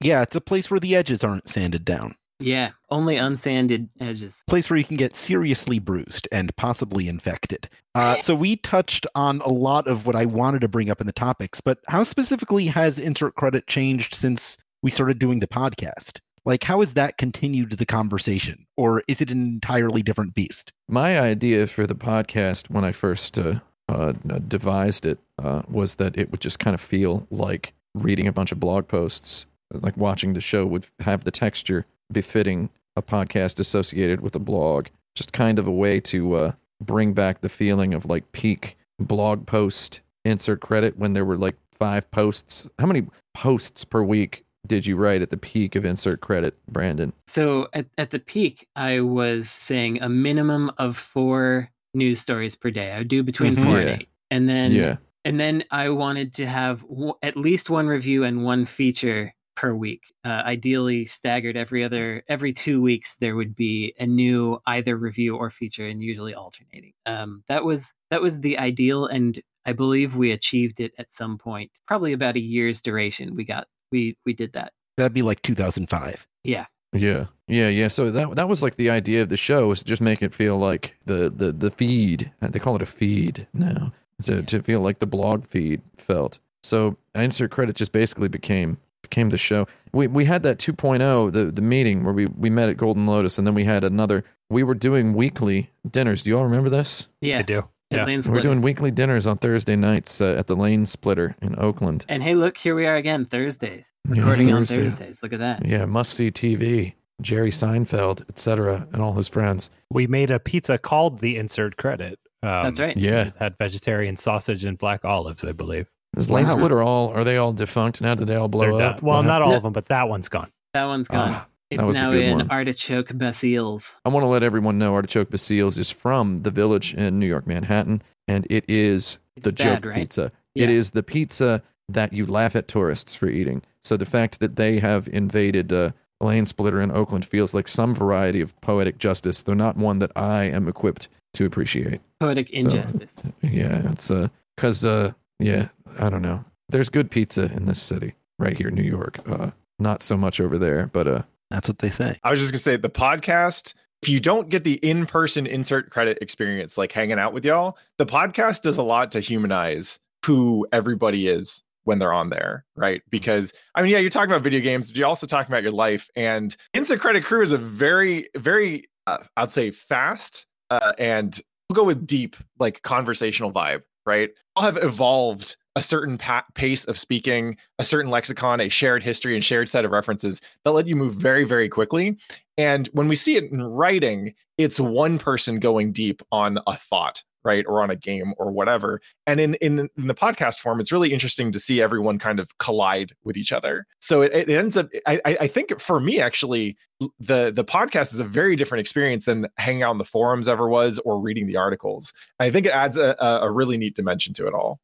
Yeah, it's a place where the edges aren't sanded down. Yeah, only unsanded edges. place where you can get seriously bruised and possibly infected. Uh, so we touched on a lot of what I wanted to bring up in the topics, but how specifically has insert credit changed since we started doing the podcast? Like, how has that continued the conversation, or is it an entirely different beast? My idea for the podcast when I first uh, uh, devised it uh, was that it would just kind of feel like reading a bunch of blog posts, like watching the show would have the texture befitting a podcast associated with a blog. Just kind of a way to uh, bring back the feeling of like peak blog post insert credit when there were like five posts. How many posts per week did you write at the peak of insert credit, Brandon? So at, at the peak, I was saying a minimum of four news stories per day. I would do between Mhm. four Yeah. and eight. And then yeah. and then I wanted to have w- at least one review and one feature per week. Uh, ideally staggered every other every two weeks. There would be a new either review or feature, and usually alternating. Um, that was that was the ideal, and I believe we achieved it at some point. Probably about a year's duration. We got we we did that. That'd be like 2005. Yeah. Yeah, yeah, yeah. So that that was like the idea of the show was to just make it feel like the the the feed. They call it a feed now. To to feel like the blog feed felt. So insert credit just basically became became to show. We we had that 2.0 the the meeting where we we met at Golden Lotus, and then we had another. We were doing weekly dinners. Do you all remember this? Yeah. I do. Yeah. We We're doing weekly dinners on Thursday nights uh, at the Lane Splitter in Oakland. And hey, look, here we are again, Thursdays. Yeah, Recording on Thursdays. Look at that. Yeah, must see TV. Jerry Seinfeld, etc., and all his friends. We made a pizza called the insert credit. Um, That's right. Yeah. It had vegetarian sausage and black olives, I believe. Is Lane Wow. Splitter all? Are they all defunct now? Did they all blow They're up? done. Well, What not happened? all No. of them, but that one's gone. That one's gone. Ah, it's now in one. Artichoke Basille's. I want to let everyone know Artichoke Basille's is from the Village in New York, Manhattan, and it is It's the bad, joke right? pizza. Yeah. It is the pizza that you laugh at tourists for eating. So the fact that they have invaded uh, Lane Splitter in Oakland feels like some variety of poetic justice, though not one that I am equipped to appreciate. Poetic injustice. Yeah, it's uh, cause uh, yeah, I don't know. There's good pizza in this city, right here, in New York. Uh, not so much over there, but uh, That's what they say. I was just gonna say the podcast. If you don't get the in-person insert credit experience, like hanging out with y'all, the podcast does a lot to humanize who everybody is when they're on there, right? Because I mean, yeah, you're talking about video games, but you're also talking about your life. And Insert Credit Crew is a very, very, uh, I'd say, fast uh, and we'll go with deep, like conversational vibe, right? I'll have evolved a certain pa- pace of speaking, a certain lexicon, a shared history, and shared set of references that let you move very, very quickly. And when we see it in writing, it's one person going deep on a thought, right? Or on a game or whatever. And in in, in the podcast form, it's really interesting to see everyone kind of collide with each other. So it, it ends up I, I think for me actually the the podcast is a very different experience than hanging out in the forums ever was or reading the articles. And I think it adds a a really neat dimension to it all.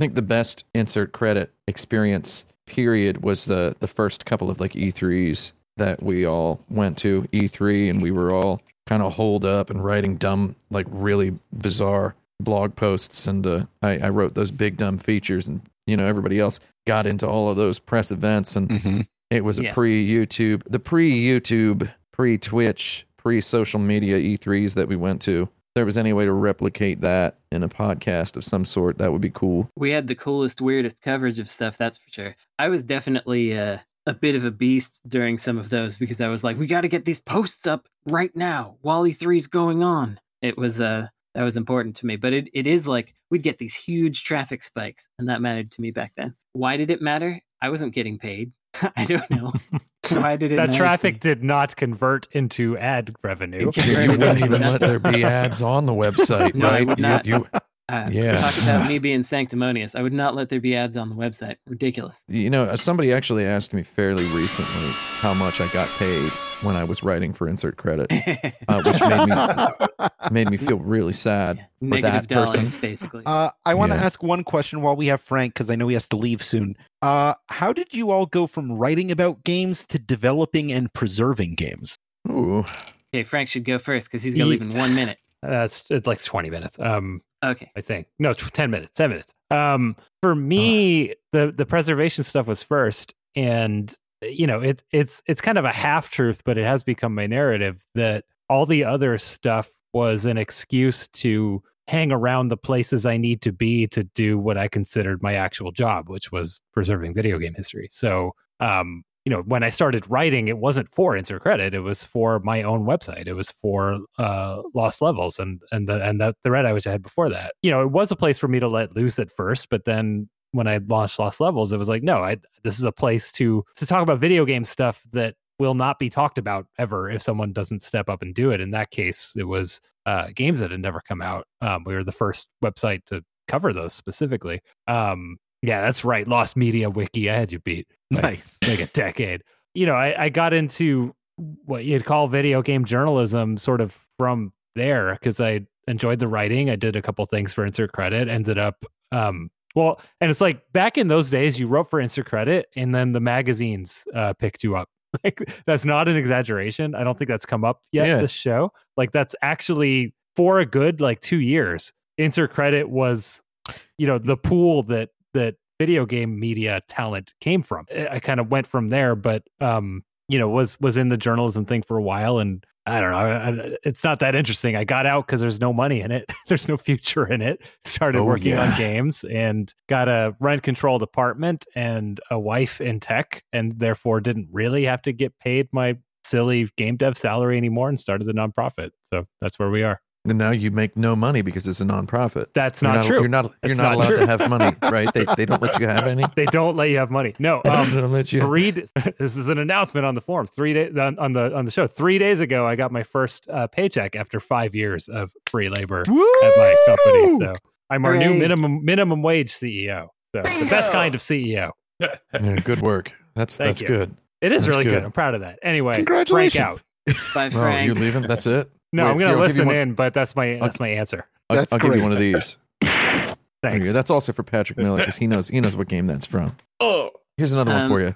I think the best insert credit experience period was the the first couple of like E3s that we all went to E3 and we were all kind of holed up and writing dumb like really bizarre blog posts and uh, I, I wrote those big dumb features and you know everybody else got into all of those press events and hmm It was a Yeah. pre YouTube, the pre YouTube, pre Twitch, pre social media E3s that we went to. There was any way to replicate that in a podcast of some sort, that would be cool. We had the coolest, weirdest coverage of stuff, that's for sure. I was definitely uh, a bit of a beast during some of those because I was like, we got to get these posts up right now while E3's going on. It was uh that was important to me, but it, it is like we'd get these huge traffic spikes, and that mattered to me back then. Why did it matter? I wasn't getting paid. I don't know. Why did it? that traffic me? did not convert into ad revenue. You wouldn't even let there be ads on the website, No, I right? would You- you, Uh, Yeah. Talk about me being sanctimonious. I would not let there be ads on the website. Ridiculous. You know, uh, somebody actually asked me fairly recently how much I got paid when I was writing for Insert Credit, uh, which made me made me feel really sad. Negative that dollars, person. basically. Uh, I want to Yeah. ask one question while we have Frank because I know he has to leave soon. Uh, how did you all go from writing about games to developing and preserving games? Ooh, okay, Frank should go first because he's gonna leave in one minute. That's it's like 20 minutes. Um, Okay. I think no, tw- 10 minutes, 10 minutes. Um, for me, the the preservation stuff was first, and you know, it it's it's kind of a half truth, but it has become my narrative that all the other stuff was an excuse to hang around the places I need to be to do what I considered my actual job, which was preserving video game history. So, um, you know, when I started writing, it wasn't for Insert Credit; it was for my own website. It was for uh, Lost Levels and and the and that thread I which I had before that. You know, it was a place for me to let loose at first, but then when I launched Lost Levels, it was like, no, I this is a place to to talk about video game stuff that will not be talked about ever if someone doesn't step up and do it. In that case, it was uh, games that had never come out. Um, we were the first website to cover those specifically. Um, yeah, that's right. Lost Media Wiki. I had you beat Like- Nice. like a decade. You know, I, I got into what you'd call video game journalism sort of from there because I enjoyed the writing. I did a couple things for Insert Credit, ended up, um, well, and it's like back in those days, you wrote for Insert Credit and then the magazines uh, picked you up. Like, that's not an exaggeration. I don't think that's come up yet Yeah. this show. Like, that's actually for a good like two years. Insert Credit was, you know, the pool that that video game media talent came from. I- kind of went from there, but um, you know, was was in the journalism thing for a while, and I don't know, I, I- it's not that interesting. I got out because there's no money in it, there's no future in it. Started Oh, working on games and got a rent controlled apartment and a wife in tech, and therefore didn't really have to get paid my silly game dev salary anymore, and started the nonprofit. So that's where we are. And now you make no money because it's a nonprofit. That's You're not, true. You're not. You're That's not, not allowed true. to have money, right? They they don't let you have any. they don't let you have money. No, they um, don't let you. three this is an announcement on the forums three days on, on the on the show three days ago i got my first uh, paycheck after five years of free labor at my company so i'm our new minimum minimum wage ceo so the best kind of ceo Yeah, good work. That's Thank that's you. good. it is That's really good. good. i'm proud of that anyway Congratulations. Frank out Bye, Oh, Frank. you leaving? That's it. No Wait, i'm gonna here, I'll give you listen one- in but that's my that's my answer I'll, That's I'll give you one of these. thanks Okay, that's also for Patrick Miller because he knows he knows what game that's from. Oh, Here's another one Um, for you.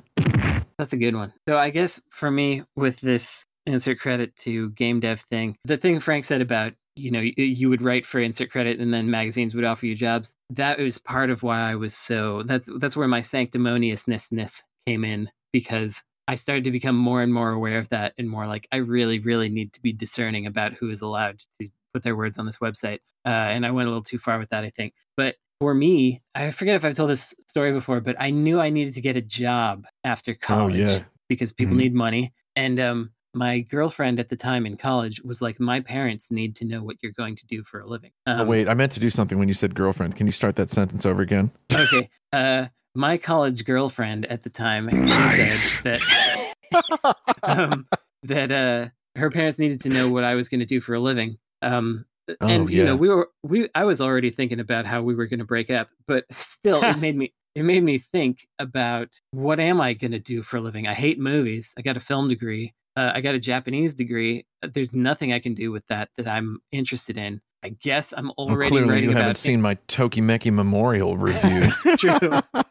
That's a good one. So I guess for me, with this insert credit to game dev thing, the thing Frank said about you know you, you would write for insert credit and then magazines would offer you jobs. That was part of why I was so. That's that's where my sanctimoniousness came in because I started to become more and more aware of that and more like I really really need to be discerning about who is allowed to put their words on this website. Uh, and I went a little too far with that, I think. But for me, I forget if I've told this story before, but I knew I needed to get a job after Oh college yeah. because people Mhm. need money. And um, my girlfriend at the time in college was like, "My parents need to know what you're going to do for a living." Um, oh wait, I meant to do something when you said girlfriend. Can you start that sentence over again? okay. Uh, my college girlfriend at the time, she Nice. said that um, that uh, her parents needed to know what I was going to do for a living. Um, Oh, and you know, we were we I was already thinking about how we were going to break up, but still, it made me it made me think about what am I going to do for a living? I hate movies. I got a film degree. Uh, I got a Japanese degree. There's nothing I can do with that that I'm interested in. I guess I'm Well, already clearly, you about haven't seen my Tokimeki Memorial review. True.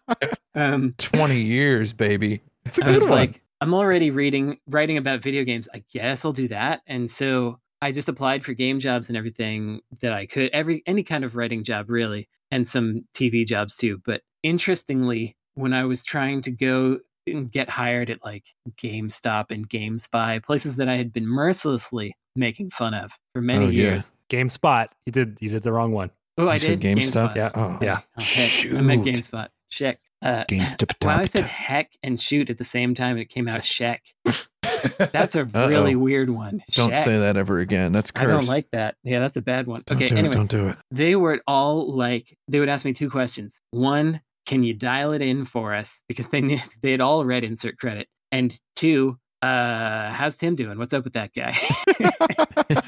Um, Twenty years, baby. It's a I good was one. like, I'm already reading, writing about video games. I guess I'll do that. And so I just applied for game jobs and everything that I could, every any kind of writing job really, and some TV jobs too. But interestingly, when I was trying to go and get hired at like GameStop and GameSpy, places that I had been mercilessly making fun of for many Oh, yeah. years. GameSpot. You did you did the wrong one. Oh, I You said did GameStop? Yeah. Oh, Yeah. Oh, heck. I meant GameSpot. Check. Uh, GameStop. Wow, I said heck and shoot at the same time. It came out sheck. That's a Uh-oh. really weird one. Don't Sheck. say that ever again. That's cursed. I don't like that. Yeah, that's a bad one. Don't okay, do anyway, it. Don't do it. they were all like, they would ask me two questions. One, can you dial it in for us? Because they knew, they had all read insert credit. And two, uh, how's Tim doing? What's up with that guy?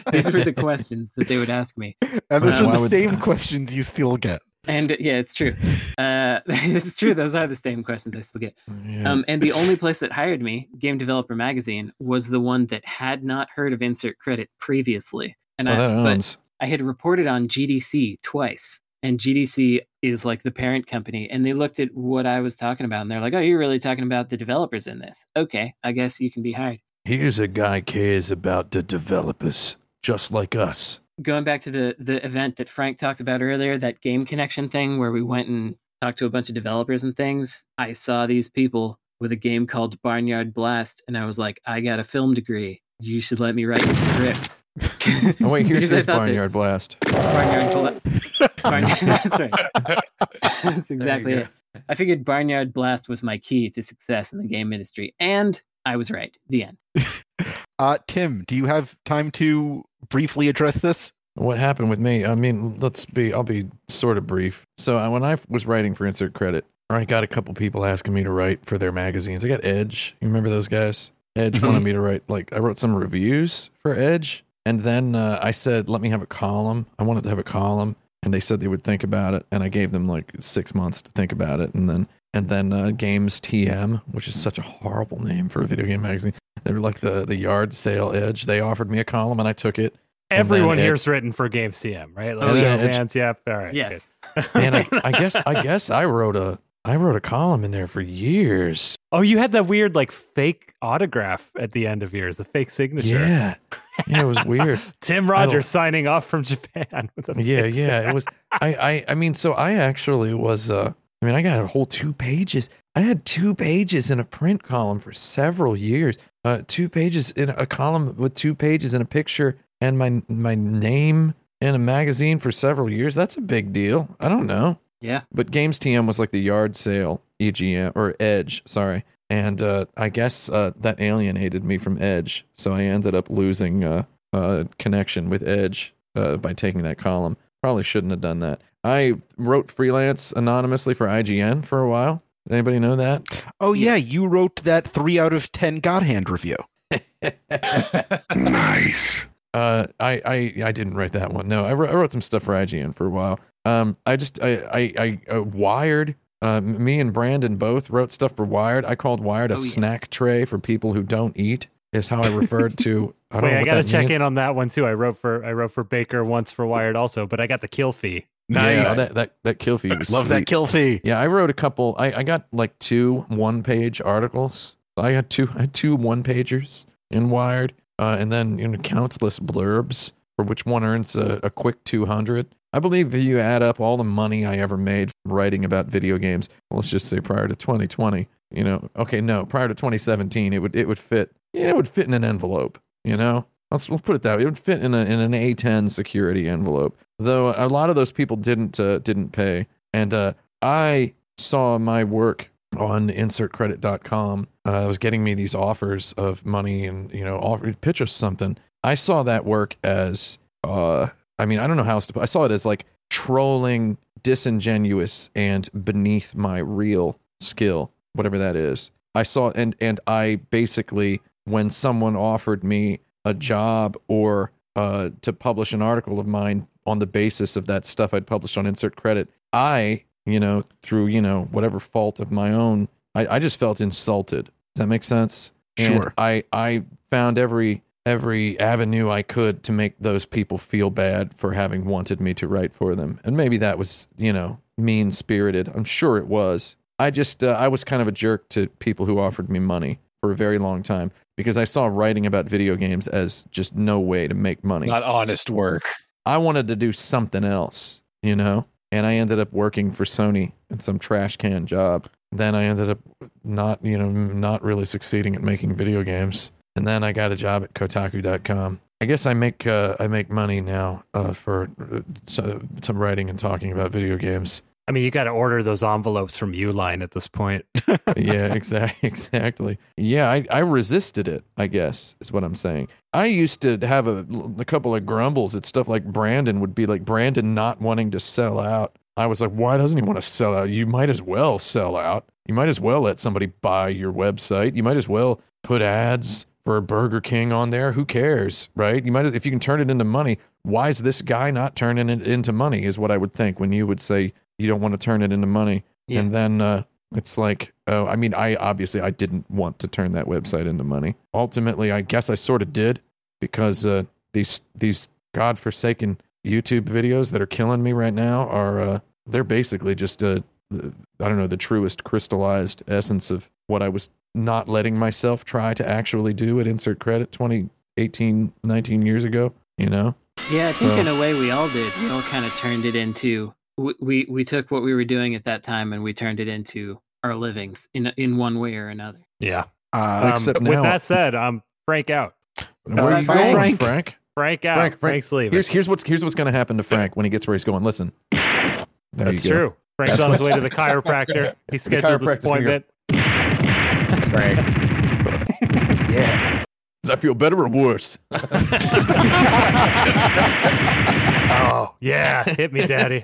These were the questions that they would ask me. And those Uh, are the would- same questions you still get. And yeah, it's true. Uh, it's true. Those are the same questions I still get. Yeah. Um, and the only place that hired me, Game Developer Magazine, was the one that had not heard of insert credit previously. And well, I. I had reported on GDC twice, and GDC is like the parent company. And they looked at what I was talking about, and they're like, "Oh, you're really talking about the developers in this? Okay, I guess you can be hired." Here's a guy cares about the developers, just like us. Going back to the the event that Frank talked about earlier, that game connection thing where we went and talked to a bunch of developers and things. I saw these people with a game called Barnyard Blast, and I was like, "I got a film degree. You should let me write your script." Oh wait, here's Because I his thought that- barnyard blast. Barnyard Bla- Barnyard. That's right. That's exactly it. I figured Barnyard Blast was my key to success in the game industry, and I was right. The end. Uh, Tim, do you have time to briefly address this? What happened with me? I mean, let's be. I'll be sort of brief. So uh, when I was writing for Insert Credit, I got a couple people asking me to write for their magazines. I got Edge. You remember those guys? Edge wanted me to write. Like I wrote some reviews for Edge, and then uh, I said, "Let me have a column." I wanted to have a column, and they said they would think about it, and I gave them like six months to think about it, and then and then uh, Games TM, which is such a horrible name for a video game magazine. They were like the the yard sale Edge. They offered me a column, and I took it. Everyone then it- here's written for Games TM, right? Like Oh, show yeah, of it's- hands. Yep. All right. Yes. good. And I, I guess I guess I wrote a I wrote a column in there for years. oh, you had that weird like fake autograph at the end of yours, a fake signature. Yeah, yeah, it was weird. Tim Rogers signing off from Japan. Yeah, fake yeah, it was. I, I, I mean, so I actually was. Uh, I mean, I got a whole two pages. I had two pages in a print column for several years. Uh, two pages in a column with two pages and a picture and my my name in a magazine for several years. That's a big deal. I don't know. Yeah. But Games TM was like the yard sale EGM or Edge, sorry. And uh, I guess uh, that alienated me from Edge, so I ended up losing uh, uh, connection with Edge uh, by taking that column. Probably shouldn't have done that. I wrote freelance anonymously for IGN for a while. Anybody know that? Oh yeah, you wrote that three out of ten God Hand review. nice. Uh, I, I I didn't write that one. No, I wrote, I wrote some stuff for IGN for a while. Um, I just I I, I uh, Wired. Uh, me and Brandon both wrote stuff for Wired. I called Wired a Oh, yeah. snack tray for people who don't eat. Is how I referred to. I don't Wait, know I gotta check means. in on that one too. I wrote for I wrote for Baker once for Wired also, but I got the kill fee. Nice. Yeah, that that that kill fee was Love that kill fee. Yeah, I wrote a couple. I, I got like two one page articles. I got two I had two one pagers in Wired, uh, and then you know countless blurbs for which one earns a, a quick two hundred. I believe if you add up all the money I ever made writing about video games, let's just say prior to 2020, you know, okay, no, prior to 2017, it would it would fit. It would fit in an envelope. You know, let's we'll put it that way. It would fit in a in an A10 security envelope. Though a lot of those people didn't uh, didn't pay, and uh, I saw my work on insertcredit.com. Uh, it was getting me these offers of money and you know offer pitch us something. I saw that work as uh, I mean I don't know how else to put. I saw it as like trolling, disingenuous, and beneath my real skill, whatever that is. I saw and and I basically when someone offered me a job or uh, to publish an article of mine on the basis of that stuff I'd published on Insert Credit, I, you know, through you know whatever fault of my own, I, I just felt insulted. Does that make sense? And Sure. I I found every every avenue I could to make those people feel bad for having wanted me to write for them, and maybe that was you know mean spirited. I'm sure it was. I just uh, I was kind of a jerk to people who offered me money for a very long time because I saw writing about video games as just no way to make money. Not honest work. I wanted to do something else, you know? And I ended up working for Sony in some trash can job then I ended up not, you know, not really succeeding at making video games. And then I got a job at Kotaku.com. I guess I make uh, I make money now uh, for uh, some some writing and talking about video games. I mean, you got to order those envelopes from Uline at this point. yeah, exactly. Exactly. Yeah, I, I resisted it. I guess is what I'm saying. I used to have a, a couple of grumbles at stuff like Brandon would be like Brandon not wanting to sell out. I was like, why doesn't he want to sell out? You might as well sell out. You might as well let somebody buy your website. You might as well put ads for a Burger King on there. Who cares, right? You might if you can turn it into money. Why is this guy not turning it into money? Is what I would think when you would say you don't want to turn it into money. Yeah. And then uh, it's like, oh, I mean, I obviously I didn't want to turn that website into money. Ultimately, I guess I sort of did because uh, these these godforsaken YouTube videos that are killing me right now are uh, they're basically just uh, the- I don't know the truest crystallized essence of what I was not letting myself try to actually do at insert credit 20 18 19 years ago you know Yeah, I think So- in a way we all did. We all kind of turned it into we, we we took what we were doing at that time and we turned it into our livings in in one way or another. Yeah. Uh, Um, Except with that said, um, Frank out. where are you bye, going Frank. frank Frank out. Frank, Frank, Frank's leaving. Here's here's what's here's what's going to happen to Frank when he gets where he's going. Listen, there That's true. Frank's on his way to the chiropractor. He scheduled his chiropractor's gonna appointment. Frank. Yeah. Does that feel better or worse? Oh, yeah. Hit me, daddy.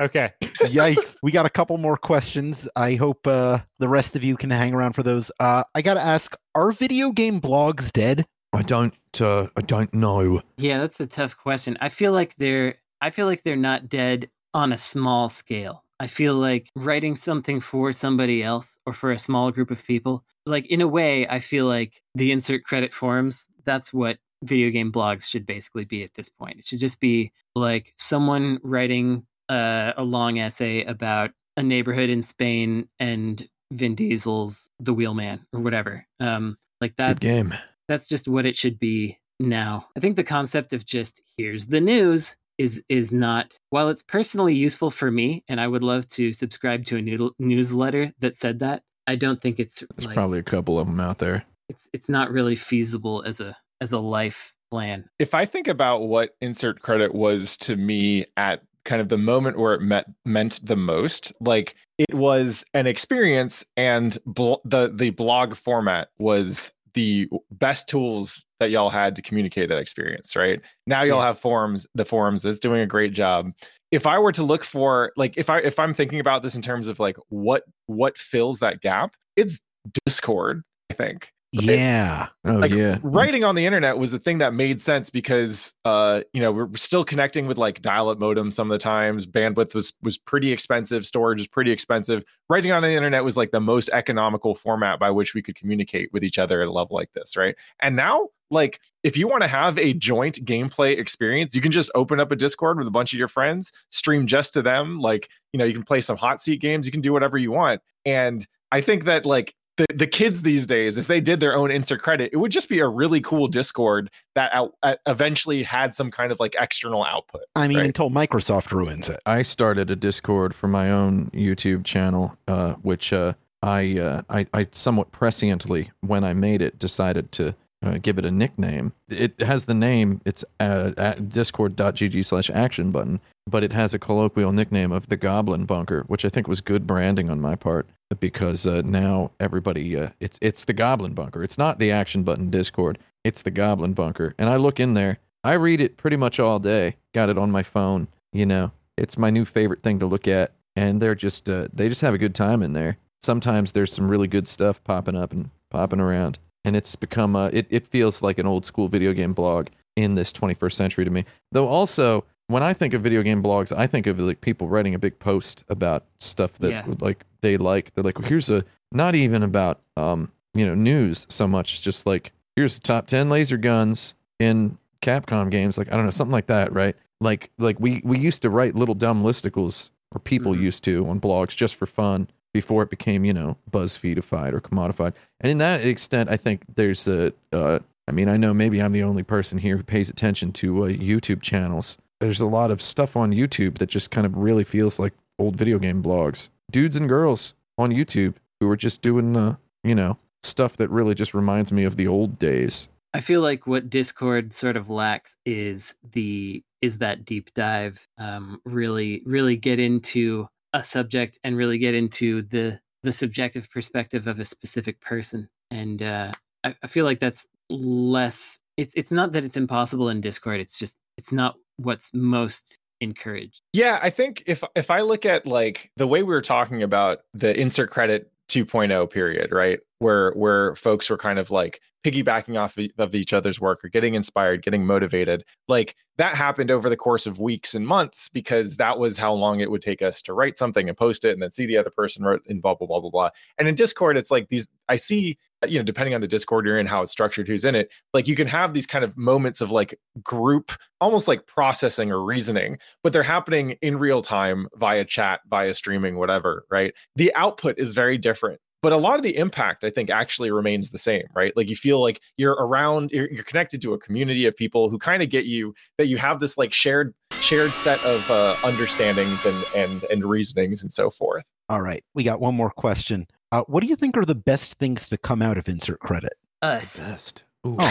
Okay. Yikes. We got a couple more questions. I hope uh, the rest of you can hang around for those. Uh, I got to ask are video game blogs dead? I don't. Uh, I don't know. Yeah, that's a tough question. I feel like they're I feel like they're not dead on a small scale. I feel like writing something for somebody else or for a small group of people, like in a way, I feel like the insert credit forms that's what video game blogs should basically be at this point. It should just be like someone writing uh, a long essay about a neighborhood in Spain and Vin Diesel's The Wheelman or whatever. Um, like Good that game. that's just what it should be now. I think the concept of just here's the news is is not while it's personally useful for me and I would love to subscribe to a noodle, newsletter that said that. I don't think it's There's like, probably a couple of them out there. it's it's not really feasible as a as a life plan. if I think about what insert credit was to me at kind of the moment where it met, meant the most, like it was an experience, and bl- the the blog format was the best tools that y'all had to communicate that experience. Right now, y'all Yeah. have forums, the forums that's doing a great job. If I were to look for like if I if I'm thinking about this in terms of like what what fills that gap, it's Discord. I think Yeah. Oh like yeah. writing on the internet was the thing that made sense because uh you know we're still connecting with like dial-up modems some of the times. Bandwidth was was pretty expensive. Storage was pretty expensive. Writing on the internet was like the most economical format by which we could communicate with each other at a level like this right? And now like if you want to have a joint gameplay experience you can just open up a discord with a bunch of your friends stream just to them. Like you know you can play some hot seat games. You can do whatever you want. And i think that like the, the kids these days, if they did their own insert credit, it would just be a really cool Discord that out, uh, eventually had some kind of like external output. I mean, Right. until Microsoft ruins it. I started a Discord for my own YouTube channel, uh, which uh, I, uh, I I somewhat presciently, when I made it, decided to uh, give it a nickname. It has the name. It's uh, at discord.gg slash action button, but it has a colloquial nickname of the Goblin Bunker, which I think was good branding on my part because uh, now everybody uh, it's it's the Goblin Bunker. It's not the Action Button Discord. It's the Goblin Bunker, and I look in there. I read it pretty much all day. Got it on my phone. You know, it's my new favorite thing to look at, and they're just uh, they just have a good time in there. Sometimes there's some really good stuff popping up and popping around, and it's become uh, it it feels like an old school video game blog in this 21st century to me. Though also when I think of video game blogs, I think of like people writing a big post about stuff that Yeah. like they like. They're like, well, here's a not even about um you know news so much, just like here's the top ten laser guns in Capcom games. Like I don't know something like that, right? Like like we we used to write little dumb listicles, or people Mhm. used to on blogs just for fun before it became you know BuzzFeedified or commodified. And in that extent, I think there's a. Uh, I mean, I know maybe I'm the only person here who pays attention to uh, YouTube channels. There's a lot of stuff on YouTube that just kind of really feels like old video game blogs. Dudes and girls on YouTube who are just doing, uh, you know, stuff that really just reminds me of the old days. I feel like what Discord sort of lacks is the is that deep dive. Um, really, really get into a subject and really get into the the subjective perspective of a specific person. And uh, I, I feel like that's less. It's it's not that it's impossible in Discord. It's just it's not what's most encouraged. Yeah, I think if if I look at like the way we were talking about the insert credit 2.0 period, right? Where where folks were kind of like piggybacking off of each other's work or getting inspired, getting motivated. Like that happened over the course of weeks and months because that was how long it would take us to write something and post it and then see the other person wrote and blah blah blah blah blah. And in Discord, it's like these I see, you know, depending on the Discord you're in, how it's structured, who's in it, like you can have these kind of moments of like group, almost like processing or reasoning, but they're happening in real time via chat, via streaming, whatever, right? The output is very different but a lot of the impact i think actually remains the same right like you feel like you're around you're, you're connected to a community of people who kind of get you that you have this like shared shared set of uh, understandings and and and reasonings and so forth All right, we got one more question. Uh, what do you think are the best things to come out of insert credit? Us. Best. Ooh.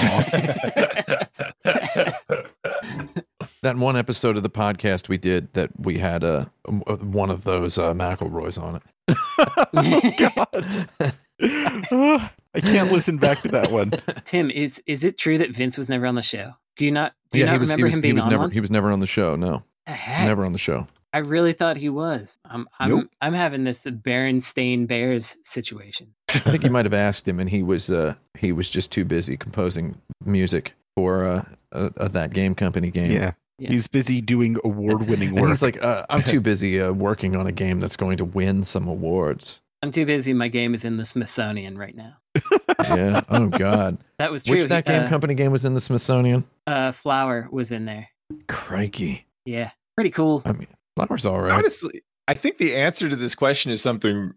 That one episode of the podcast we did that we had uh, one of those uh, McElroys on it. oh God! Uh, I can't listen back to that one. Tim, is is it true that Vince was never on the show? Do you not do you yeah, not he was, he remember was, him he being was on never once? he was never on the show. No, The heck? never on the show. I really thought he was. I'm I'm Nope. I'm having this Berenstain Bears situation. I think you might have asked him, and he was uh, he was just too busy composing music for uh, uh, uh, that game company game. Yeah. Yeah. He's busy doing award-winning work. he's like, uh, I'm too busy uh, working on a game that's going to win some awards. I'm too busy. My game is in the Smithsonian right now. Yeah. Oh God. That was true. Which that game uh, company game was in the Smithsonian? uh, Flower was in there. Crikey. Yeah, pretty cool. I mean, Flower's all right. honestly i think the answer to this question is something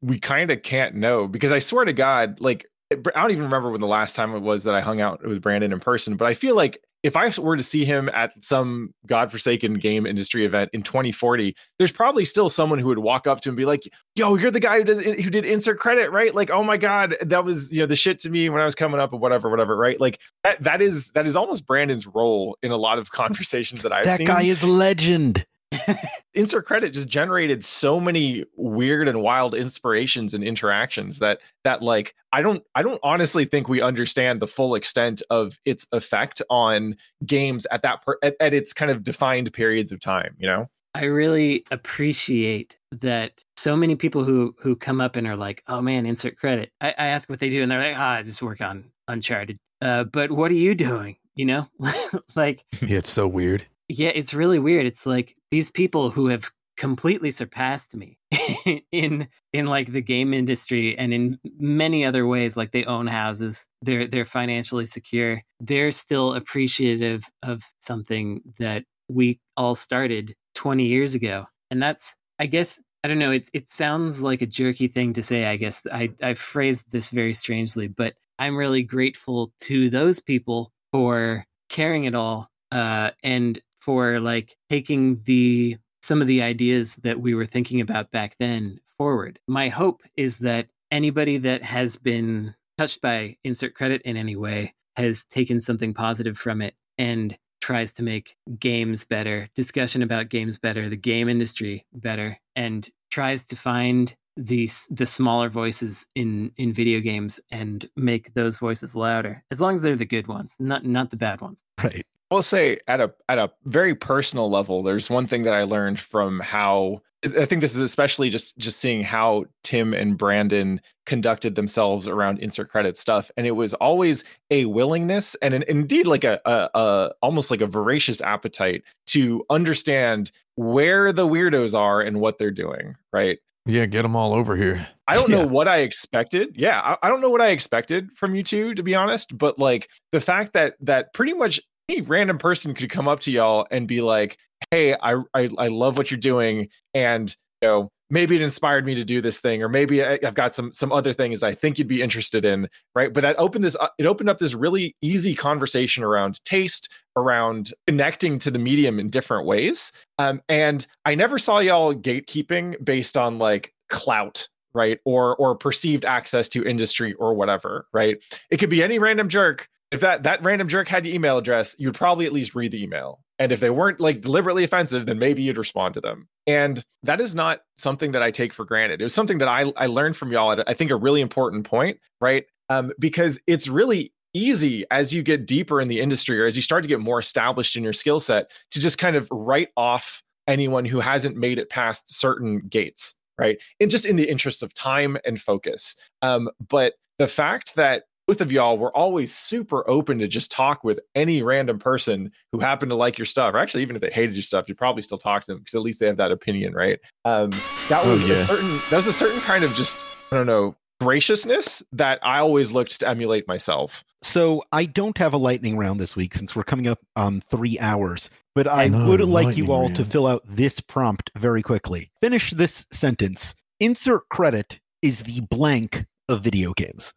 we kind of can't know because i swear to god like eh, i don't even remember when the last time it was that i hung out with brandon in person but i feel like if i were to see him at some godforsaken game industry event in 2040 there's probably still someone who would walk up to him and be like yo you're the guy who does eh, who did insert credit right like oh my god that was you know the shit to me when i was coming up or whatever whatever right like that that is that is almost brandon's role in a lot of conversations that i've that seen That guy is legend. insert credit just generated so many weird and wild inspirations and interactions that that like i don't i don't honestly think we understand the full extent of its effect on games at that per, at, at its kind of defined periods of time you know I really appreciate that so many people who who come up and are like, "Oh man, insert credit." I, I ask what they do, and they're like, "Ah, I just work on Uncharted." Uh, but what are you doing? You know, like Yeah, it's so weird. Yeah, it's really weird. It's like these people who have completely surpassed me in in like the game industry and in many other ways like they own houses they're they're financially secure they're still appreciative of something that we all started 20 years ago and that's i guess i don't know it it sounds like a jerky thing to say i guess i i phrased this very strangely but i'm really grateful to those people for caring at all uh and for like taking the some of the ideas that we were thinking about back then forward. My hope is that anybody that has been touched by insert credit in any way has taken something positive from it and tries to make games better, discussion about games better, the game industry better, and tries to find the the smaller voices in in video games and make those voices louder. As long as they're the good ones, not not the bad ones. Right. I'll say at a at a very personal level, there's one thing that I learned from how I think this is especially just just seeing how Tim and Brandon conducted themselves around insert credit stuff, and it was always a willingness and an, indeed like a, a, a almost like a voracious appetite to understand where the weirdos are and what they're doing. Right. Yeah, get them all over here. I don't Yeah. know what I expected. Yeah, I, I don't know what I expected from you two, to be honest. But like the fact that that pretty much any random person could come up to y'all and be like, "Hey, I I, I love what you're doing," and you know maybe it inspired me to do this thing, or maybe I, I've got some some other things I think you'd be interested in, right? But that opened this. It opened up this really easy conversation around taste, around connecting to the medium in different ways. Um, and I never saw y'all gatekeeping based on like clout right? Or or perceived access to industry or whatever, right? It could be any random jerk. If that that random jerk had your email address, you'd probably at least read the email. And if they weren't like deliberately offensive, then maybe you'd respond to them. And that is not something that I take for granted. It was something that I I learned from y'all at I think a really important point, right? Um, because it's really easy as you get deeper in the industry or as you start to get more established in your skill set to just kind of write off anyone who hasn't made it past certain gates right and just in the interest of time and focus um, but the fact that both of y'all were always super open to just talk with any random person who happened to like your stuff or actually even if they hated your stuff you probably still talk to them because at least they have that opinion right um, that Oh, was yeah. a certain that was a certain kind of just i don't know graciousness that i always looked to emulate myself So I don't have a lightning round this week since we're coming up on three hours, but I No, would like you all to fill out this prompt very quickly. Finish this sentence. Insert credit is the blank of video games.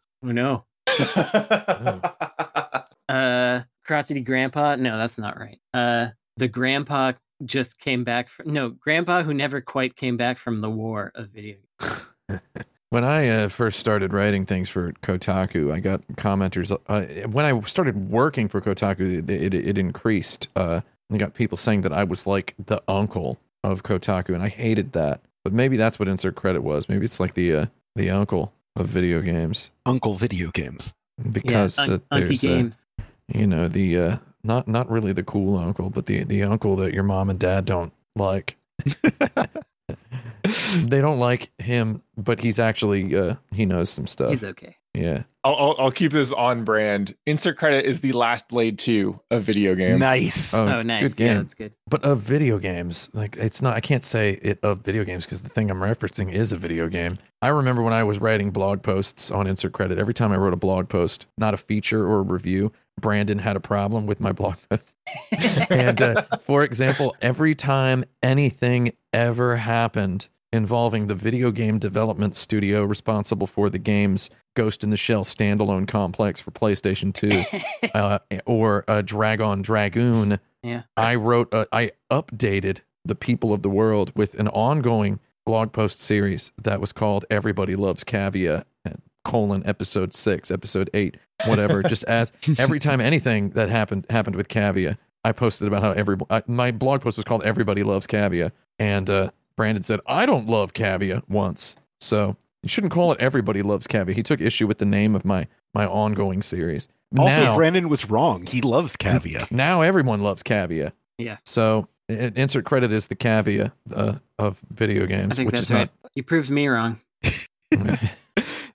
Oh. Uh, crotchety grandpa. No, that's not right. Uh, the grandpa just came back from no grandpa who never quite came back from the war of video. games. When I uh, first started writing things for Kotaku, I got commenters. Uh, when I started working for Kotaku, it, it, it increased. Uh, I got people saying that I was like the uncle of Kotaku, and I hated that. But maybe that's what insert credit was. Maybe it's like the uh, the uncle of video games Uncle video games. because yeah, uh, Un- Unky there's uh, games. you know the uh, not not really the cool uncle, but the the uncle that your mom and dad don't like. they don't like him, but he's actually uh, he knows some stuff. He's okay. Yeah. I'll, I'll, I'll keep this on brand. Insert credit is the last Blade 2 of video games. Nice. Oh, nice. Good Yeah, that's good. but of video games, like it's not. I can't say it of video games because the thing I'm referencing is a video game. I remember when I was writing blog posts on insert credit. Every time I wrote a blog post, not a feature or a review, Brandon had a problem with my blog post. and uh, for example, every time anything ever happened involving the video game development studio responsible for the games Ghost in the Shell standalone complex for PlayStation 2 uh, or uh, Drag-On Dragoon, Yeah. I wrote, uh, I updated the people of the world with an ongoing blog post series that was called Everybody Loves Cavia, uh, colon, episode six, episode eight, whatever. just as every time anything that happened happened with Cavia, I posted about how every uh, my blog post was called Everybody Loves Cavia, and uh, Brandon said I don't love Cavia once, so you shouldn't call it Everybody Loves Cavia. He took issue with the name of my my ongoing series. Also, now, Brandon was wrong. He loves Cavia. now everyone loves Cavia. Yeah. So i- insert credit is the Cavia uh, of video I games, think which that's is right. You proved me wrong.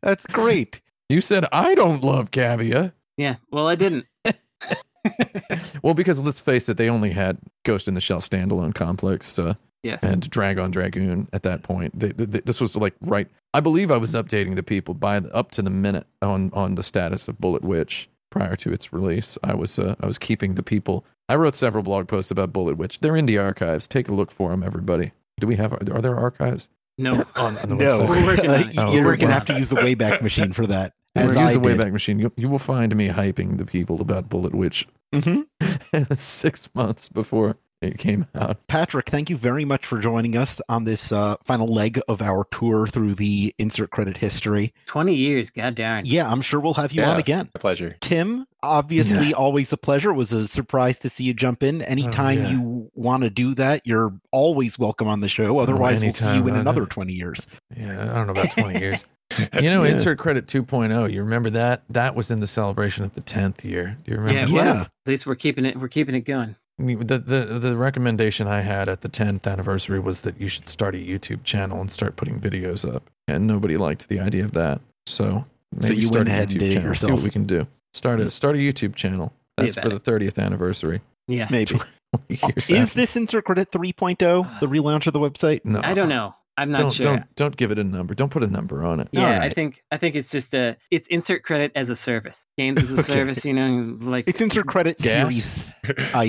That's great. you said I don't love Cavia. Yeah. Well, I didn't. well, because let's face it, they only had Ghost in the Shell standalone complex. Uh, Yeah. and Drag-On Dragoon at that point. They, they, this was like right. I believe I was updating the people by the, up to the minute on on the status of Bullet Witch prior to its release. I was uh, I was keeping the people. I wrote several blog posts about Bullet Witch. They're in the archives. Take a look for them, everybody. Do we have? Are there archives No. on, on the No, website? We're working on Uh, it. You're we're going to have to use the Wayback Machine for that. Or As use I the did. Wayback Machine. You, you will find me hyping the people about Bullet Witch Mhm. six months before it came out. Patrick, thank you very much for joining us on this uh, final leg of our tour through the insert credit history. 20 years. God darn. Yeah, I'm sure we'll have you on again. My pleasure. Tim, obviously, always a pleasure. It was a surprise to see you jump in. Anytime yeah. you want to do that, you're always welcome on the show. Otherwise, we'll see you in uh, another 20 years. Yeah, I don't know about 20 years. You know, Yeah. insert credit 2.0. You remember that? That was in the celebration of the 10th year. Do you remember? Yeah, it that? Yeah. At least we're keeping it. We're keeping it going. I mean, The, the the recommendation I had at the 10th anniversary was that you should start a YouTube channel and start putting videos up, and nobody liked the idea of that. So So maybe you start went a ahead and YouTube did it channel. See what we can do. Start a start a YouTube channel. See That's for about the 30th anniversary. Yeah. Maybe. Is after. this insert credit 3.0 the uh, relaunch of the website? No, I don't know. I'm not Don't sure. don't don't give it a number. Don't put a number on it. Yeah, I think I think it's just a it's insert credit as a service. Games as a Okay. service, you know, like It's insert credit Gas? series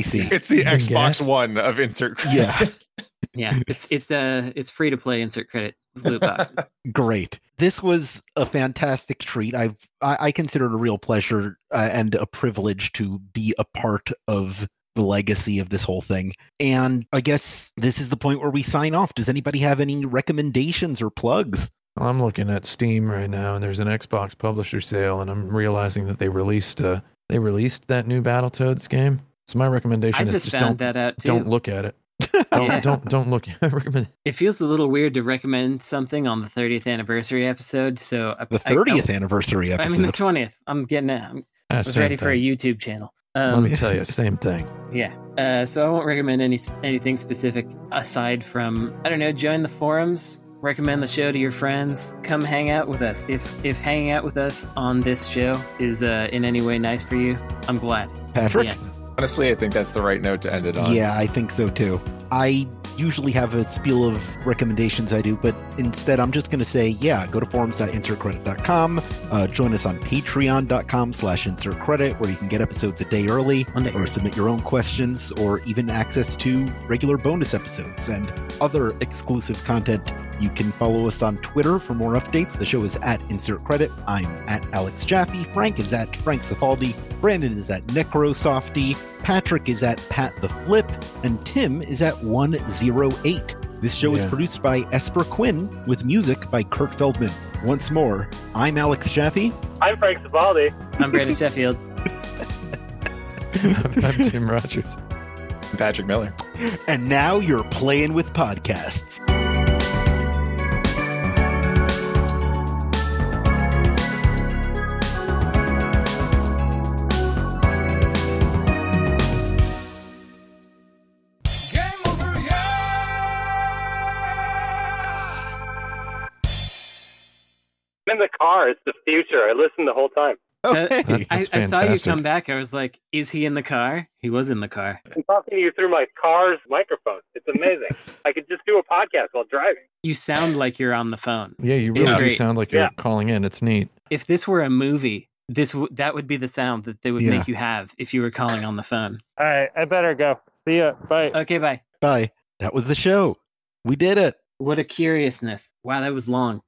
see. It's the You Xbox guess. One of insert credit. Yeah. yeah, it's it's uh it's free to play insert credit loot boxes. Great. This was a fantastic treat. I've I, I consider it a real pleasure uh, and a privilege to be a part of the legacy of this whole thing. And I guess this is the point where we sign off. Does anybody have any recommendations or plugs? Well, I'm looking at Steam right now, and there's an Xbox publisher sale, and I'm realizing that they released uh, they released that new Battletoads game. So my I recommendation is just just don't that out too. don't look at it. Don't Yeah. don't don't look. I recommend. It feels a little weird to recommend something on the 30th anniversary episode. So I- The I- I- 30th anniversary episode. I, mean the 20th. I'm getting it. I Ah, was same ready for a. YouTube channel. Let Um, me tell you, same thing. Yeah. Uh, so I won't recommend any anything specific aside from I don't know. Join the forums. Recommend the show to your friends. Come hang out with us. If if hanging out with us on this show is uh, in any way nice for you, I'm glad. Patrick? Yeah. Honestly, I think that's the right note to end it on. Yeah, I think so too. I usually have a spiel of recommendations I do, but instead I'm just going to say, yeah, go to forums.insertcredit.com, uh, join us on patreon.com slash insertcredit, where you can get episodes a day early, One day. or submit your own questions, or even access to regular bonus episodes and other exclusive content. You can follow us on Twitter for more updates. The show is at Insert Credit. I'm at Alex Jaffe. Frank is at Frank Cifaldi. Brandon is at Necrosofty. Patrick is at Pat the Flip. And Tim is at 108. This show is produced by Esper Quinn with music by Kurt Feldman. Once more, I'm Alex Jaffe. I'm Frank Cifaldi. I'm Brandon Sheffield. I'm, I'm Tim Rogers. Patrick Miller. And now you're playing with podcasts. In the car. It's the future. I listened the whole time. Okay. I, That's I saw you come back. I was like, "Is he in the car?" He was in the car. I'm talking to you through my car's microphone. It's amazing. I could just do a podcast while driving. You sound like you're on the phone. Yeah, you really Yeah. do sound like you're Yeah. calling in. It's neat. If this were a movie, this w- that would be the sound that they would Yeah. make you have if you were calling on the phone. All right. I better go. See ya. Bye. Okay, bye. Bye. That was the show. We did it. What a curiousness. Wow, that was long.